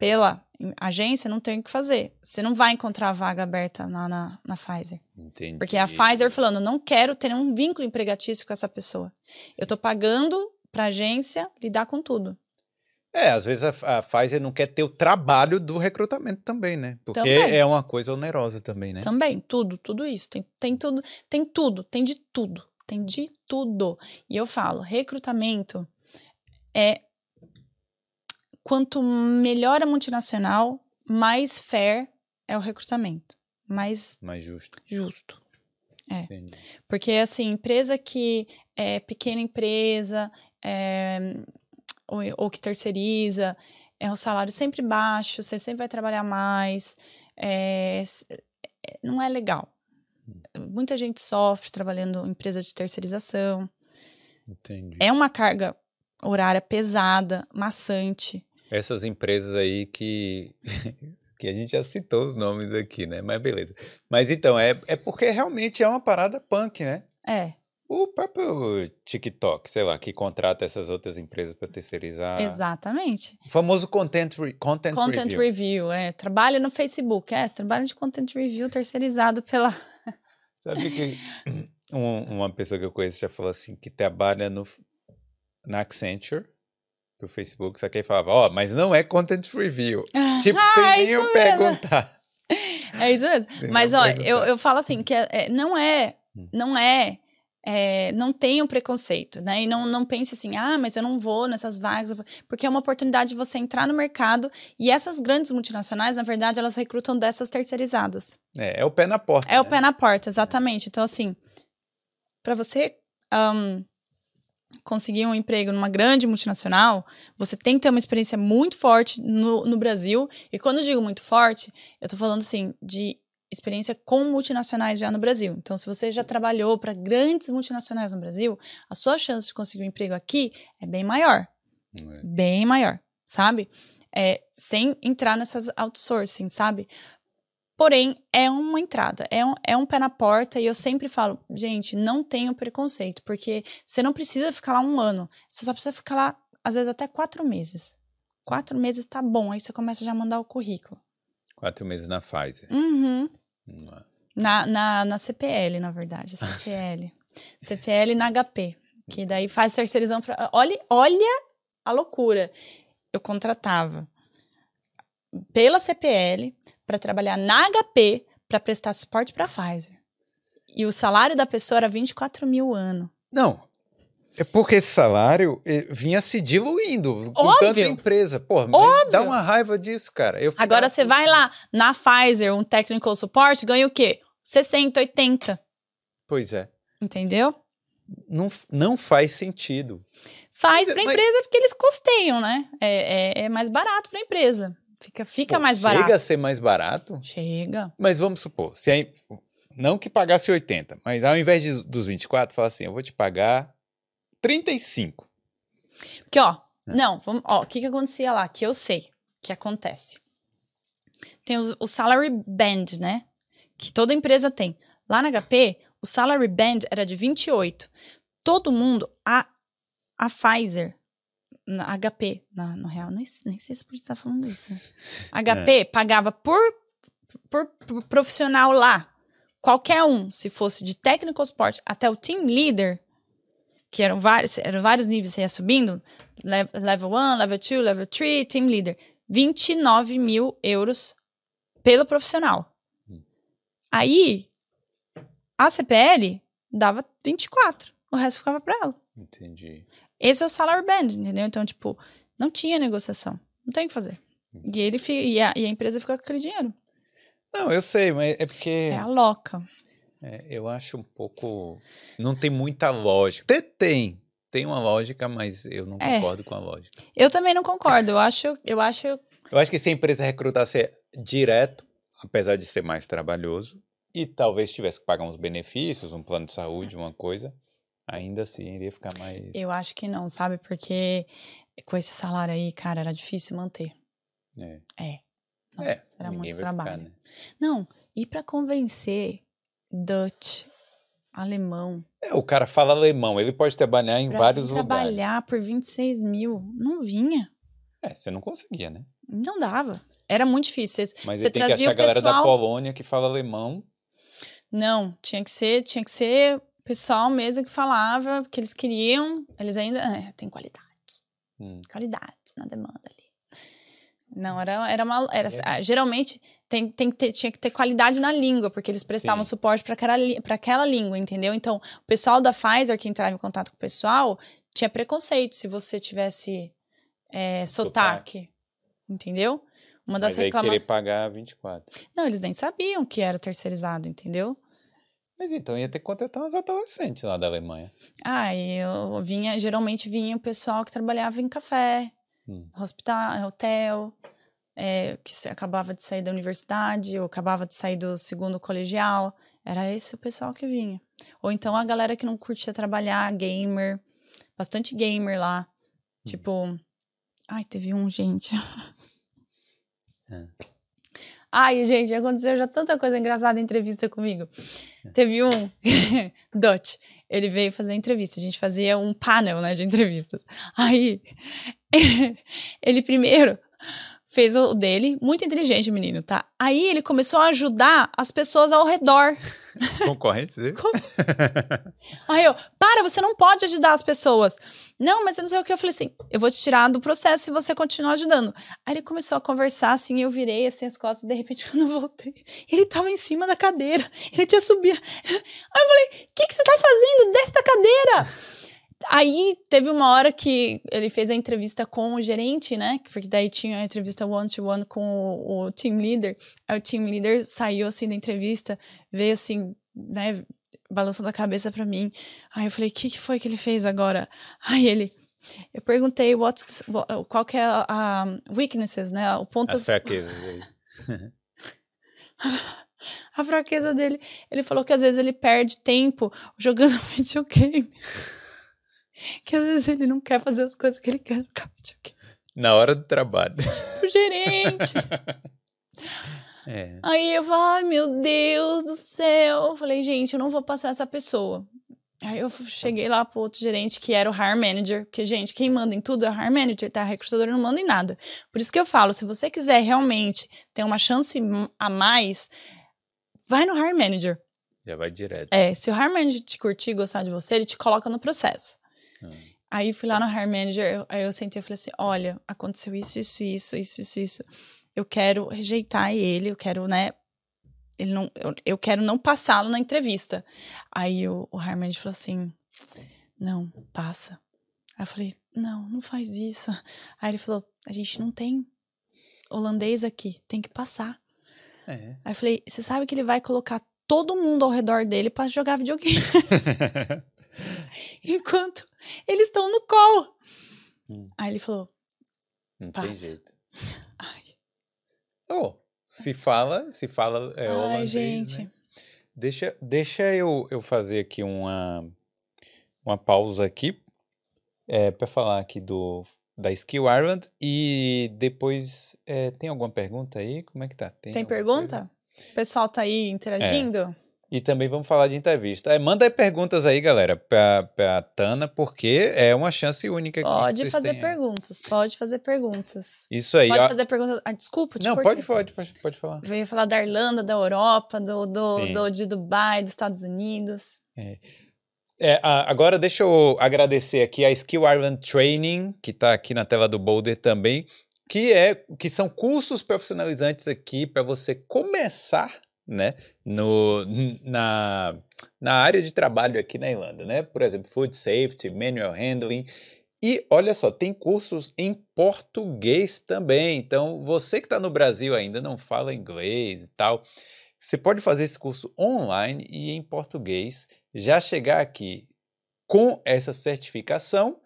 pela agência, não tem o que fazer. Você não vai encontrar a vaga aberta lá na, na Pfizer. Entendi. Porque é a Pfizer falando, não quero ter nenhum vínculo empregatício com essa pessoa. Eu tô pagando pra agência lidar com tudo. É, às vezes a, a Pfizer não quer ter o trabalho do recrutamento também, né? Porque Também. é uma coisa onerosa também, né? Também, tudo, tudo isso. Tem, tem tudo, tem tudo, tem de tudo. Tem de tudo. E eu falo, recrutamento é quanto melhor a multinacional, mais fair é o recrutamento. Mais Mais justo. justo. Entendi. Porque, assim, empresa que é pequena empresa, é, ou, ou que terceiriza, é um salário sempre baixo, você sempre vai trabalhar mais, é, é, não é legal. Muita gente sofre trabalhando em empresa de terceirização. Entendi. É uma carga horária pesada, maçante. Essas empresas aí que. que a gente já citou os nomes aqui, né? Mas beleza. Mas então, é, é porque realmente é uma parada punk, né? É, O próprio TikTok, sei lá, que contrata essas outras empresas para terceirizar. exatamente. O famoso content, re- content, Content review. review, é. Trabalho no Facebook, é. Você trabalha de content review terceirizado pela. Sabe que um- uma pessoa que eu conheço já falou assim, que trabalha no, na Accenture, pro Facebook, só que aí falava, ó, mas não é content review. Tipo, Ah, sem nem isso eu perguntar. É isso mesmo. Sem Mas, nem ó, perguntar. eu, eu falo assim, que é- é, não é, Hum. não é, é, não tenham preconceito, né? E não, não pense assim, ah, mas eu não vou nessas vagas, porque é uma oportunidade de você entrar no mercado e essas grandes multinacionais, na verdade, elas recrutam dessas terceirizadas. É, é o pé na porta. É o né? pé na porta, exatamente. Então, assim, para você ahn, conseguir um emprego numa grande multinacional, você tem que ter uma experiência muito forte no, no Brasil. E quando eu digo muito forte, eu tô falando, assim, de experiência com multinacionais já no Brasil. Então, se você já trabalhou para grandes multinacionais no Brasil, a sua chance de conseguir um emprego aqui é bem maior É. bem maior, sabe? É, sem entrar nessas outsourcing, sabe? Porém, é uma entrada, é um, é um pé na porta e eu sempre falo, gente, não tenham preconceito, porque você não precisa ficar lá um ano, você só precisa ficar lá, às vezes, até quatro meses. Quatro meses tá bom, aí você começa já a mandar o currículo. Quatro meses na Pfizer. Uhum. Hum, Na, na, na CPL, na verdade. CPL. CPL na HP. Que daí faz terceirizão pra. Olha, olha a loucura. Eu contratava pela CPL para trabalhar na HP para prestar suporte para Pfizer. E o salário da pessoa era 24 mil ano. Não. É porque esse salário eh, vinha se diluindo com Óbvio. tanta empresa. Pô, mas dá uma raiva disso, cara. Eu Agora você vai lá na Pfizer, um technical support, ganha o quê? 60, 80. Pois é. Entendeu? Não, não faz sentido. Faz Mas- pra mas- empresa porque eles custeiam, né? É, é, é mais barato pra empresa. Fica, fica Pô, mais barato. Chega a ser mais barato. Chega. Mas vamos supor, se aí, não que pagasse 80, mas ao invés de, dos 24, fala assim, eu vou te pagar 35. Porque, ó, É. não, vamos, ó, o que que acontecia lá? Que eu sei que acontece. Tem os- o salary band, né? Que toda empresa tem. Lá na HP, o salary band era de 28. Todo mundo, a, a Pfizer, na HP, na, no real, nem, nem sei se podia estar falando isso. HP pagava por, por, por profissional lá, qualquer um, se fosse de technical support até o team leader, que eram vários, eram vários níveis, você ia subindo, le- level 1, level 2, level 3, team leader, 29 mil euros pelo profissional. Hum. Aí, a CPL dava 24, o resto ficava para ela. Entendi. Esse é o salary band, entendeu? Então, tipo, não tinha negociação. Não tem o que fazer. E, ele, fi- e, a, e a empresa fica com aquele dinheiro. Não, eu sei, mas é porque É a loca. é, eu acho um pouco... Não tem muita lógica. Tem, tem. Tem uma lógica, mas eu não É. concordo com a lógica. Eu também não concordo. Eu acho, eu acho Eu acho que se a empresa recrutasse direto, apesar de ser mais trabalhoso, e talvez tivesse que pagar uns benefícios, um plano de saúde, uma coisa, ainda assim iria ficar mais... Eu acho que não, sabe? Porque com esse salário aí, cara, era difícil manter. É. É. Nossa, É, era muito vai ficar, trabalho. né? Não, e pra convencer Dutch, alemão, É, o cara fala alemão, ele pode trabalhar em pra vários vir lugares. trabalhar por 26 mil, não vinha. É, você não conseguia, né? Não dava. Era muito difícil. Você, Mas você ele tem que achar a o galera da pessoal. Polônia que fala alemão. Não, tinha que ser, tinha que ser pessoal mesmo que falava, que eles queriam, eles ainda é, tem qualidade. Hum. qualidade na demanda ali. Não, era, era uma. Era, É. ah, geralmente tem, tem que ter, tinha que ter qualidade na língua, porque eles prestavam Sim. suporte para aquela, pra aquela língua, entendeu? Então, o pessoal da Pfizer que entrava em contato com o pessoal tinha preconceito se você tivesse é, sotaque, entendeu? Uma das Mas aí querer reclamações. pagar 24. Não, eles nem sabiam que era terceirizado, entendeu? Mas então ia ter que contratar uns adolescentes lá da Alemanha. Ah, eu vinha, geralmente vinha o pessoal que trabalhava em café, Hum. hospital, hotel, é, que acabava de sair da universidade ou acabava de sair do segundo colegial. Era esse o pessoal que vinha. Ou então a galera que não curtia trabalhar, gamer, bastante gamer lá. Tipo, ai, teve um, gente. É. Ai, gente, aconteceu já tanta coisa engraçada em entrevista comigo. Teve um, Dutch, ele veio fazer entrevista. A gente fazia um panel, né, de entrevistas. Aí, ele primeiro fez o dele, muito inteligente o menino, tá? Aí ele começou a ajudar as pessoas ao redor. Concorrentes? hein? Aí eu, para, você não pode ajudar as pessoas. Não, mas eu não sei o que. Eu falei assim, eu vou te tirar do processo se você continuar ajudando. Aí ele começou a conversar assim, eu virei assim as costas, de repente quando eu voltei, ele tava em cima da cadeira, ele tinha subido. Aí eu falei, o que, que você tá fazendo? Desce da cadeira! Aí teve uma hora que ele fez a entrevista com o gerente, né? Porque daí tinha a entrevista one-to-one com o, o team leader. Aí o team leader saiu assim da entrevista, veio assim, né? Balançando a cabeça pra mim. Aí eu falei, o que, que foi que ele fez agora? Aí ele. Eu perguntei what's, what- qual que é a, a weaknesses, né? O ponto As fraquezas aí. a fraqueza dele. Ele falou que às vezes ele perde tempo jogando videogame. Que às vezes ele não quer fazer as coisas que ele quer videogame. Na hora do trabalho. O gerente. É. Aí eu falei, ai meu Deus do céu. Eu falei, gente, eu não vou passar essa pessoa. Aí eu cheguei lá pro outro gerente, que era o hire manager, porque, gente, quem manda em tudo é o hire manager, tá? A recrutadora não manda em nada. Por isso que eu falo, se você quiser realmente ter uma chance a mais, vai no hire manager. Já vai direto. É, se o hire manager te curtir e gostar de você, ele te coloca no processo. Hum. Aí fui lá no hire manager, aí eu sentei e falei assim: olha, aconteceu isso, isso, isso, isso, isso, isso. Eu quero rejeitar ele, eu quero, né? Ele não, eu, eu quero não passá-lo na entrevista. Aí o, o hire manager falou assim: não, passa. Aí eu falei: não, não faz isso. Aí ele falou: a gente não tem holandês aqui, tem que passar. É. Aí eu falei: você sabe que ele vai colocar todo mundo ao redor dele pra jogar videogame enquanto eles estão no call. Hum. Aí ele falou: Não tem Passa. jeito. ai, Oh, se fala, se fala é ai holandês, gente. né? Deixa, deixa eu, eu fazer aqui uma, uma pausa aqui é, para falar aqui do da Skill Ireland e depois é, tem alguma pergunta aí? Como é que tá? Tem alguma pergunta? coisa? O pessoal tá aí interagindo? E também vamos falar de entrevista. É, manda aí perguntas aí, galera, pra, pra Tana, porque é uma chance única que Pode fazer perguntas, pode fazer perguntas. Isso aí. Pode ó. fazer perguntas. Ah, desculpa, te Não, cortei. pode, pode, pode, falar. Veio falar da Irlanda, da Europa, do, do, do- de Dubai, dos Estados Unidos. É, a- agora deixa eu agradecer aqui a Skill Ireland Training, que está aqui na tela do Boulder também, que é que são cursos profissionalizantes aqui para você começar, né, no, na, na área de trabalho aqui na Irlanda, né? Por exemplo, Food Safety, Manual Handling. E olha só, tem cursos em português também. Então, você que está no Brasil ainda não fala inglês e tal, você pode fazer esse curso online e em português já chegar aqui com essa certificação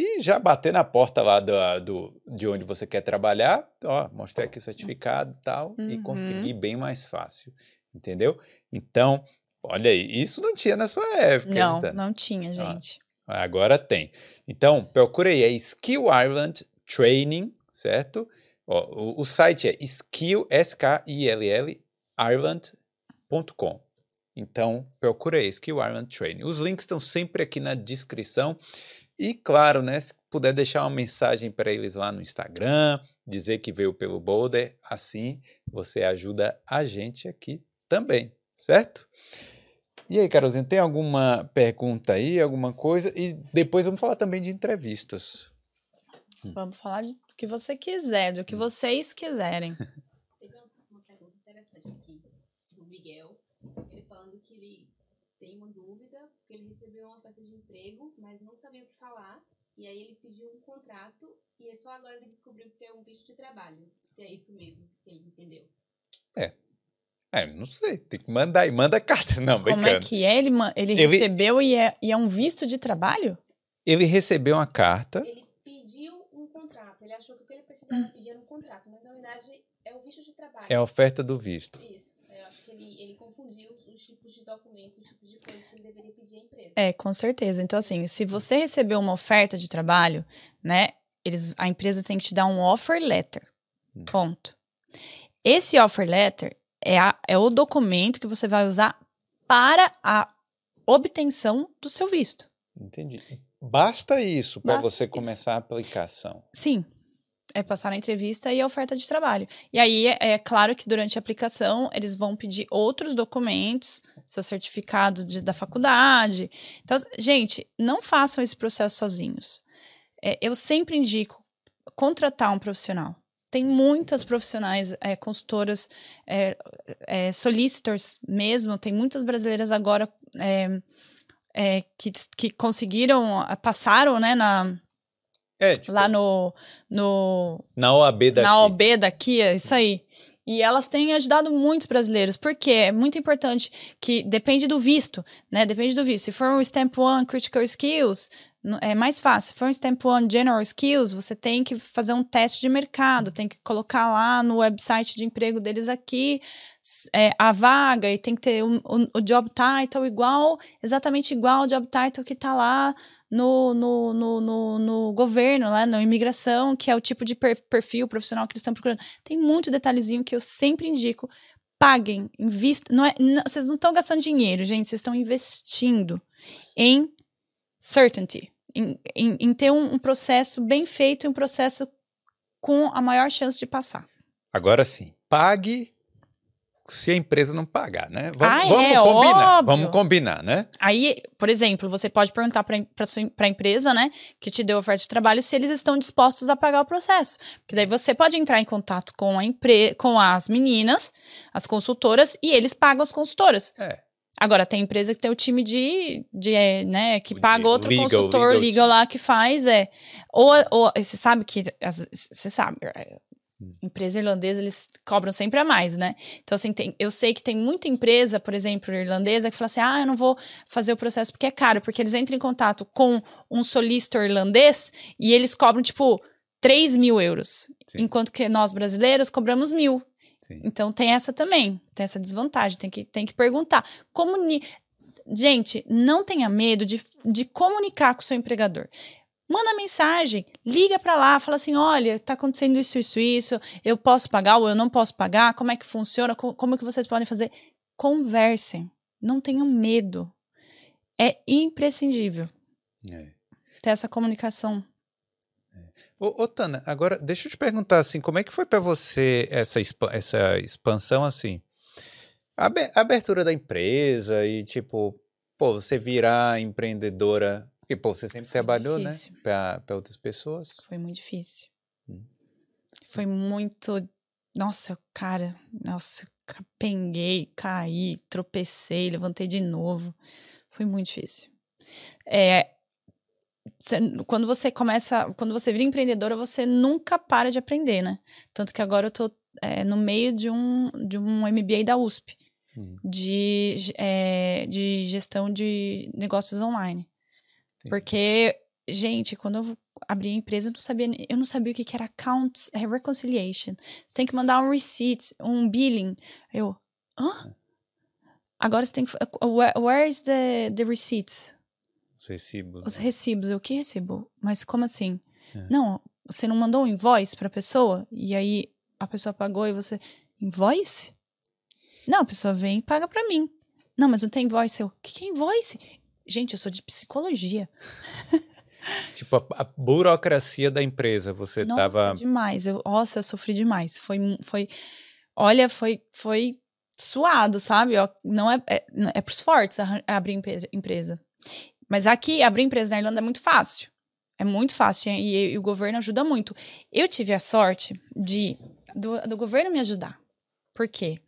e já bater na porta lá do, do- de onde você quer trabalhar, ó, mostrar aqui o certificado e tal, e Uhum. conseguir bem mais fácil, entendeu? Então, olha aí, isso não tinha na sua época. Não, Rita. não tinha, gente. Agora tem. Então, procure aí, é Skill Ireland Training, certo? Ó, o, o site é skill, S-K-I-L-L, ireland.com. Então, procure aí, Skill Ireland Training. Os links estão sempre aqui na descrição. E, claro, né, se puder deixar uma mensagem para eles lá no Instagram, dizer que veio pelo Boulder, assim você ajuda a gente aqui também, certo? E aí, Carolzinha, tem alguma pergunta aí, alguma coisa? E depois vamos falar também de entrevistas. Vamos falar de- do que você quiser, do que vocês quiserem. Teve uma pergunta interessante aqui do Miguel, ele falando que ele tem uma dúvida, porque ele recebeu uma oferta de emprego, mas não sabia o que falar, e aí ele pediu um contrato, e é só agora ele descobriu que é um visto de trabalho. Se é isso mesmo que ele entendeu. É, não sei, tem que mandar aí, manda carta. Não, Como brincando. é que é? Ele, ele Ele- recebeu e é, e é um visto de trabalho? Ele recebeu uma carta, Ele pediu um contrato, ele achou que o que ele precisava pedir era um contrato, mas na verdade é o visto de trabalho. é a oferta do visto. Isso, ele, ele confundiu os, os tipos de documentos, os tipos de coisas que ele deveria pedir à empresa. É, com certeza. Então, assim, se você recebeu uma oferta de trabalho, né, eles, a empresa tem que te dar um offer letter. Hum. Ponto. Esse offer letter é, a- é o documento que você vai usar para a obtenção do seu visto. Entendi. Basta isso para você isso. começar a aplicação. Sim. É passar na entrevista e a oferta de trabalho. E aí, é, é claro que durante a aplicação, eles vão pedir outros documentos, seu certificado de- da faculdade. Então, gente, não façam esse processo sozinhos. É, eu sempre indico contratar um profissional. Tem muitas profissionais, é, consultoras, é, é, solicitors mesmo, tem muitas brasileiras agora é, é, que, que conseguiram, passaram né, na, É, tipo, lá no, no na OAB daqui. na OB daqui, é isso aí. E elas têm ajudado muitos brasileiros, porque é muito importante que depende do visto, né? Depende do visto. Se for um Stamp 1 Critical Skills, é mais fácil. Se for um Stamp 1 General Skills, você tem que fazer um teste de mercado, tem que colocar lá no website de emprego deles aqui é, a vaga e tem que ter um- um- o job title igual, exatamente igual ao job title que tá lá no, no, no, no, no governo, lá na imigração, que é o tipo de per- perfil profissional que eles estão procurando. Tem muito detalhezinho que eu sempre indico. Paguem, invistam. Não é, não- vocês não estão gastando dinheiro, gente, vocês estão investindo em certainty, em, em, em ter um, um processo bem feito, um processo com a maior chance de passar. Agora sim, pague se a empresa não pagar, né? Vamos, Ah, vamos é, combinar, óbvio. vamos combinar, né? Aí, por exemplo, você pode perguntar para a empresa, né, que te deu a oferta de trabalho, se eles estão dispostos a pagar o processo. Porque daí você pode entrar em contato com, a empre com as meninas, as consultoras, e eles pagam as consultoras. É. Agora, tem empresa que tem o time de, de é, né, que O paga outro legal, consultor legal legal, lá que faz, é. Ou, ou você sabe que, você sabe, é. Empresa irlandesa, eles cobram sempre a mais, né? Então, assim, tem, eu sei que tem muita empresa, por exemplo, irlandesa, que fala assim, ah, eu não vou fazer o processo porque é caro, porque eles entram em contato com um solicitor irlandês e eles cobram, tipo, 3 mil euros. Sim. Enquanto que nós, brasileiros, cobramos mil. Sim. Então tem essa também, tem essa desvantagem, tem que, tem que perguntar. Comuni... Gente, não tenha medo de, de comunicar com o seu empregador. Manda mensagem, liga pra lá, fala assim: olha, tá acontecendo isso, isso, isso, eu posso pagar ou eu não posso pagar, como é que funciona, co- como, que vocês podem fazer? Conversem, não tenham medo. É imprescindível É. ter essa comunicação. Ô, ô, Tana, agora deixa eu te perguntar assim, como é que foi pra você essa, essa expansão assim? A abertura da empresa e tipo, pô, você virar empreendedora, porque pô, você sempre Foi trabalhou, difícil. né, pra outras pessoas. Foi muito difícil. Hum. Foi muito. Nossa, cara, nossa, eu capenguei, caí, tropecei, levantei de novo. Foi muito difícil. É, quando você começa, quando você vira empreendedora, você nunca para de aprender, né? Tanto que agora eu tô é, no meio de um, de um MBA da USP, Hum. de, é, de gestão de negócios online. Porque, gente, quando eu abri a empresa, eu não sabia, eu não sabia o que, que era accounts, é, reconciliation. Você tem que mandar um receipt, um billing. Eu, hã? Agora você tem que. Where, where is the, the receipts? Os recibos. Os né? recibos. Eu, que recibo? Mas como assim? É. Não, você não mandou um invoice pra pessoa? E aí a pessoa pagou e você. Invoice? Não, a pessoa vem e paga pra mim. Não, mas não tem invoice. Eu, o que, que é invoice? Gente, eu sou de psicologia. Tipo, a, a burocracia da empresa, você Nossa, tava... demais. Eu, nossa, eu sofri demais. Foi, foi, olha, foi, foi suado, sabe? Não é, é, é pros fortes abrir empresa, empresa. Mas aqui, abrir empresa na Irlanda é muito fácil. É muito fácil e, e o governo ajuda muito. Eu tive a sorte de do, do governo me ajudar. Por quê?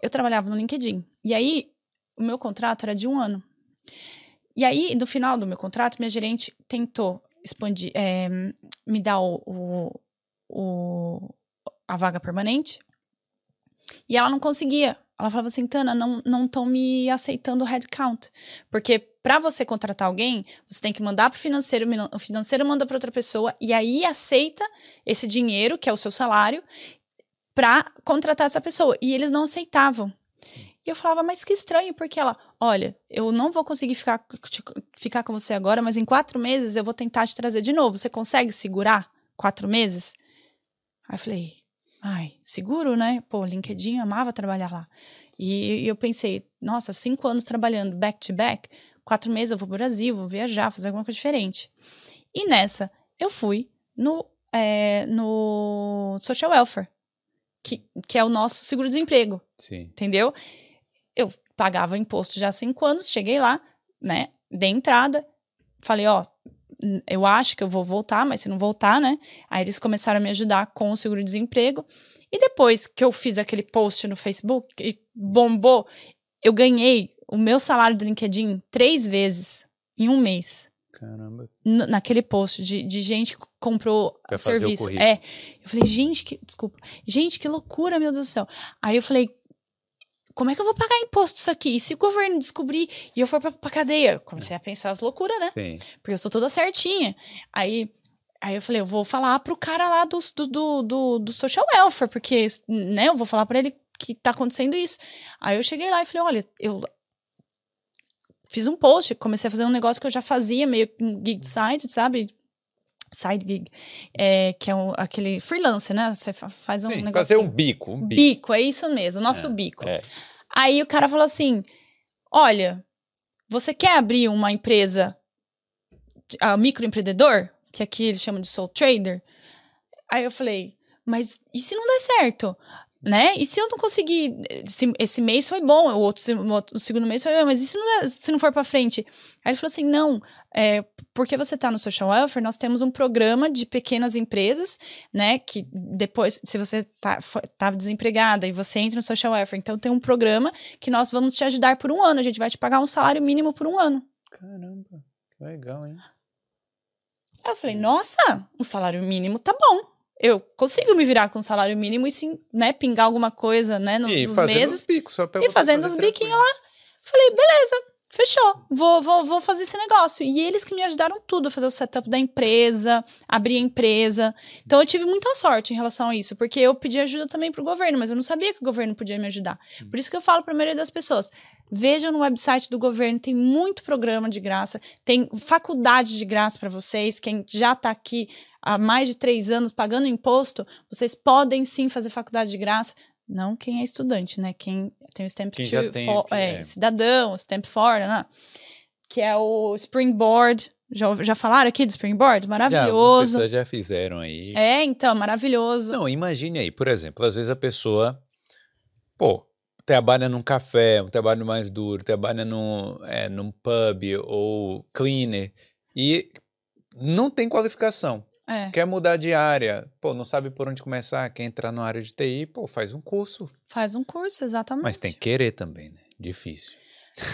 Eu trabalhava no LinkedIn. E aí, o meu contrato era de um ano. E aí, no final do meu contrato, minha gerente tentou expandir, é, me dar o, o, o- a vaga permanente. E ela não conseguia. Ela falava assim, Tana, não estão me aceitando o headcount. Porque para você contratar alguém, você tem que mandar para o financeiro, o financeiro manda para outra pessoa, e aí aceita esse dinheiro, que é o seu salário, para contratar essa pessoa. E eles não aceitavam. E eu falava, mas que estranho, porque ela, olha, eu não vou conseguir ficar, te- ficar com você agora, mas em quatro meses eu vou tentar te trazer de novo. Você consegue segurar quatro meses? Aí eu falei, ai, seguro, né? Pô, LinkedIn amava trabalhar lá. E, e eu pensei, nossa, cinco anos trabalhando back to back, quatro meses eu vou pro Brasil, vou viajar, fazer alguma coisa diferente. E nessa, eu fui no, é, no Social Welfare, que, que é o nosso seguro-desemprego entendeu? Eu pagava imposto já há cinco anos, cheguei lá, né? Dei entrada, falei, ó, eu acho que eu vou voltar, mas se não voltar, né? Aí eles começaram a me ajudar com o seguro-desemprego. E depois que eu fiz aquele post no Facebook e bombou, eu ganhei o meu salário do LinkedIn três vezes em um mês. Caramba. Naquele post de, de gente que comprou serviço. é. Eu falei, gente, que. Desculpa. Gente, que loucura, meu Deus do céu. Aí eu falei, como é que eu vou pagar imposto disso aqui? E se o governo descobrir e eu for pra, pra cadeia? Comecei a pensar as loucuras, né? Sim. Porque eu sou toda certinha. Aí. Aí eu falei, eu vou falar pro cara lá do, do, do, do, social welfare, porque, né, eu vou falar pra ele que tá acontecendo isso. Aí eu cheguei lá e falei, olha, eu fiz um post, comecei a fazer um negócio que eu já fazia, meio um gig side, sabe? Side gig. É, que é um- aquele freelance, né? Você fa- faz um Sim, negócio. fazer um bico, um bico. bico, é isso mesmo, nosso É, bico. é. Aí o cara falou assim: Olha, você quer abrir uma empresa de- ah, microempreendedor? Que aqui eles chamam de sole trader. Aí eu falei, mas e se não der certo? Né? E se eu não conseguir, esse, esse mês foi bom, o outro, o, o segundo mês foi bom, mas e se não, se não for para frente? Aí ele falou assim, não, é, porque você está no social welfare, nós temos um programa de pequenas empresas, né? Que depois, se você tá, tá desempregada e você entra no social welfare, então tem um programa que nós vamos te ajudar por um ano, a gente vai te pagar um salário mínimo por um ano. Caramba, legal, hein? Aí eu falei, nossa, um salário mínimo tá bom eu consigo me virar com salário mínimo e sim, né, pingar alguma coisa, né, no, e nos meses. Bicos, só e fazendo os biquinhos lá. Falei, beleza, fechou, vou, vou, vou fazer esse negócio. E eles que me ajudaram tudo, a fazer o setup da empresa, abrir a empresa. Então eu tive muita sorte em relação a isso, porque eu pedi ajuda também pro governo, mas eu não sabia que o governo podia me ajudar. Hum. Por isso que eu falo para a maioria das pessoas, vejam no website do governo, tem muito programa de graça, tem faculdade de graça para vocês, quem já está aqui há mais de três anos pagando imposto, vocês podem sim fazer faculdade de graça. Não quem é estudante, né? Quem tem o Stamp quem já tem for, é, é. cidadão, Stamp for, né? Que é o Springboard. Já, já falaram aqui do Springboard? Maravilhoso. Já, já fizeram aí. É, então, maravilhoso. Não, imagine aí, por exemplo, às vezes a pessoa, pô, trabalha num café, um trabalho mais duro, trabalha num, é, num pub ou cleaner e não tem qualificação. É. Quer mudar de área, pô, não sabe por onde começar, quer entrar na área de TI, pô, faz um curso. Faz um curso, exatamente. Mas tem que querer também, né? Difícil.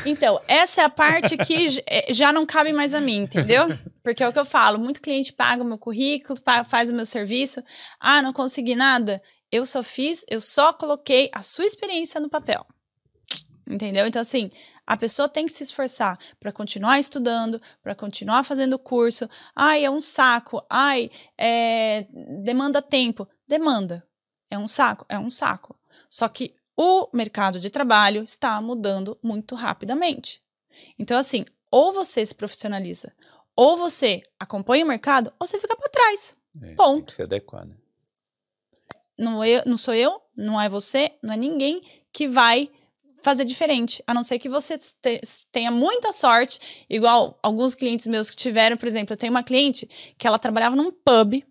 Então, essa é a parte que eh, já não cabe mais a mim, entendeu? Porque é o que eu falo, muito cliente paga o meu currículo, faz o meu serviço. Ah, não consegui nada? Eu só fiz, eu só coloquei a sua experiência no papel. Entendeu? Então, assim, a pessoa tem que se esforçar para continuar estudando, para continuar fazendo curso. Ai, é um saco. Ai, é... demanda tempo. Demanda. É um saco? É um saco. Só que o mercado de trabalho está mudando muito rapidamente. Então, assim, ou você se profissionaliza, ou você acompanha o mercado, ou você fica para trás. É, Ponto. Tem que se adequar, né? Não, eu, não sou eu, não é você, não é ninguém que vai fazer diferente, a não ser que você tenha muita sorte, igual alguns clientes meus que tiveram, por exemplo, eu tenho uma cliente que ela trabalhava num pub,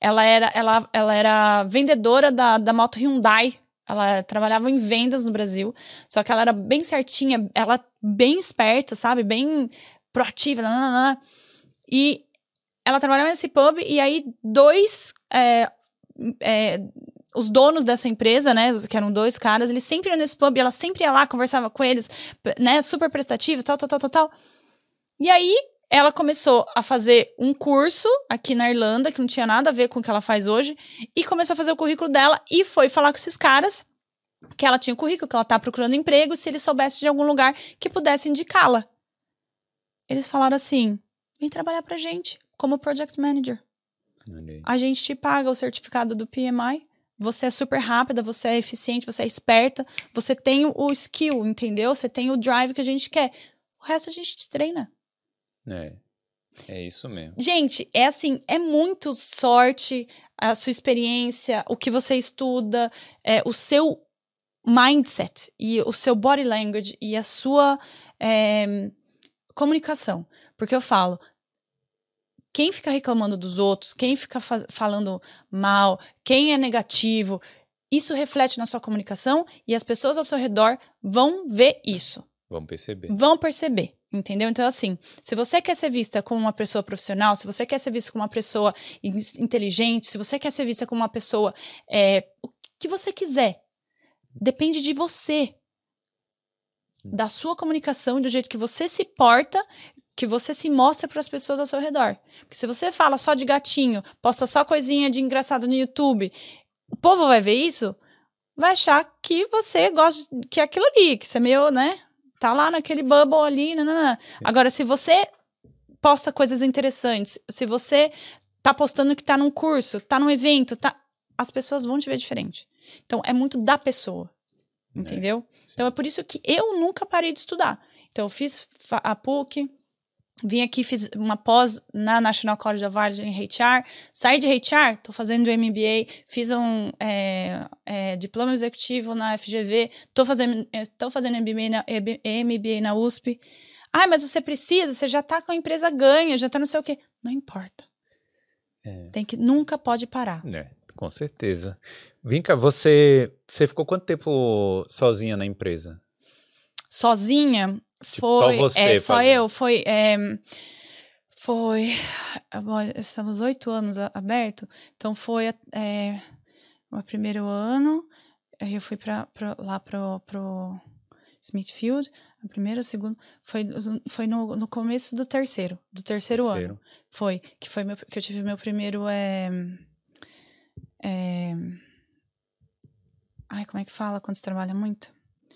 ela era, ela, ela era vendedora da, da moto Hyundai, ela trabalhava em vendas no Brasil, só que ela era bem certinha, ela bem esperta, sabe, bem proativa, nananana. e ela trabalhava nesse pub e aí dois é, é, os donos dessa empresa, né, que eram dois caras, eles sempre iam nesse pub, ela sempre ia lá, conversava com eles, né, super prestativo, tal, tal, tal, tal, tal. E aí, ela começou a fazer um curso aqui na Irlanda, que não tinha nada a ver com o que ela faz hoje, e começou a fazer o currículo dela e foi falar com esses caras que ela tinha o currículo, que ela tá procurando emprego, se eles soubessem de algum lugar que pudesse indicá-la. Eles falaram assim: vem trabalhar pra gente como project manager. A gente te paga o certificado do PMI, você é super rápida, você é eficiente, você é esperta, você tem o skill, entendeu? Você tem o drive que a gente quer. O resto a gente te treina. É. É isso mesmo. Gente, é assim, é muito sorte a sua experiência, o que você estuda, é, o seu mindset e o seu body language e a sua é, comunicação. Porque eu falo, quem fica reclamando dos outros, quem fica fa falando mal, quem é negativo, isso reflete na sua comunicação e as pessoas ao seu redor vão ver isso. Vão perceber. Vão perceber. Entendeu? Então, assim, se você quer ser vista como uma pessoa profissional, se você quer ser vista como uma pessoa inteligente, se você quer ser vista como uma pessoa. É, o que você quiser. Depende de você. Da sua comunicação, do jeito que você se porta que você se mostra para as pessoas ao seu redor. Porque se você fala só de gatinho, posta só coisinha de engraçado no YouTube, o povo vai ver isso, vai achar que você gosta que é aquilo ali, que você é meio, né? Tá lá naquele bubble ali, nanana. Agora se você posta coisas interessantes, se você tá postando que tá num curso, tá num evento, tá as pessoas vão te ver diferente. Então é muito da pessoa. É, entendeu? É, então é por isso que eu nunca parei de estudar. Então eu fiz a PUC, Vim aqui, fiz uma pós na National College of Arts em HR. Saí de HR, estou fazendo MBA, fiz um é, é, diploma executivo na FGV, estou fazendo, tô fazendo MBA na, MBA na USP. Ah, mas você precisa, você já está com a empresa ganha, já está não sei o quê. Não importa. É. Tem que, nunca pode parar. É. Com certeza. Vem cá, você, você ficou quanto tempo sozinha na empresa? Sozinha? Tipo, Foi. só você é, só fazendo. eu. Foi. é, foi. Estamos oito anos aberto. Então foi é, o primeiro ano. Aí eu fui pra, pra- lá pro, pro Smithfield. O primeiro, o segundo. Foi, foi no, no começo do terceiro. Do terceiro, ano. Terceiro. Foi. Que foi meu, que eu tive meu primeiro. É, é, ai, como é que fala quando você trabalha muito?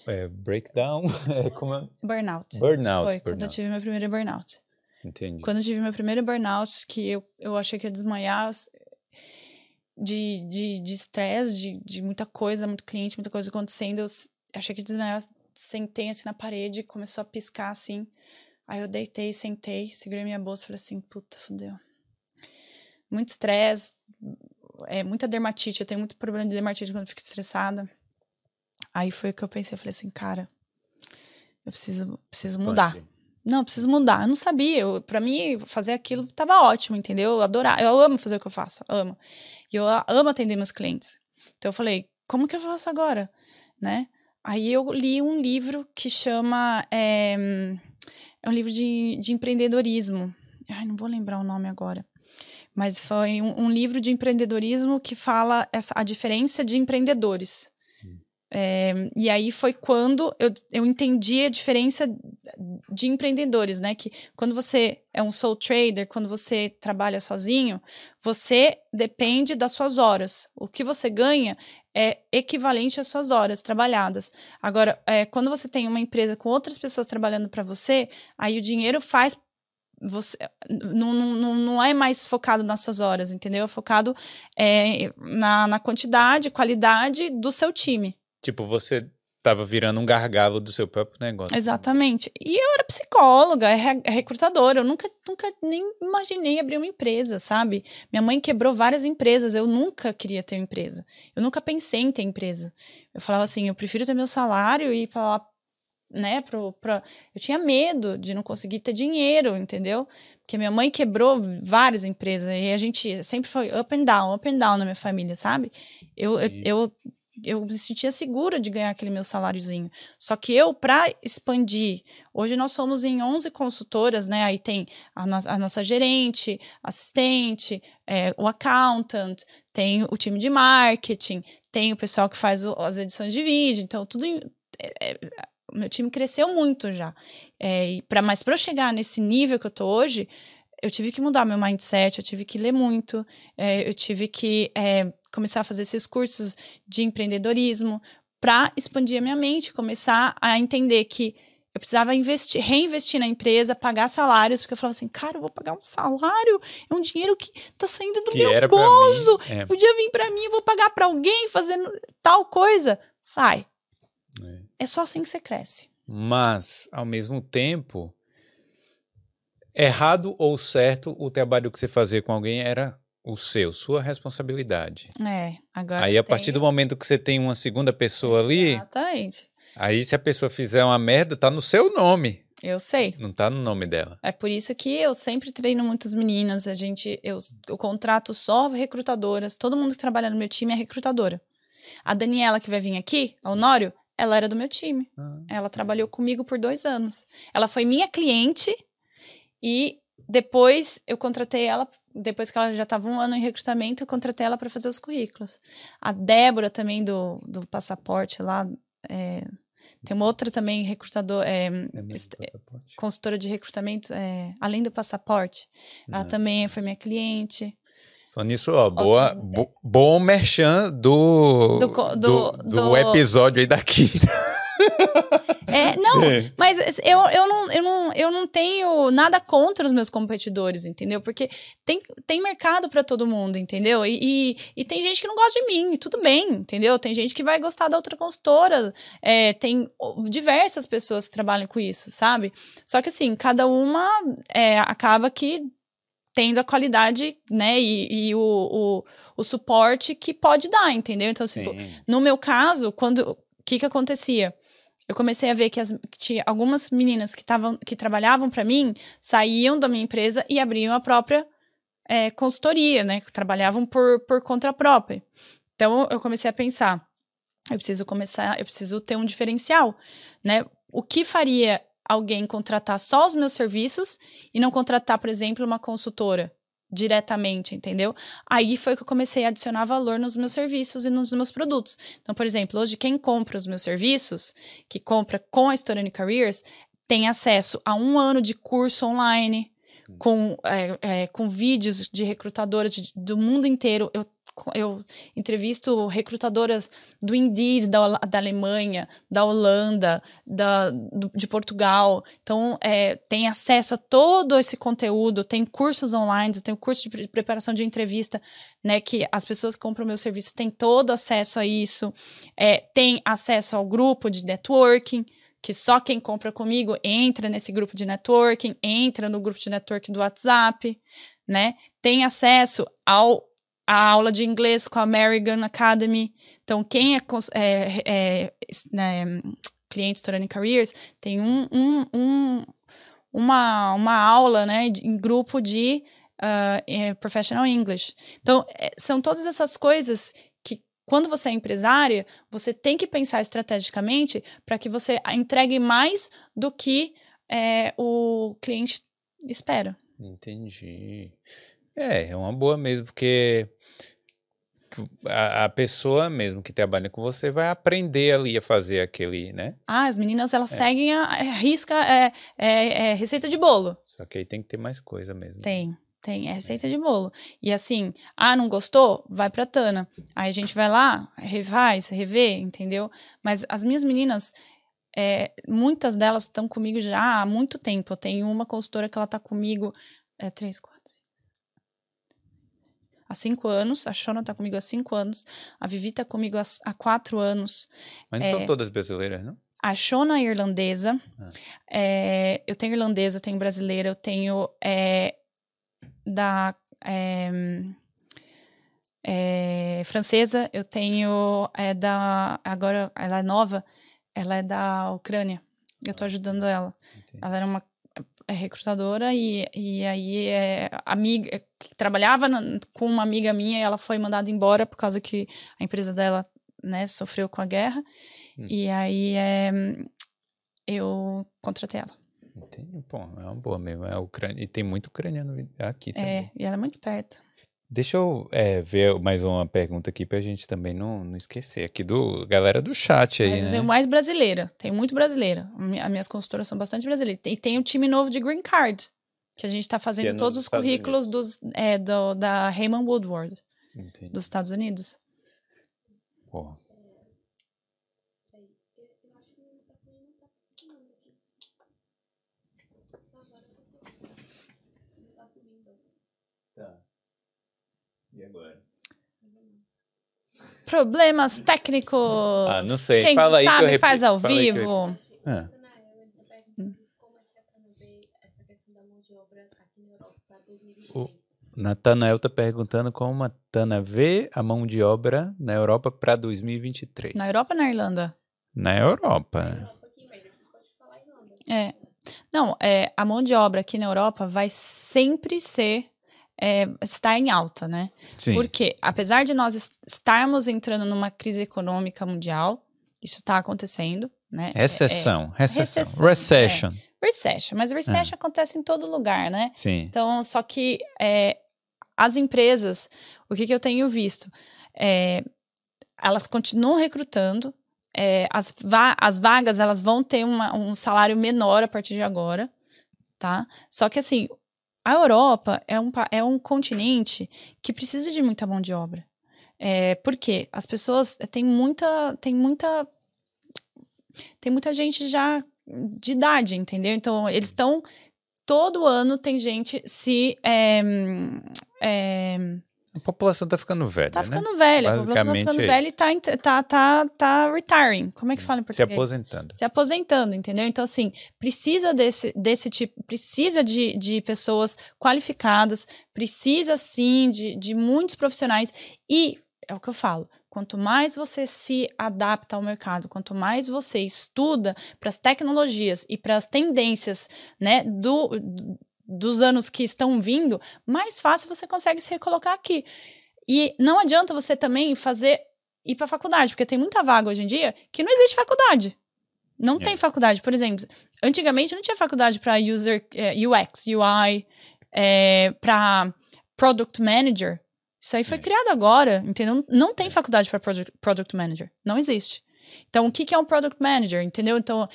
É, breakdown? É, como é? Burnout. Burnout. Foi quando eu burnout. tive meu primeiro burnout. Entendi. Quando eu tive meu primeiro burnout, que eu, eu achei que ia desmaiar de de de estresse, de, de muita coisa, muito cliente, muita coisa acontecendo. Eu achei que ia desmaiar, sentei assim na parede, começou a piscar assim. Aí eu deitei, sentei, segurei minha bolsa e falei assim: puta, fudeu. Muito estresse, é, muita dermatite. Eu tenho muito problema de dermatite quando eu fico estressada. Aí foi o que eu pensei: eu falei assim, cara, eu preciso, preciso mudar. Pode. Não, eu preciso mudar. Eu não sabia. Eu, pra mim, fazer aquilo tava ótimo, entendeu? Eu adorava. Eu amo fazer o que eu faço. Amo. E eu amo atender meus clientes. Então eu falei, como que eu faço agora? Né? Aí eu li um livro que chama. É, é um livro de, de empreendedorismo. Ai, não vou lembrar o nome agora. Mas foi um, um livro de empreendedorismo que fala essa, a diferença de empreendedores. É, e aí foi quando eu, eu entendi a diferença de empreendedores, né? Que quando você é um sole trader, quando você trabalha sozinho, você depende das suas horas. O que você ganha é equivalente às suas horas trabalhadas. Agora, é, quando você tem uma empresa com outras pessoas trabalhando para você, aí o dinheiro faz você não, não, não- é mais focado nas suas horas, entendeu? É focado é, na, na quantidade, qualidade do seu time. Tipo, você tava virando um gargalo do seu próprio negócio. Exatamente. E eu era psicóloga, é é recrutadora. Eu nunca, nunca nem imaginei abrir uma empresa, sabe? Minha mãe quebrou várias empresas. Eu nunca queria ter uma empresa. Eu nunca pensei em ter empresa. Eu falava assim, eu prefiro ter meu salário e ir pra lá, né? Pro, pra... Eu tinha medo de não conseguir ter dinheiro, entendeu? Porque minha mãe quebrou várias empresas e a gente sempre foi up and down, up and down na minha família, sabe? Eu, eu, eu, eu me sentia segura de ganhar aquele meu saláriozinho. Só que eu, para expandir, hoje nós somos em 11 consultoras, né? Aí tem a, no- a nossa gerente, assistente, é, o accountant, tem o time de marketing, tem o pessoal que faz o- as edições de vídeo. Então, tudo. em- é- é- meu time cresceu muito já. É, e pra, mas para eu chegar nesse nível que eu tô hoje, eu tive que mudar meu mindset, eu tive que ler muito, é, eu tive que é, começar a fazer esses cursos de empreendedorismo para expandir a minha mente, começar a entender que eu precisava investir, reinvestir na empresa, pagar salários, porque eu falava assim, cara, eu vou pagar um salário, é um dinheiro que tá saindo do Que meu bolso. É, podia vir para mim, eu vou pagar para alguém fazendo tal coisa. Vai. é. É só assim que você cresce. Mas, ao mesmo tempo, errado ou certo, o trabalho que você fazia com alguém era o seu, sua responsabilidade. É, agora Aí, a tem- partir do momento que você tem uma segunda pessoa ali, Exatamente. aí se a pessoa fizer uma merda, tá no seu nome, Eu sei. não tá no nome dela. É por isso que eu sempre treino muitas meninas. A gente, eu, eu contrato só recrutadoras. Todo mundo que trabalha no meu time é recrutadora. A Daniela que vai vir aqui, a Honório, ela era do meu time. Ah, Ela trabalhou comigo por dois anos. Ela foi minha cliente e depois eu contratei ela. Depois que ela já estava um ano em recrutamento, eu contratei ela para fazer os currículos. A Débora também do, do passaporte lá. é, tem uma outra também recrutador, é, é passaporte? consultora de recrutamento, é, além do passaporte. Ela Não. também foi minha cliente. Falando nisso, ó, boa, bo, bom merchan do, do, do- do do- episódio aí da quinta. É, não, mas eu, eu, não, eu, não, eu não tenho nada contra os meus competidores, entendeu? Porque tem, tem mercado para todo mundo, entendeu? E, e, e tem gente que não gosta de mim, tudo bem, entendeu? Tem gente que vai gostar da outra consultora. é, tem diversas pessoas que trabalham com isso, sabe? Só que assim, cada uma é, acaba que tendo a qualidade, né, e, e o, o, o suporte que pode dar, entendeu? Então, tipo, no meu caso, quando o que que acontecia? Eu comecei a ver que, as, que algumas meninas que estavam que trabalhavam para mim saíam da minha empresa e abriam a própria é, consultoria, né? Trabalhavam por, por conta própria. Então eu comecei a pensar, eu preciso começar, eu preciso ter um diferencial, né? O que faria alguém contratar só os meus serviços e não contratar, por exemplo, uma consultora diretamente, entendeu? Aí foi que eu comecei a adicionar valor nos meus serviços e nos meus produtos. Então, por exemplo, hoje quem compra os meus serviços, que compra com a Student Careers, tem acesso a um ano de curso online, com, é, é, com vídeos de recrutadoras de, do mundo inteiro. Eu eu entrevisto recrutadoras do Indeed da, da Alemanha, da Holanda, da, do, de Portugal. Então, é, tem acesso a todo esse conteúdo, tem cursos online, tem curso de preparação de entrevista, né? Que as pessoas que compram o meu serviço têm todo acesso a isso. É, tem acesso ao grupo de networking que só quem compra comigo entra nesse grupo de networking, entra no grupo de networking do WhatsApp, né? Tem acesso ao a aula de inglês com a American Academy. Então, quem é, é, é né, cliente Turning Careers tem um, um, um, uma, uma aula né, em grupo de uh, Professional English. Então, é, são todas essas coisas que, quando você é empresária, você tem que pensar estrategicamente para que você entregue mais do que é, o cliente espera. Entendi. É, é uma boa mesmo, porque a, a, pessoa mesmo que trabalha com você vai aprender ali a fazer aquele, né? Ah, as meninas elas é. seguem a, a risca é, é, é, receita de bolo. Só que aí tem que ter mais coisa mesmo. Tem. Tem, é receita de bolo. E assim, ah, não gostou? Vai pra Tana. Aí a gente vai lá, refaz, revê, entendeu? Mas as minhas meninas, é, muitas delas estão comigo já há muito tempo. Eu tenho uma consultora que ela tá comigo é, três, quatro, há cinco anos, a Shona tá comigo há cinco anos, a Vivi tá comigo há, há quatro anos. Mas é, são todas brasileiras, não? A Shona é irlandesa, ah. é, eu tenho irlandesa, eu tenho brasileira, eu tenho é, da é, é, francesa, eu tenho é da agora ela é nova, ela é da Ucrânia. Eu tô ajudando ela. Entendi. Ela era uma é recrutadora e, e aí é amiga trabalhava com uma amiga minha e ela foi mandada embora por causa que a empresa dela né sofreu com a guerra hum. e aí é, eu contratei ela Entendi. Pô, é uma boa mesmo. É Ucrânia. E tem muito ucraniano aqui é, também. É, e ela é muito esperta. Deixa eu é, ver mais uma pergunta aqui pra gente também não, não esquecer. Aqui do galera do chat aí, Mas né? Tem mais brasileira, tem muito brasileira. As minhas consultoras são bastante brasileiras. E tem o time novo de Green Card, que a gente tá fazendo é todos os Estados currículos dos, é, do, da Raymond Woodward, Entendi. dos Estados Unidos. Pô. Problemas técnicos. Ah, não sei. Quem Fala sabe aí que eu faz ao Fala vivo. Ah. O Natanael está perguntando como a Tana vê a mão de obra na Europa para 2023. Na Europa ou na Irlanda? Na Europa. É. Não, é, a mão de obra aqui na Europa vai sempre ser é, está em alta, né? Sim. Porque, apesar de nós estarmos entrando numa crise econômica mundial, isso está acontecendo, né? Recessão, é, recessão, recessão, recession. É, recession, mas recession é. acontece em todo lugar, né? Sim. Então, só que é, as empresas, o que, que eu tenho visto? É, elas continuam recrutando, é, as, va as vagas elas vão ter uma, um salário menor a partir de agora, tá? Só que assim, a Europa é um, é um continente que precisa de muita mão de obra. É, porque as pessoas têm muita, tem muita. Tem muita gente já de idade, entendeu? Então, eles estão. Todo ano tem gente se. É, é, a população tá ficando velha. Tá né? ficando velha. A população tá ficando é velha e tá, tá, tá, tá retiring. Como é que fala em português? Se aposentando. Se aposentando, entendeu? Então, assim, precisa desse, desse tipo, precisa de, de pessoas qualificadas, precisa sim de, de muitos profissionais. E é o que eu falo. Quanto mais você se adapta ao mercado, quanto mais você estuda para as tecnologias e para as tendências né, do, dos anos que estão vindo, mais fácil você consegue se recolocar aqui. E não adianta você também fazer ir para faculdade, porque tem muita vaga hoje em dia que não existe faculdade. Não é. tem faculdade. Por exemplo, antigamente não tinha faculdade para user é, UX, UI, é, para product manager. Isso aí foi é. criado agora, entendeu? Não tem é. faculdade para product, product manager. Não existe. Então, o que, que é um product manager, entendeu? Então,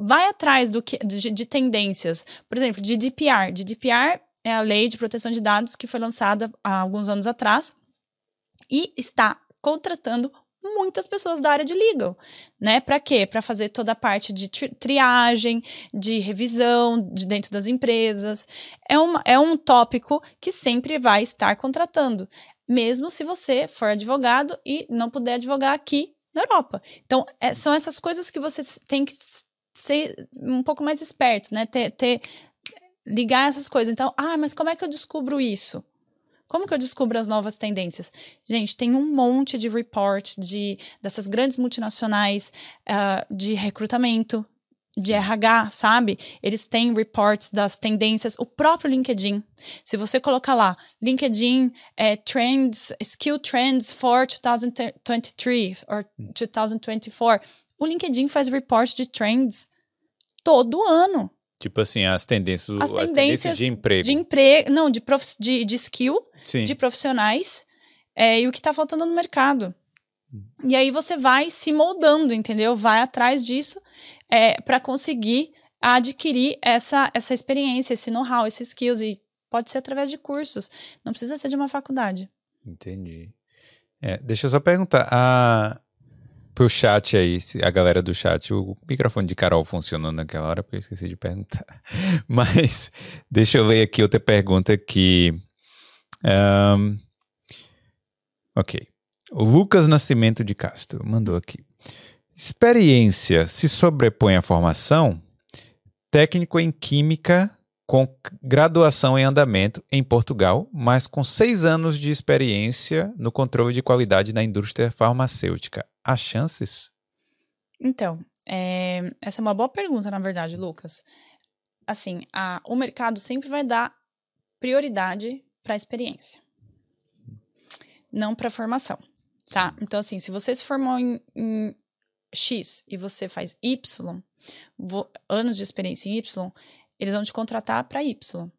vai atrás do que, de, de tendências. Por exemplo, GDPR. GDPR é a lei de proteção de dados que foi lançada há alguns anos atrás e está contratando muitas pessoas da área de legal, né? Para quê? Para fazer toda a parte de tri triagem, de revisão de dentro das empresas. É, uma, é um tópico que sempre vai estar contratando, mesmo se você for advogado e não puder advogar aqui na Europa. Então, é, são essas coisas que você tem que ser um pouco mais esperto, né? Ter, ter ligar essas coisas. Então, ah, mas como é que eu descubro isso? Como que eu descubro as novas tendências? Gente, tem um monte de report de, dessas grandes multinacionais uh, de recrutamento, de RH, sabe? Eles têm reports das tendências, o próprio LinkedIn. Se você colocar lá, LinkedIn é, Trends, Skill Trends for 2023 or 2024, o LinkedIn faz report de trends todo ano. Tipo assim, as tendências, as tendências, as tendências de emprego. De emprego, não, de, prof, de, de skill, Sim. de profissionais, é, e o que está faltando no mercado. E aí você vai se moldando, entendeu? Vai atrás disso é, para conseguir adquirir essa, essa experiência, esse know-how, esses skills. E pode ser através de cursos, não precisa ser de uma faculdade. Entendi. É, deixa eu só perguntar. A, pro chat aí, a galera do chat, o microfone de Carol funcionou naquela hora, porque eu esqueci de perguntar. Mas deixa eu ler aqui outra pergunta que. Um, ok. O Lucas Nascimento de Castro mandou aqui. Experiência se sobrepõe à formação? Técnico em Química com graduação em andamento em Portugal, mas com seis anos de experiência no controle de qualidade na indústria farmacêutica. Há chances? Então, é, essa é uma boa pergunta, na verdade, Lucas. Assim, a, o mercado sempre vai dar prioridade para a experiência, não para a formação, tá? Então, assim, se você se formou em, em X e você faz Y, anos de experiência em Y, eles vão te contratar para Y,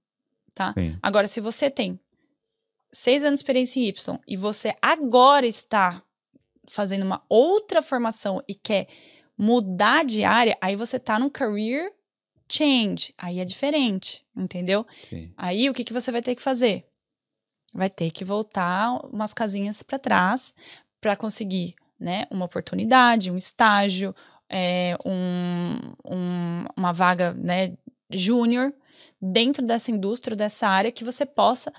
tá? Sim. Agora, se você tem seis anos de experiência em Y e você agora está fazendo uma outra formação e quer mudar de área, aí você tá num career change. Aí é diferente, entendeu? Sim. Aí o que, que você vai ter que fazer? Vai ter que voltar umas casinhas para trás para conseguir né, uma oportunidade, um estágio, é, um, um, uma vaga né, júnior dentro dessa indústria, dessa área, que você possa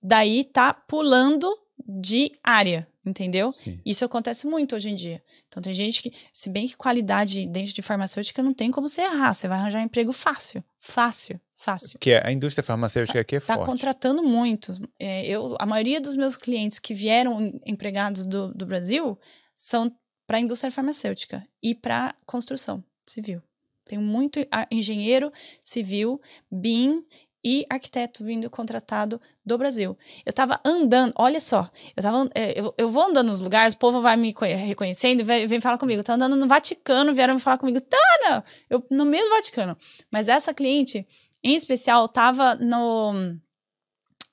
daí tá pulando de área, entendeu? Sim. Isso acontece muito hoje em dia. Então tem gente que, se bem que qualidade dentro de farmacêutica não tem como você errar, você vai arranjar um emprego fácil, fácil, fácil. Que é, a indústria farmacêutica tá, aqui é tá forte. Está contratando muito. É, eu, a maioria dos meus clientes que vieram empregados do, do Brasil são para a indústria farmacêutica e para construção civil. Tenho muito engenheiro civil, BIM e arquiteto vindo contratado do Brasil. Eu tava andando, olha só, eu tava, é, eu, eu vou andando nos lugares, o povo vai me reconhecendo e vem, vem falar comigo. Eu tô andando no Vaticano, vieram falar comigo, Tana! Eu, no meio do Vaticano. Mas essa cliente, em especial, tava no.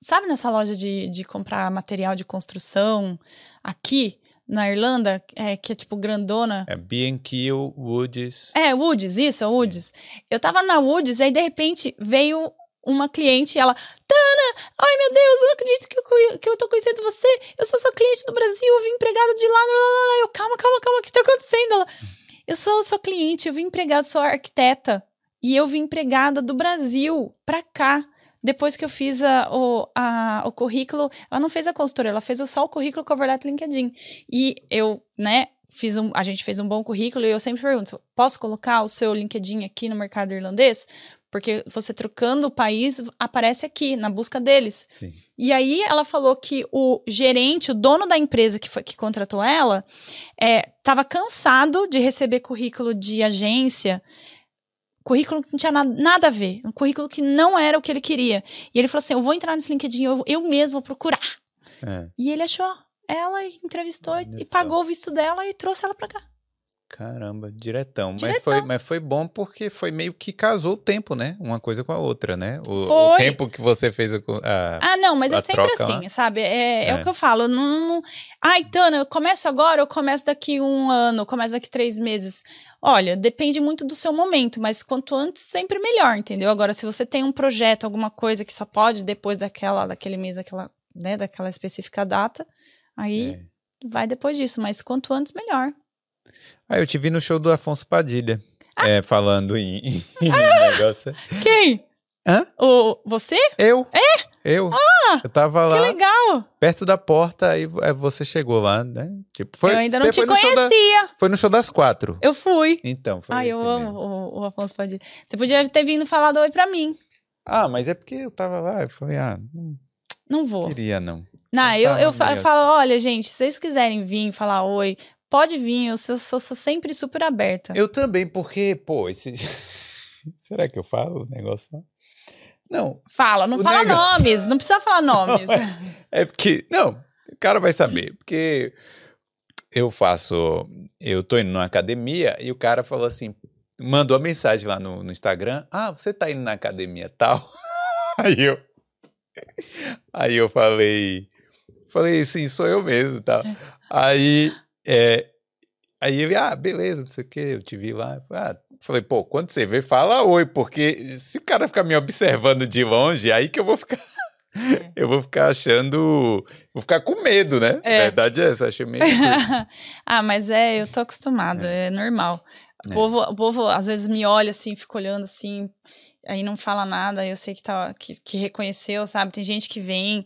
Sabe nessa loja de, de comprar material de construção aqui? na Irlanda, é, que é tipo grandona. É B&Q, Woods. É, Woods, isso, é Woods. Eu tava na Woods, aí de repente veio uma cliente ela, Tana, ai meu Deus, eu não acredito que eu, que eu tô conhecendo você, eu sou sua cliente do Brasil, eu vim empregado de lá, lá, lá, lá. eu, calma, calma, calma, o que tá acontecendo? Ela, eu sou sua cliente, eu vim empregado, sou arquiteta, e eu vim empregada do Brasil pra cá. Depois que eu fiz a, o, a, o currículo, ela não fez a consultoria, ela fez só o currículo cover letter LinkedIn. E eu, né, fiz um, a gente fez um bom currículo e eu sempre pergunto: posso colocar o seu LinkedIn aqui no mercado irlandês? Porque você trocando o país aparece aqui na busca deles. Sim. E aí ela falou que o gerente, o dono da empresa que, foi, que contratou ela, estava é, cansado de receber currículo de agência currículo que não tinha nada, nada a ver, um currículo que não era o que ele queria. E ele falou assim: eu vou entrar nesse LinkedIn, eu, eu mesmo vou procurar. É. E ele achou ela entrevistou Olha e só. pagou o visto dela e trouxe ela pra cá. Caramba, diretão. Mas, Diretão. foi, mas foi bom porque foi meio que casou o tempo, né? Uma coisa com a outra, né? O, o tempo que você fez a. a- Ah, não, mas é sempre troca lá. assim, sabe? É, é É. o que eu falo. Não, não... Ai, Tana, eu começo agora, eu começo daqui um ano, eu começo daqui três meses. Olha, depende muito do seu momento, mas quanto antes, sempre melhor, entendeu? Agora, se você tem um projeto, alguma coisa que só pode depois daquela, daquele mês, daquela, né, daquela específica data, aí É. vai depois disso. Mas quanto antes, melhor. Ah, eu te vi no show do Afonso Padilha. Ah! É, falando em, em negócio. Quem? Hã? O, você? Eu? É? Eu. Ah! Eu tava Que lá, legal! perto da porta, aí aí você chegou lá, né? Tipo, foi, eu ainda não te show da- conhecia. Foi no show das quatro. Eu fui. Então, foi Ai, eu amo o, o Afonso Padilha. Você podia ter vindo falar do oi pra mim. Ah, mas é porque eu tava lá, eu falei, ah, não Não vou. queria não. Não, Eu eu, tava eu, eu falo, olha, gente, se vocês quiserem vir falar oi, pode vir, eu sou, sou- sou sempre super aberta. Eu também, porque, pô, esse... Será que eu falo o negócio? Não, Fala, não fala negócio- nomes, não precisa falar nomes. É porque. Não, o cara vai saber. Porque eu faço. Eu tô indo numa academia e o cara falou assim: mandou a mensagem lá no, no Instagram. Ah, você tá indo na academia tal? Aí eu. Aí eu falei. Falei, sim, sou eu mesmo tal. Aí. É, aí ele, ah, beleza, não sei o que, eu te vi lá. Ah, falei, pô, quando você vê, fala oi, porque se o cara ficar me observando de longe, aí que eu vou ficar. Eu vou ficar achando. Vou ficar com medo, né? É. Verdade é essa, achei meio. ah, mas é, eu tô acostumada, é, normal. O É. povo, o povo às vezes me olha assim, fica olhando assim, aí não fala nada, eu sei que, tá, que, que reconheceu, sabe? Tem gente que vem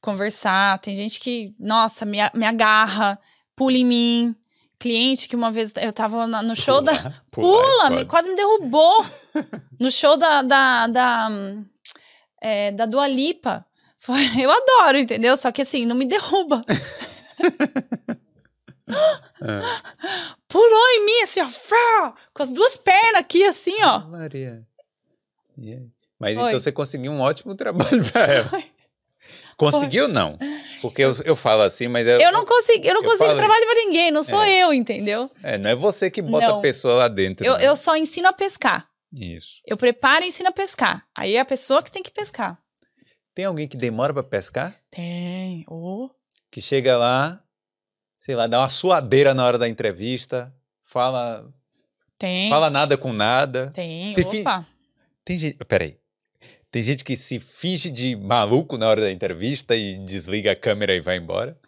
conversar, tem gente que, nossa, me, me agarra, pula em mim. Cliente que uma vez eu tava na- no show da. Pular, Pula, pular é me- foda. quase me derrubou. no show da, da, da, é, da Dua Lipa. Foi- Eu adoro, entendeu? Só que assim, não me derruba. É. Pulou em mim, assim, ó, com as duas pernas aqui, assim, ó. Maria. Aí? Mas Oi. então você conseguiu um ótimo trabalho pra ela. Conseguiu, não? Porque eu, eu falo assim, mas eu, Eu não consigo, eu não eu consigo falei. trabalhar pra ninguém, não sou É. eu, entendeu? É, não é você que bota Não. a pessoa lá dentro. Eu, né? eu só ensino a pescar. Isso. Eu preparo e ensino a pescar. Aí é a pessoa que tem que pescar. Tem alguém que demora pra pescar? Tem. Oh. Que chega lá, sei lá, dá uma suadeira na hora da entrevista, fala, Tem. fala nada com nada. Tem. Se fi- Opa. Tem gente. Peraí. Tem gente que se finge de maluco na hora da entrevista e desliga a câmera e vai embora.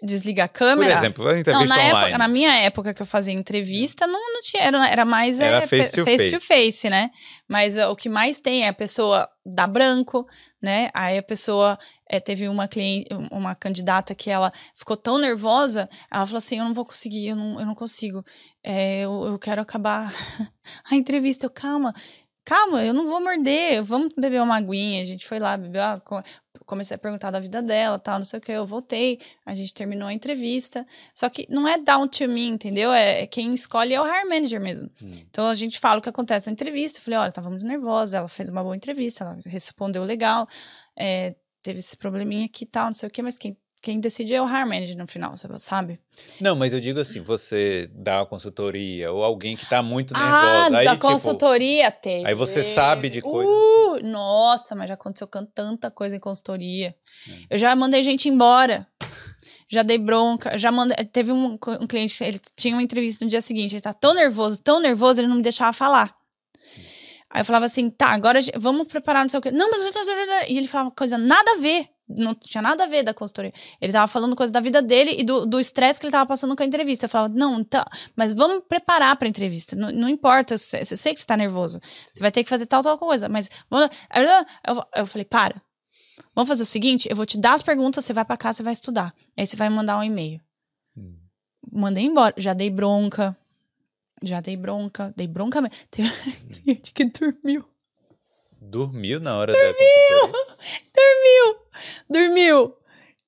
Desliga a Por câmera. exemplo, uma Não, entrevista na, online. época, na minha época que eu fazia entrevista, não, não tinha, era, era mais Era é, face to face, face. face, né? Mas é, o que mais tem é a pessoa dá branco, né? Aí a pessoa é, teve uma cliente, uma candidata que ela ficou tão nervosa, ela falou assim: eu não vou conseguir, eu não, eu não consigo. É, eu, eu quero acabar a entrevista. Eu, calma. Calma, eu não vou morder, vamos beber uma aguinha. A gente foi lá, bebeu, ah, co- comecei a perguntar da vida dela, tal, não sei o que. Eu voltei, a gente terminou a entrevista. Só que não é down to me, entendeu? É, é quem escolhe é o hire manager mesmo. Hum. Então a gente fala o que acontece na entrevista. Eu falei, olha, tava muito nervosa, ela fez uma boa entrevista, ela respondeu legal, é, teve esse probleminha aqui e tal, não sei o que, mas quem, quem decide é o hire manager no final, você sabe? Não, mas eu digo assim, você dá uma consultoria ou alguém que tá muito Ah, nervosa. aí, da tipo, consultoria tem. aí você sabe de coisas Uh, nossa, mas já aconteceu tanta coisa em consultoria. Hum. Eu já mandei gente embora. Já dei bronca, já mandei. Teve um, um cliente, ele tinha uma entrevista no dia seguinte, ele tá tão nervoso, tão nervoso, ele não me deixava falar. Aí eu falava assim, tá, agora a vamos preparar não sei o quê. Não, mas... E ele falava coisa nada a ver. Não tinha nada a ver da consultoria. Ele tava falando coisa da vida dele e do do estresse que ele tava passando com a entrevista. Eu falava, não, tá, mas vamos preparar pra entrevista. Não, não importa, eu sei que você tá nervoso. Você vai ter que fazer tal, tal coisa. Mas. Eu, eu falei, para. Vamos fazer o seguinte: eu vou te dar as perguntas, você vai pra casa, você vai estudar. Aí você vai me mandar um e-mail. Hum. Mandei embora. Já dei bronca. Já dei bronca. Dei bronca mesmo. Teve cliente que dormiu. Dormiu na hora da consultoria? Dormiu! Dormiu!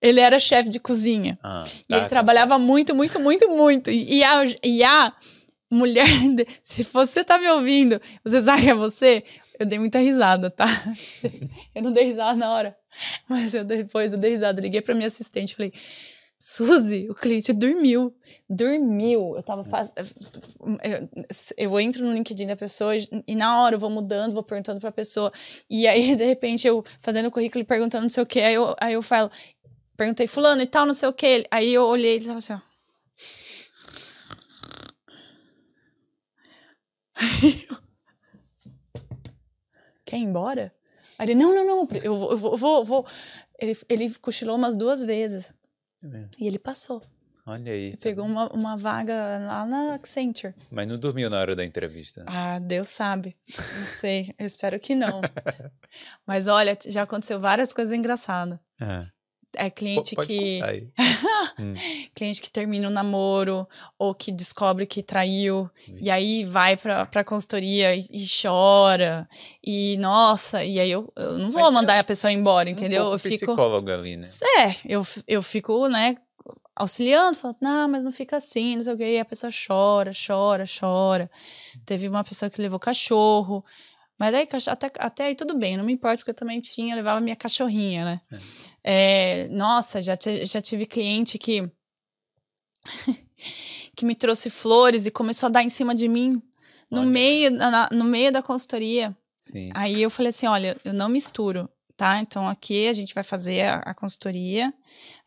Ele era chefe de cozinha. Ah, E ele trabalhava muito, muito, muito, muito. E a, e a mulher, se você tá me ouvindo, você sabe que é você? Eu dei muita risada, tá? Eu não dei risada na hora, mas eu depois eu dei risada. Eu liguei pra minha assistente e falei, Suzy, o cliente dormiu. Dormiu. Eu tava faz... eu, eu entro no LinkedIn da pessoa e, e na hora eu vou mudando, vou perguntando pra pessoa. E aí, de repente, eu fazendo o currículo e perguntando não sei o que, aí eu, aí eu falo, perguntei fulano e tal, não sei o que. Aí eu olhei e ele tava assim, ó. Aí eu- Quer ir embora? Aí ele, não, não, não, eu vou, eu vou, vou. Ele, ele cochilou umas duas vezes. É. E ele passou. Olha aí. Ele tá pegou uma, uma vaga lá na Accenture. Mas não dormiu na hora da entrevista. Ah, Deus sabe. Não sei. Eu espero que não. Mas olha, já aconteceu várias coisas engraçadas. Ah, É cliente pode que. Hum, cliente que termina um namoro ou que descobre que traiu e aí vai pra, pra consultoria e, e chora e nossa, e aí eu, eu não vou Mas mandar a pessoa embora, entendeu? Um eu fico ali, né? é, eu, eu fico, né, auxiliando, falando, não, mas não fica assim, não sei o quê, e a pessoa chora, chora, chora. Teve uma pessoa que levou cachorro, mas cacho- até, até aí tudo bem, não me importa, porque eu também tinha, levava minha cachorrinha, né? É, nossa, já, já tive cliente que que me trouxe flores e começou a dar em cima de mim no Olha. meio, na- no meio da consultoria. Sim. Aí eu falei assim: olha, eu não misturo, tá? Então aqui a gente vai fazer a, a consultoria,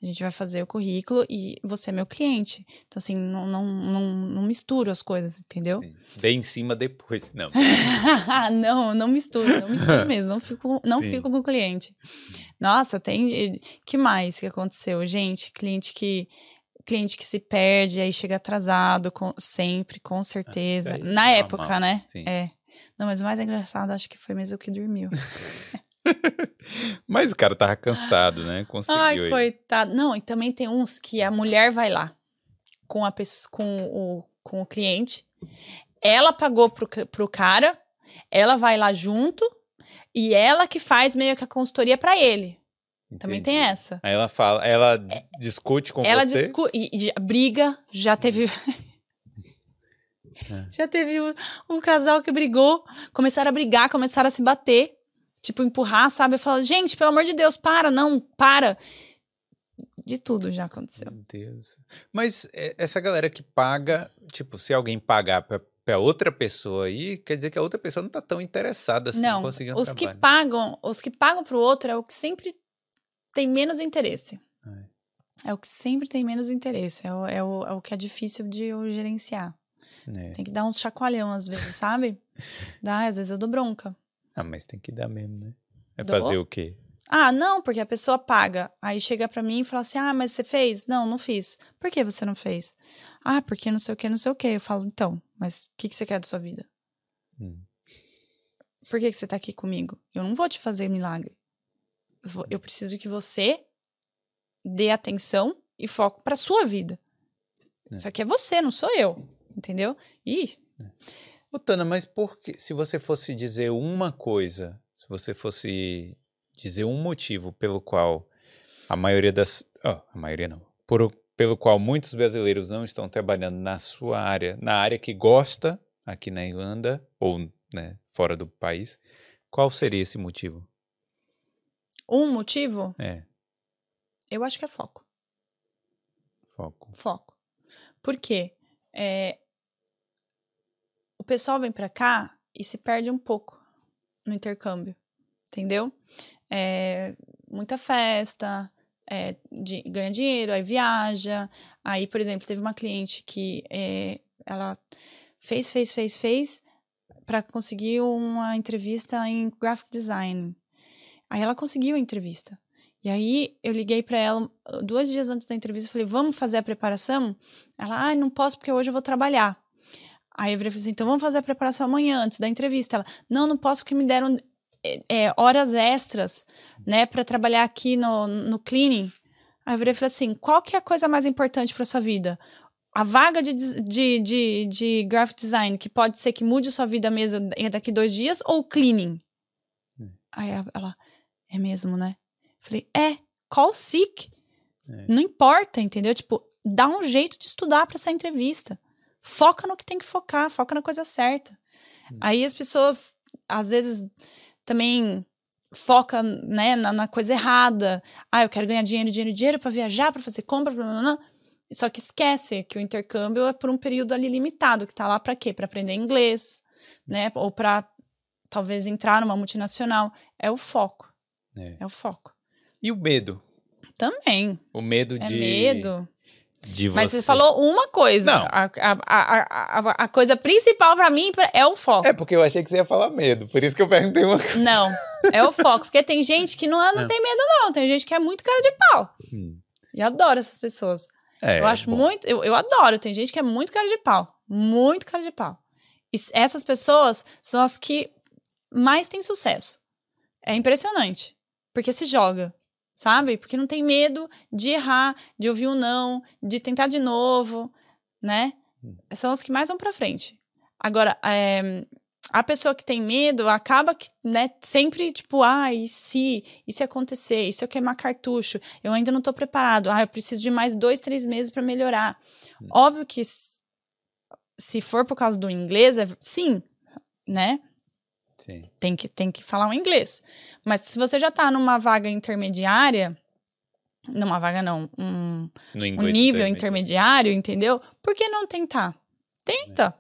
a gente vai fazer o currículo e você é meu cliente. Então, assim, não, não, não, não misturo as coisas, entendeu? sim. Dei em cima depois. Não. não, não misturo, não misturo mesmo, não fico, não Sim. fico com o cliente. Nossa, tem. que mais que aconteceu? Gente, cliente que. Cliente que se perde, aí chega atrasado, com- sempre, com certeza. é Na época, né? sim. É. Não, mas o mais engraçado acho que foi mesmo que dormiu. Mas o cara tava cansado, né? Conseguiu Ai, aí. coitado. Não, e também tem uns que a mulher vai lá com, a pessoa, com, o, com o cliente, ela pagou pro, pro cara, ela vai lá junto e ela que faz meio que a consultoria pra ele. Também tem Entendi. essa. Aí ela fala, ela di- discute com ela você. discu e, e briga, já teve. É. Já teve um, um casal que brigou, começaram a brigar, começaram a se bater, tipo, empurrar, sabe? Eu falo, gente, pelo amor de Deus, para, não, para. De tudo já aconteceu. Meu Deus. Mas é, essa galera que paga, tipo, se alguém pagar pra, pra outra pessoa aí, quer dizer que a outra pessoa não tá tão interessada assim em não, conseguir um os que trabalho. pagam, os que pagam pro outro é o que sempre tem menos interesse. Ai. É o que sempre tem menos interesse. É o, é o, é o que é difícil de eu gerenciar. É. Tem que dar uns chacoalhão às vezes, sabe? Dá, às vezes eu dou bronca. Ah, mas tem que dar mesmo, né? É Dou. fazer o quê? Ah, não, porque a pessoa paga. Aí chega pra mim e fala assim: ah, mas você fez? Não, não fiz. Por que você não fez? Ah, porque não sei o que, não sei o que. Eu falo, então, mas o que, que você quer da sua vida? Hum. Por que, que você tá aqui comigo? Eu não vou te fazer milagre. Eu, vou- eu preciso que você dê atenção e foco pra sua vida. É. Isso aqui é você, não sou eu. Entendeu? Ih, Ô, Tana, mas por que, se você fosse dizer uma coisa, se você fosse dizer um motivo pelo qual a maioria das. ó, a maioria não. Por, pelo qual muitos brasileiros não estão trabalhando na sua área, na área que gosta, aqui na Irlanda, ou né, fora do país, qual seria esse motivo? um motivo, É, eu acho que é foco. foco. Foco. Por quê? É, o pessoal vem pra cá e se perde um pouco no intercâmbio, entendeu? É, muita festa, é, de- ganha dinheiro, aí viaja. Aí, por exemplo, teve uma cliente que é, ela fez, fez, fez, fez para conseguir uma entrevista em graphic design. Aí ela conseguiu a entrevista. E aí eu liguei pra ela uh, dois dias antes da entrevista, falei, vamos fazer a preparação? Ela, ai, não posso porque hoje eu vou trabalhar. Aí eu falei assim, então vamos fazer a preparação amanhã, antes da entrevista. Ela, não, não posso porque me deram é, é, horas extras, né, pra trabalhar aqui no, no cleaning. Aí eu virei e falei assim, qual que é a coisa mais importante pra sua vida? A vaga de, de, de, de graphic design, que pode ser que mude sua vida mesmo daqui dois dias, ou o cleaning? Hum. Aí ela, é mesmo, né? Falei, é, call sick. É. Não importa, entendeu? Tipo, dá um jeito de estudar pra essa entrevista. Foca no que tem que focar, foca na coisa certa. Hum. Aí as pessoas, às vezes, também foca né, na, na coisa errada. Ah, eu quero ganhar dinheiro, dinheiro, dinheiro para viajar, para fazer compra, blá, blá, blá. Só que esquece que o intercâmbio é por um período ali limitado, que tá lá para quê? Para aprender inglês, né? Ou para talvez entrar numa multinacional. É o foco. É. É o foco. E o medo? Também. O medo É de. medo. De você. Mas você falou uma coisa. Não. A, a, a, a, a coisa principal pra mim é o foco. É porque eu achei que você ia falar medo, por isso que eu perguntei uma coisa. Não, é o foco. Porque tem gente que não, não É. tem medo, não. Tem gente que é muito cara de pau. Hum. E eu adoro essas pessoas. É, eu acho bom. muito. Eu, eu adoro. Tem gente que é muito cara de pau. Muito cara de pau. E essas pessoas são as que mais têm sucesso. É impressionante. Porque se joga, sabe? Porque não tem medo de errar, de ouvir um não, de tentar de novo, né? Hum. São as que mais vão pra frente. Agora, é, a pessoa que tem medo acaba que, né, sempre tipo, ah, e se, e se acontecer, e se eu queimar cartucho, eu ainda não tô preparado, ah, eu preciso de mais dois, três meses para melhorar. Hum. Óbvio que se for por causa do inglês, é, sim, né? Sim. Tem que, tem que falar o inglês. Mas se você já tá numa vaga intermediária, numa vaga não, um, No um nível intermediário. entendeu? Por que não tentar? Tenta.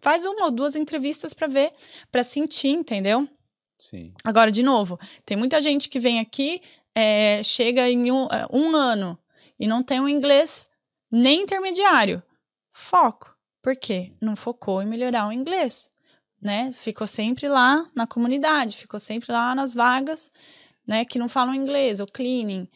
Faz uma ou duas entrevistas pra ver, pra sentir, entendeu? Sim. Agora, de novo, tem muita gente que vem aqui, é, chega em um, é, um ano e não tem um inglês nem intermediário. Foco. Por quê? Não focou em melhorar o inglês, né? Ficou sempre lá na comunidade, ficou sempre lá nas vagas, né? Que não falam inglês, ou cleaning.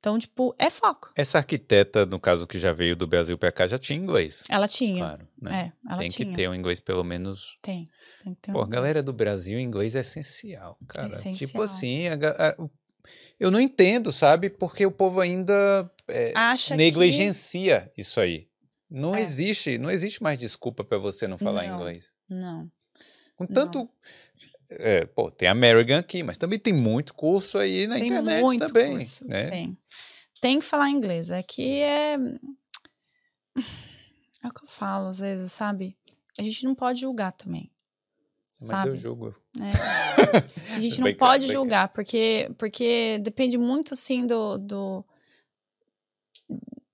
Então, tipo, é foco. Essa arquiteta, no caso que já veio do Brasil pra cá, já tinha inglês. Ela tinha. Claro, né? É, ela Tem tinha. que ter um inglês pelo menos. Tem. Tem que ter Pô, um a galera do Brasil, inglês é essencial, cara. essencial. Tipo assim, a a- o- eu não entendo, sabe? Porque o povo ainda é, Acha negligencia isso aí. Não É. existe, não existe mais desculpa pra você não falar Não. inglês. que. Não. Com tanto. é, pô, tem American aqui, mas também tem muito curso aí na tem internet muito também. curso. né? Tem. Tem que falar inglês. É que é. É o que eu falo às vezes, sabe? A gente não pode julgar também. Mas sabe? eu julgo. né? A gente não pode julgar, porque, porque depende muito, assim, do... do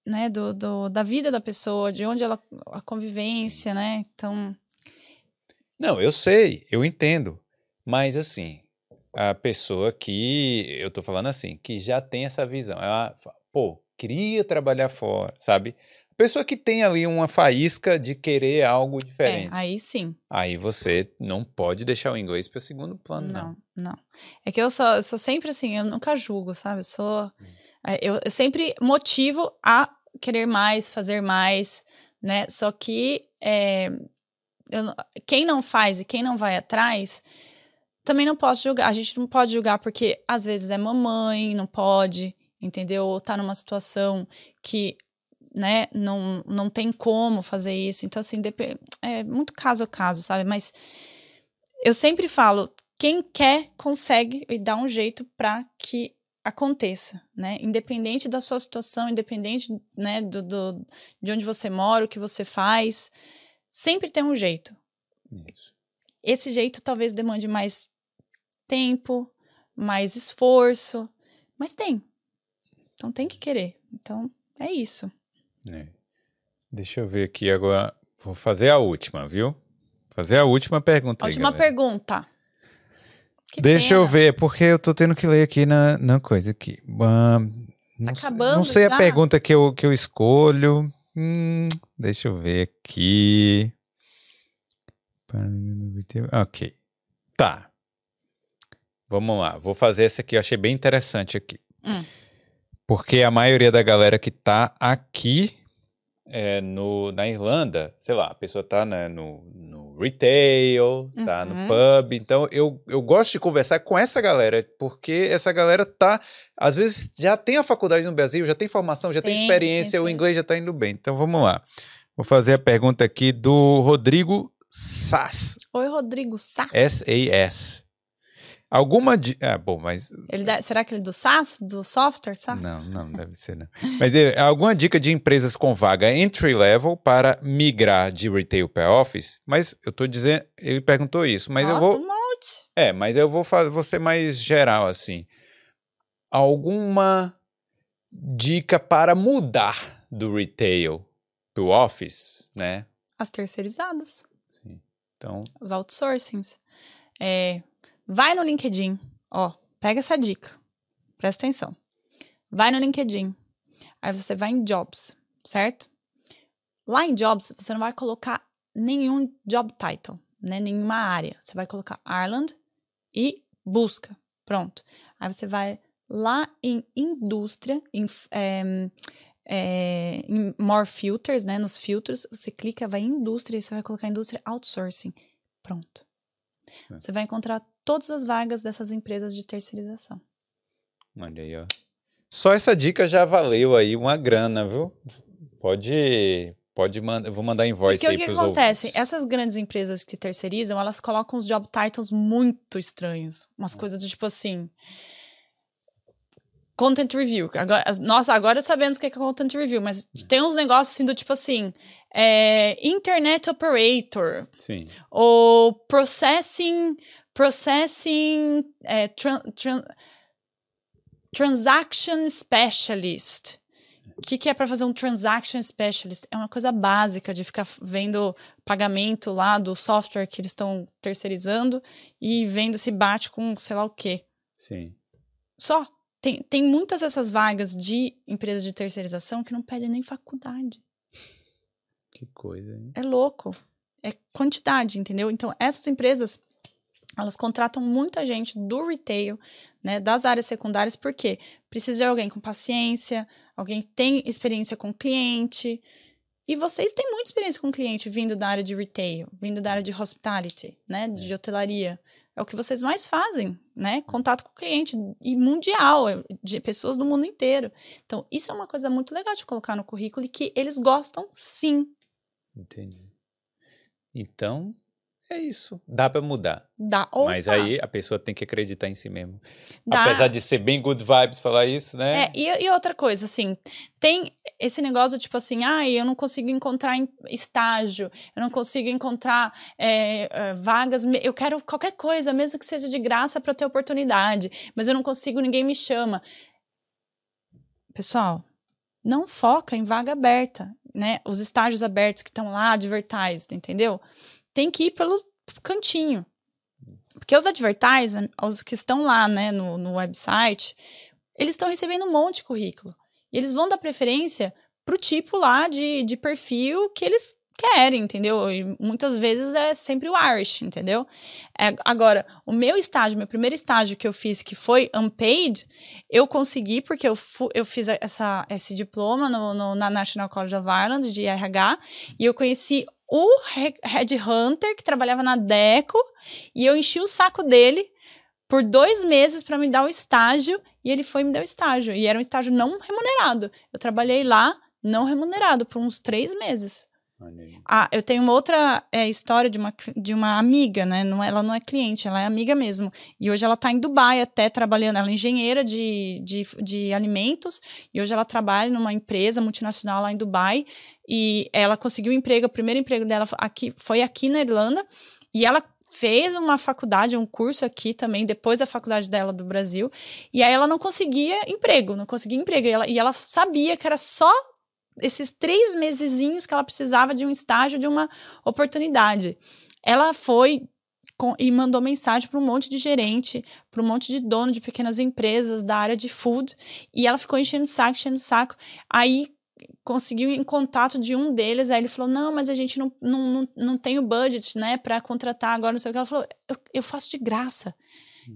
né, do, do, da vida da pessoa, de onde ela... A convivência, né? Então, Não, eu sei, eu entendo. Mas assim, a pessoa que. Eu tô falando assim, que já tem essa visão. Ela, fala, pô, queria trabalhar fora, sabe? A pessoa que tem ali uma faísca de querer algo é, diferente. aí sim. Aí você não pode deixar o inglês para segundo plano, não. Não, não. É que eu sou, eu sou sempre assim, eu nunca julgo, sabe? Eu sou. é, Eu, eu sempre motivo a querer mais, fazer mais, né? Só que é, eu quem não faz e quem não vai atrás, também não posso julgar. A gente não pode julgar porque às vezes é mamãe, não pode, entendeu? Ou tá numa situação que. Né, não, não tem como fazer isso. Então, assim, é muito caso a caso, sabe? Mas eu sempre falo, quem quer consegue e dá um jeito para que aconteça, né? Independente da sua situação, independente, né, do, do- de onde você mora, o que você faz, sempre tem um jeito. Isso. Esse jeito talvez demande mais tempo, mais esforço, mas tem. Então tem que querer. Então é isso. É. Deixa eu ver aqui agora. Vou fazer a última, viu? Fazer a última pergunta. A última pergunta. Que Deixa eu pena. ver, porque eu tô tendo que ler aqui na, na coisa aqui. Ah, não, sei- acabando não sei a já? pergunta que eu, que eu escolho. Hum, deixa eu ver aqui. Ok. Tá. Vamos lá. Vou fazer essa aqui. Eu achei bem interessante aqui. Hum. Porque a maioria da galera que tá aqui é, no, na Irlanda, sei lá, a pessoa tá né, no, no retail, tá no Uhum. pub. Então eu, eu gosto de conversar com essa galera, porque essa galera tá, às vezes já tem a faculdade no Brasil, já tem formação, já tem, Tem, experiência, tem, o inglês já tá indo bem. Então vamos lá. Vou fazer a pergunta aqui do Rodrigo Sass. Oi, Rodrigo Sá. S-A-S. Alguma de. Ah, bom, mas. Dá- será que ele é do SaaS? Do software SaaS? Não, não deve ser, não. Mas é, alguma dica de empresas com vaga entry level para migrar de retail para office? Mas eu tô dizendo. Ele perguntou isso, mas Nossa, eu vou. um monte. É, mas eu vou, fa- vou ser mais geral, assim. Alguma dica para mudar do retail pro office, né? As terceirizadas. Sim. Então, os outsourcings. É, vai no LinkedIn, ó, pega essa dica, presta atenção. Vai no LinkedIn, aí você vai em Jobs, certo? Lá em Jobs, você não vai colocar nenhum job title, né, nenhuma área. Você vai colocar Ireland e busca, pronto. Aí você vai lá em indústria, em, é, é, em more filters, né, nos filtros, você clica, vai em indústria e você vai colocar indústria outsourcing. Pronto. É. Você vai encontrar todas as vagas dessas empresas de terceirização. olha aí, ó. Só essa dica já valeu aí uma grana, viu? Pode. Pode mandar. Eu vou mandar invoice Porque o aí que, que pros acontece? Essas grandes empresas que terceirizam, elas colocam os job titles muito estranhos. Umas coisas do tipo assim. Content review. Agora, nossa, agora sabemos o que é content review, mas tem uns negócios assim do tipo assim: é, Internet Operator, Sim. ou Processing. Processing. é, tran- tran- transaction Specialist. O que, que é para fazer um Transaction Specialist? É uma coisa básica de ficar vendo pagamento lá do software que eles estão terceirizando e vendo se bate com sei lá o quê. Sim. Só. Tem, tem muitas dessas vagas de empresas de terceirização que não pedem nem faculdade. Que coisa, hein? É louco. É quantidade, entendeu? Então, essas empresas, elas contratam muita gente do retail, né, das áreas secundárias, porque precisa de alguém com paciência, alguém que tem experiência com cliente. E vocês têm muita experiência com cliente vindo da área de retail, vindo da área de hospitality, né, de hotelaria. É o que vocês mais fazem, né? Contato com o cliente e mundial, é de pessoas do mundo inteiro. Então, isso é uma coisa muito legal de colocar no currículo e que eles gostam sim. Entendi. Então, é isso. Dá pra mudar. Dá ou Mas aí a pessoa tem que acreditar em si mesmo. Dá. Apesar de ser bem good vibes falar isso, né? É, e, e outra coisa, assim, tem esse negócio, tipo assim, ai, eu não consigo encontrar estágio, eu não consigo encontrar é, vagas, eu quero qualquer coisa, mesmo que seja de graça para ter oportunidade, mas eu não consigo, ninguém me chama. Pessoal, não foca em vaga aberta, né? Os estágios abertos que estão lá, advertised, entendeu? Tem que ir pelo cantinho. Porque os advertisers, os que estão lá, né, no, no website, eles estão recebendo um monte de currículo. E eles vão dar preferência pro tipo lá de, de perfil que eles querem, entendeu? E muitas vezes é sempre o Irish, entendeu? É, agora, o meu estágio, meu primeiro estágio que eu fiz, que foi unpaid, eu consegui porque eu, eu fiz essa, esse diploma no, no- na National College of Ireland de RH e eu conheci o he- headhunter que trabalhava na Deco e eu enchi o saco dele por dois meses para me dar o estágio e ele foi me deu o estágio. E era um estágio não remunerado. Eu trabalhei lá não remunerado por uns três meses. Ah, eu tenho uma outra é, história de uma, de uma amiga, né? Não, ela não é cliente, ela é amiga mesmo. E hoje ela tá em Dubai até trabalhando. Ela é engenheira de, de, de alimentos. E hoje ela trabalha numa empresa multinacional lá em Dubai. E ela conseguiu um emprego, o primeiro emprego dela aqui, foi aqui na Irlanda. E ela fez uma faculdade, um curso aqui também, depois da faculdade dela do Brasil. E aí ela não conseguia emprego, não conseguia emprego. E ela, e ela sabia que era só esses três mesezinhos que ela precisava de um estágio, de uma oportunidade. Ela foi com- e mandou mensagem para um monte de gerente, para um monte de dono de pequenas empresas da área de food, e ela ficou enchendo o saco, enchendo o saco. Aí conseguiu em contato de um deles, aí ele falou: Não, mas a gente não, não, não, não tem o budget, né, para contratar agora, não sei o que. Ela falou: Eu, eu faço de graça,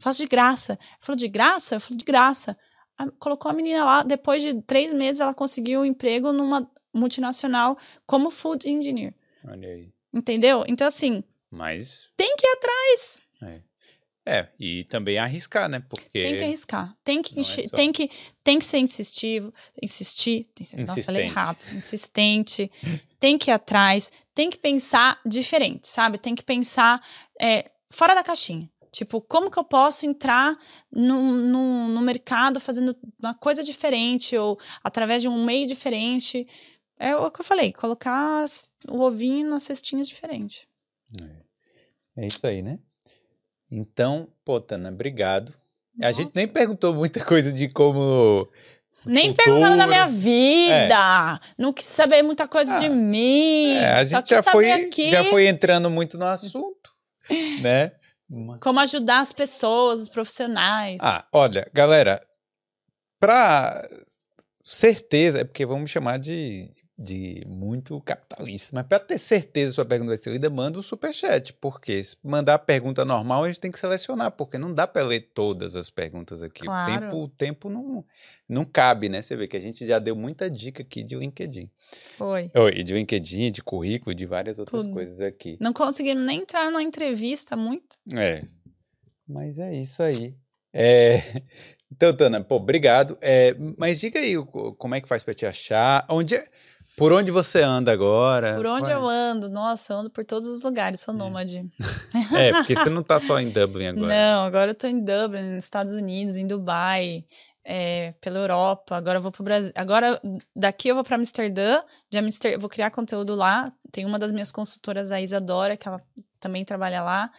faço de graça. Ela falou: De graça? Eu falei: De graça. Ah, Colocou a menina lá, depois de três meses, ela conseguiu um emprego numa multinacional como food engineer. Olha aí. Entendeu? Então, assim, Mas. tem que ir atrás, É. É, e também arriscar, né? Porque. tem que arriscar, tem que, é encher- só- tem que, tem que ser insistivo, insistir, tem que ser, nossa, falei errado, insistente, tem que ir atrás, tem que pensar diferente, sabe? Tem que pensar é, fora da caixinha. Tipo, como que eu posso entrar no, no, no mercado fazendo uma coisa diferente ou através de um meio diferente? É o que eu falei, colocar o ovinho nas cestinhas diferentes. É. é isso aí, né? Então, pô, Tana, obrigado. Nossa. A gente nem perguntou muita coisa de como nem perguntaram da minha vida. É. Não quis saber muita coisa ah, de mim. É, a gente já foi, aqui... já foi entrando muito no assunto, né? Como ajudar as pessoas, os profissionais. Ah, olha, galera, pra certeza, é porque vamos chamar de de muito capitalista. Mas para ter certeza que sua pergunta vai ser lida, manda o um superchat, porque se mandar a pergunta normal, a gente tem que selecionar, porque não dá para ler todas as perguntas aqui. Claro. O tempo, o tempo não, não cabe, né? Você vê que a gente já deu muita dica aqui de LinkedIn. Foi. Oi, de LinkedIn, de currículo, de várias outras Tudo. coisas aqui. Não conseguimos nem entrar na entrevista muito. É. Mas é isso aí. É, então, Tana, pô, obrigado. É, mas diga aí como é que faz para te achar. Onde é, por onde você anda agora? Por onde Ué. eu ando? Nossa, eu ando por todos os lugares, sou é. nômade. É, porque você não tá só em Dublin agora. Não, agora eu tô em Dublin, nos Estados Unidos, em Dubai, é, pela Europa. Agora eu vou pro Brasil. Agora, daqui eu vou para Amsterdã. De Amsterdã, vou criar conteúdo lá. Tem uma das minhas consultoras, a Isadora, que ela também trabalha lá.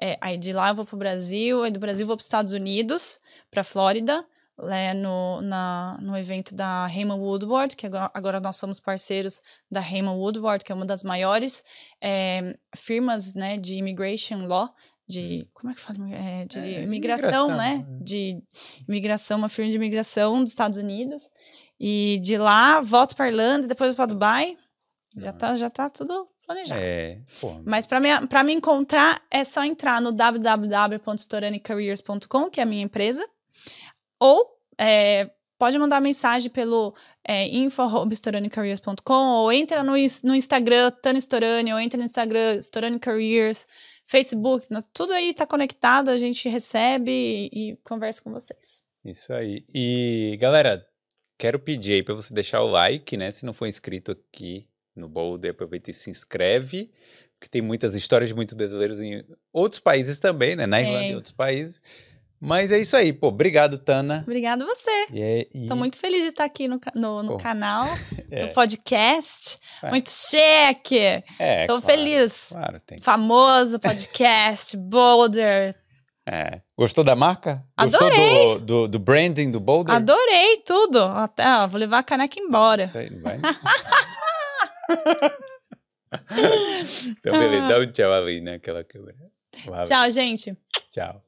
É, aí de lá eu vou pro Brasil, aí do Brasil eu vou para Estados Unidos, para Flórida né, no, na, no evento da Raymond Woodward, que agora, agora, nós somos parceiros da Raymond Woodward, que é uma das maiores é, firmas né, de immigration law, de hum. como é que fala? É, de é, imigração, imigração, né? é. de imigração uma firma de imigração dos Estados Unidos. E de lá volto para Irlanda e depois para Dubai. Já tá já tá tudo planejado. É, mas para me para me encontrar é só entrar no www.storanicareers.com que é a minha empresa ou é, pode mandar mensagem pelo é, ou entra no, no Instagram, Tani Storani, ou entra no Instagram, Storani Careers, Facebook, tudo aí tá conectado, a gente recebe e, e conversa com vocês. Isso aí. E, galera, quero pedir aí para você deixar o like, né? Se não for inscrito aqui no Boulder, aproveita e se inscreve, porque tem muitas histórias de muitos brasileiros em outros países também, né? Na Irlanda e outros países. Mas é isso aí, pô. Obrigado, Tana. Obrigado você. E é, e... Tô muito feliz de estar aqui no, no, no canal, é. no podcast. É. Muito cheque. É, Tô claro, feliz. Claro, tem. Famoso podcast, Boulder. É. Gostou da marca? Adorei. Gostou do, do, do branding do Boulder? Adorei tudo. Até, ó, vou levar a caneca embora. Isso aí, não vai. então, beleza. Dá um tchau ali naquela câmera. Tchau, gente. Tchau.